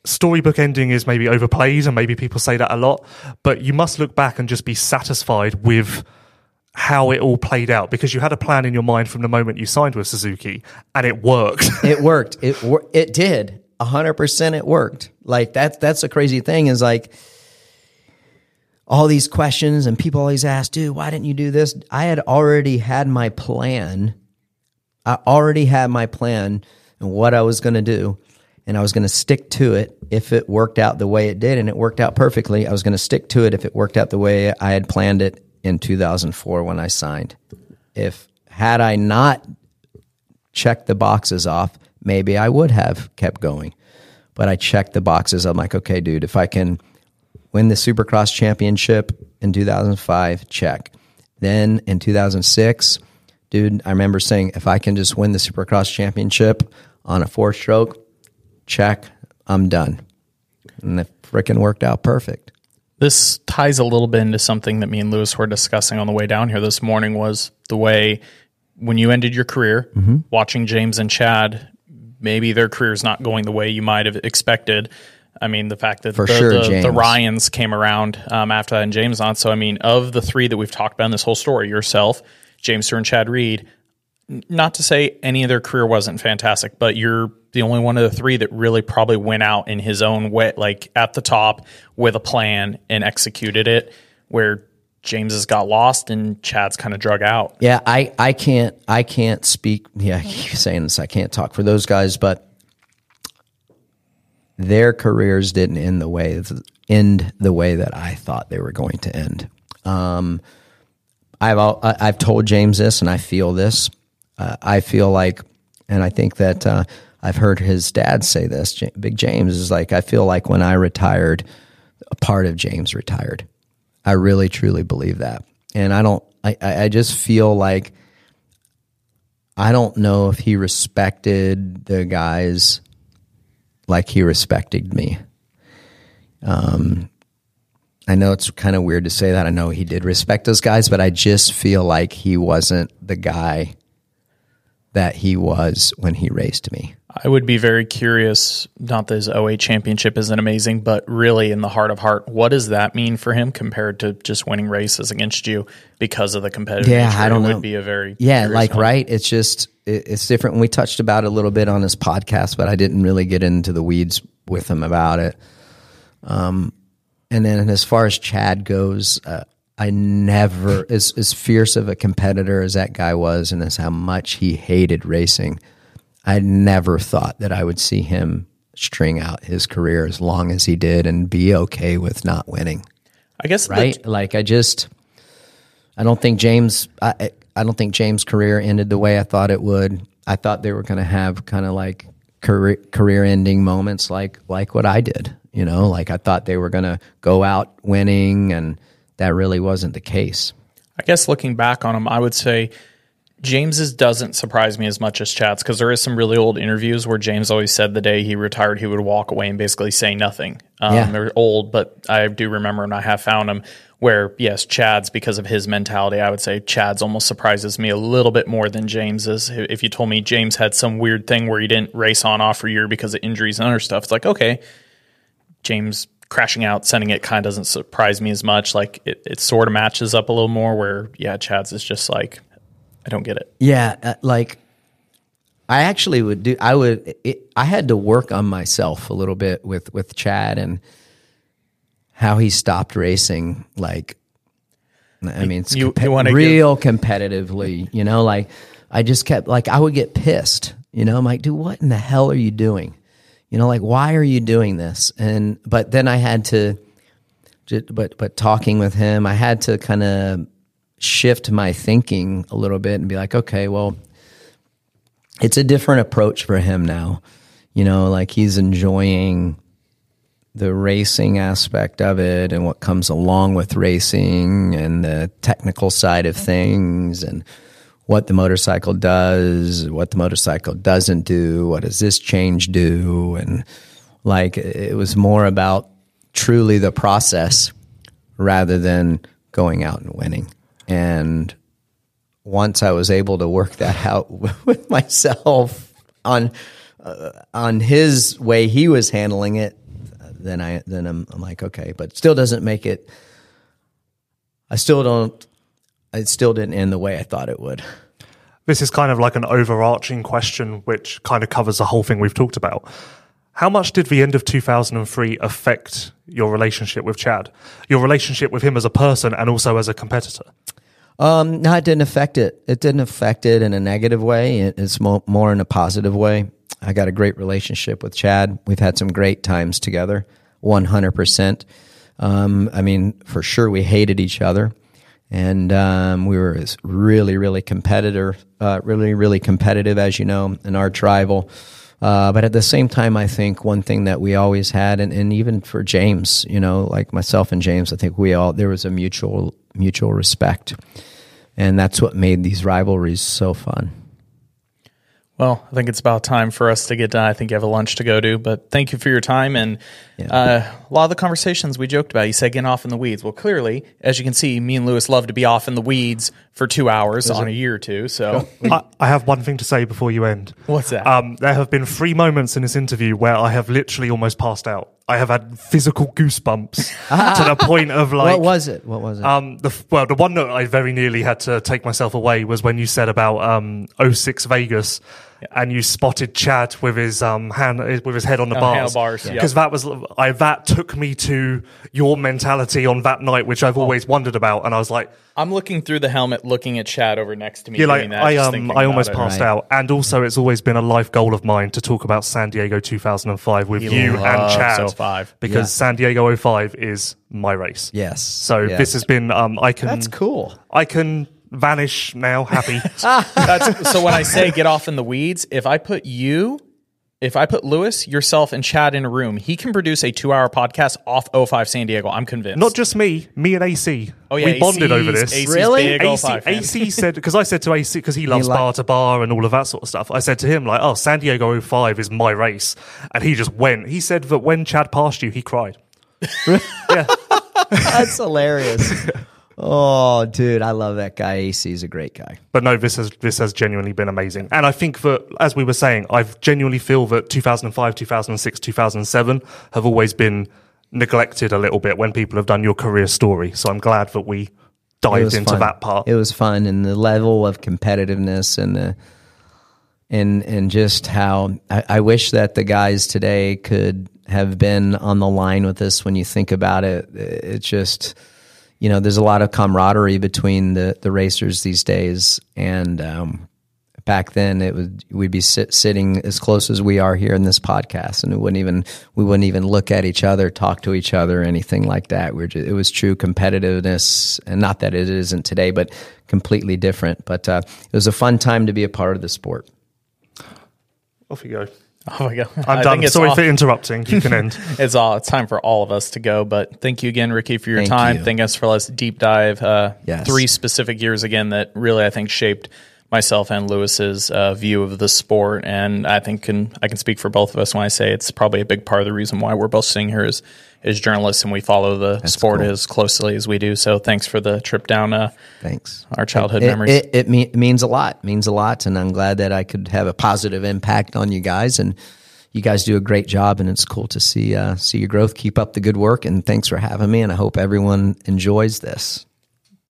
storybook ending is maybe overplayed and maybe people say that a lot, but you must look back and just be satisfied with how it all played out because you had a plan in your mind from the moment you signed with Suzuki and it worked. It worked. It it did. A hundred percent. It worked. Like that's that's the crazy thing is like all these questions and people always ask, dude, why didn't you do this? I had already had my plan. I already had my plan and what I was going to do, and I was going to stick to it if it worked out the way it did, and it worked out perfectly. I was going to stick to it if it worked out the way I had planned it in 2004 when I signed. If had I not checked the boxes off, maybe I would have kept going. But I checked the boxes. I'm like, okay, dude, if I can win the Supercross championship in 2005, check. Then in 2006, dude, I remember saying, if I can just win the Supercross championship on a four stroke, check, I'm done. And it freaking worked out perfect. This ties a little bit into something that me and Lewis were discussing on the way down here this morning was the way when you ended your career, Mm-hmm. watching James and Chad, maybe their career's not going the way you might have expected. I mean, the fact that For the, sure, the, the Ryans came around um, after that and James on. So, I mean, of the three that we've talked about in this whole story, yourself, James and Chad Reed, not to say any of their career wasn't fantastic, but you're the only one of the three that really probably went out in his own way, like at the top with a plan and executed it. Where James has got lost and Chad's kind of drug out. Yeah, I, I can't I can't speak. Yeah, I keep saying this. I can't talk for those guys, but their careers didn't end the way end the way that I thought they were going to end. Um, I've I've told James this, and I feel this. Uh, I feel like, and I think that uh, I've heard his dad say this. J- Big James is like, I feel like when I retired, a part of James retired. I really truly believe that, and I don't. I, I just feel like I don't know if he respected the guys like he respected me. Um, I know it's kind of weird to say that. I know he did respect those guys, but I just feel like he wasn't the guy that he was when he raced me. I would be very curious. Not that his OA championship isn't amazing, but really, in the heart of heart, what does that mean for him compared to just winning races against you because of the competitive? Yeah, nature? I don't it know. Would be a very Yeah, like one. right. It's just it, it's different. We touched about it a little bit on his podcast, but I didn't really get into the weeds with him about it. Um, and then as far as Chad goes, uh, I never as as fierce of a competitor as that guy was, and as how much he hated racing. I never thought that I would see him string out his career as long as he did and be okay with not winning I guess right? like I just, I don't think James, I, I- I don't think James' career ended the way I thought it would. I thought they were going to have kind of like career career ending moments, like like what I did. You know, like I thought they were going to go out winning, and that really wasn't the case. I guess looking back on him, I would say James's doesn't surprise me as much as Chad's because there is some really old interviews where James always said the day he retired he would walk away and basically say nothing. Um, Yeah. They're old, but I do remember and I have found them where yes, Chad's because of his mentality. I would say Chad's almost surprises me a little bit more than James's. If you told me James had some weird thing where he didn't race on off for a year because of injuries and other stuff, it's like okay, James crashing out, sending it kind of doesn't surprise me as much. Like it, it sort of matches up a little more. Where yeah, Chad's is just like I don't get it. Yeah, uh, like I actually would do. I would. It, I had to work on myself a little bit with with Chad and how he stopped racing. Like, I mean, it's You- compe- you real competitively. You know, like I just kept like I would get pissed. You know, I'm like, dude, what in the hell are you doing? You know, like why are you doing this? And but then I had to. But but talking with him, I had to kind of shift my thinking a little bit and be like, okay, well, it's a different approach for him now. You know, like he's enjoying the racing aspect of it and what comes along with racing and the technical side of things and what the motorcycle does, what the motorcycle doesn't do, what does this change do and like it was more about truly the process rather than going out and winning. And once I was able to work that out with myself on uh, on his way he was handling it, then I then I'm, I'm like okay, but still doesn't make it. I still don't. It still didn't end the way I thought it would. This is kind of like an overarching question which kind of covers the whole thing we've talked about. How much did the end of 2003 affect your relationship with Chad? Your relationship with him as a person and also as a competitor? Um, no, it didn't affect it. It didn't affect it in a negative way. It's more, more in a positive way. I got a great relationship with Chad. We've had some great times together, 100%. Um, I mean, for sure, we hated each other. And um, we were really, really competitor, uh, really, really competitive, as you know, in our rival. Uh, but at the same time, I think one thing that we always had, and, and even for James, you know, like myself and James, I think we all there was a mutual mutual respect, and that's what made these rivalries so fun. Well, I think it's about time for us to get done. I think you have a lunch to go to, but thank you for your time. And uh, a lot of the conversations we joked about, you said getting off in the weeds. Well, clearly, as you can see, me and Lewis love to be off in the weeds for two hours on a year or two. So, I, I have one thing to say before you end. What's that? Um, there have been three moments in this interview where I have literally almost passed out. I have had physical goosebumps to the point of like. what was it? What was it? Um, the well, the one that I very nearly had to take myself away was when you said about um 06 Vegas and you spotted Chad with his um hand with his head on the bars. handlebars, yeah. Because that was I that took me to your mentality on that night, which I've always wondered about, and I was like, I'm looking through the helmet, looking at Chad over next to me. yeah, doing like that, I um I almost it. passed Right. out, and also it's always been a life goal of mine to talk about San Diego 2005 with you and loves Chad 05. because Yeah. San Diego 05 is my race. Yes. So Yes. this has been um I can That's cool. I can vanish now happy. That's, so when I say get off in the weeds, if I put you, if I put Lewis, yourself, and Chad in a room, he can produce a two-hour podcast off 05 San Diego. I'm convinced. Not just me, me and AC. oh yeah, we bonded over this. AC's Really? big AC, AC said because I said to AC because he loves like- bar to bar and all of that sort of stuff. I said to him like, "Oh, San Diego 05 is my race," and he just went. He said that when Chad passed you, he cried. yeah, That's hilarious. oh, dude, I love that guy. AC's a great guy. but no, this has this has genuinely been amazing, and I think that as we were saying, I genuinely feel that 2005, 2006, 2007 have always been neglected a little bit when people have done your career story. So I'm glad that we dived into fun. that part. It was fun, and the level of competitiveness and the and and just how I, I wish that the guys today could have been on the line with us. When you think about it, it just you know there's a lot of camaraderie between the the racers these days, and um, back then it would we'd be sit, sitting as close as we are here in this podcast, and we wouldn't even we wouldn't even look at each other, talk to each other, anything like that. We're just, it was true competitiveness, and not that it isn't today, but completely different. But uh, it was a fun time to be a part of the sport. Off you go. Oh my god, I'm I done. Sorry off. for interrupting. You can end. It's all. It's time for all of us to go. But thank you again, Ricky, for your Thank time. you. Thank us for let's deep dive uh, Yes. three specific years again that really I think shaped myself and Lewis's uh, view of the sport. And I think can I can speak for both of us when I say it's probably a big part of the reason why we're both sitting here as as journalists and we follow the sport cool. as closely as we do. So thanks for the trip down uh, Thanks. our childhood It, memories. it, it me- means a lot. Means a lot, and I'm glad that I could have a positive impact on you guys. And you guys do a great job, and it's cool to see uh, see your growth. Keep up the good work, and thanks for having me. And I hope everyone enjoys this.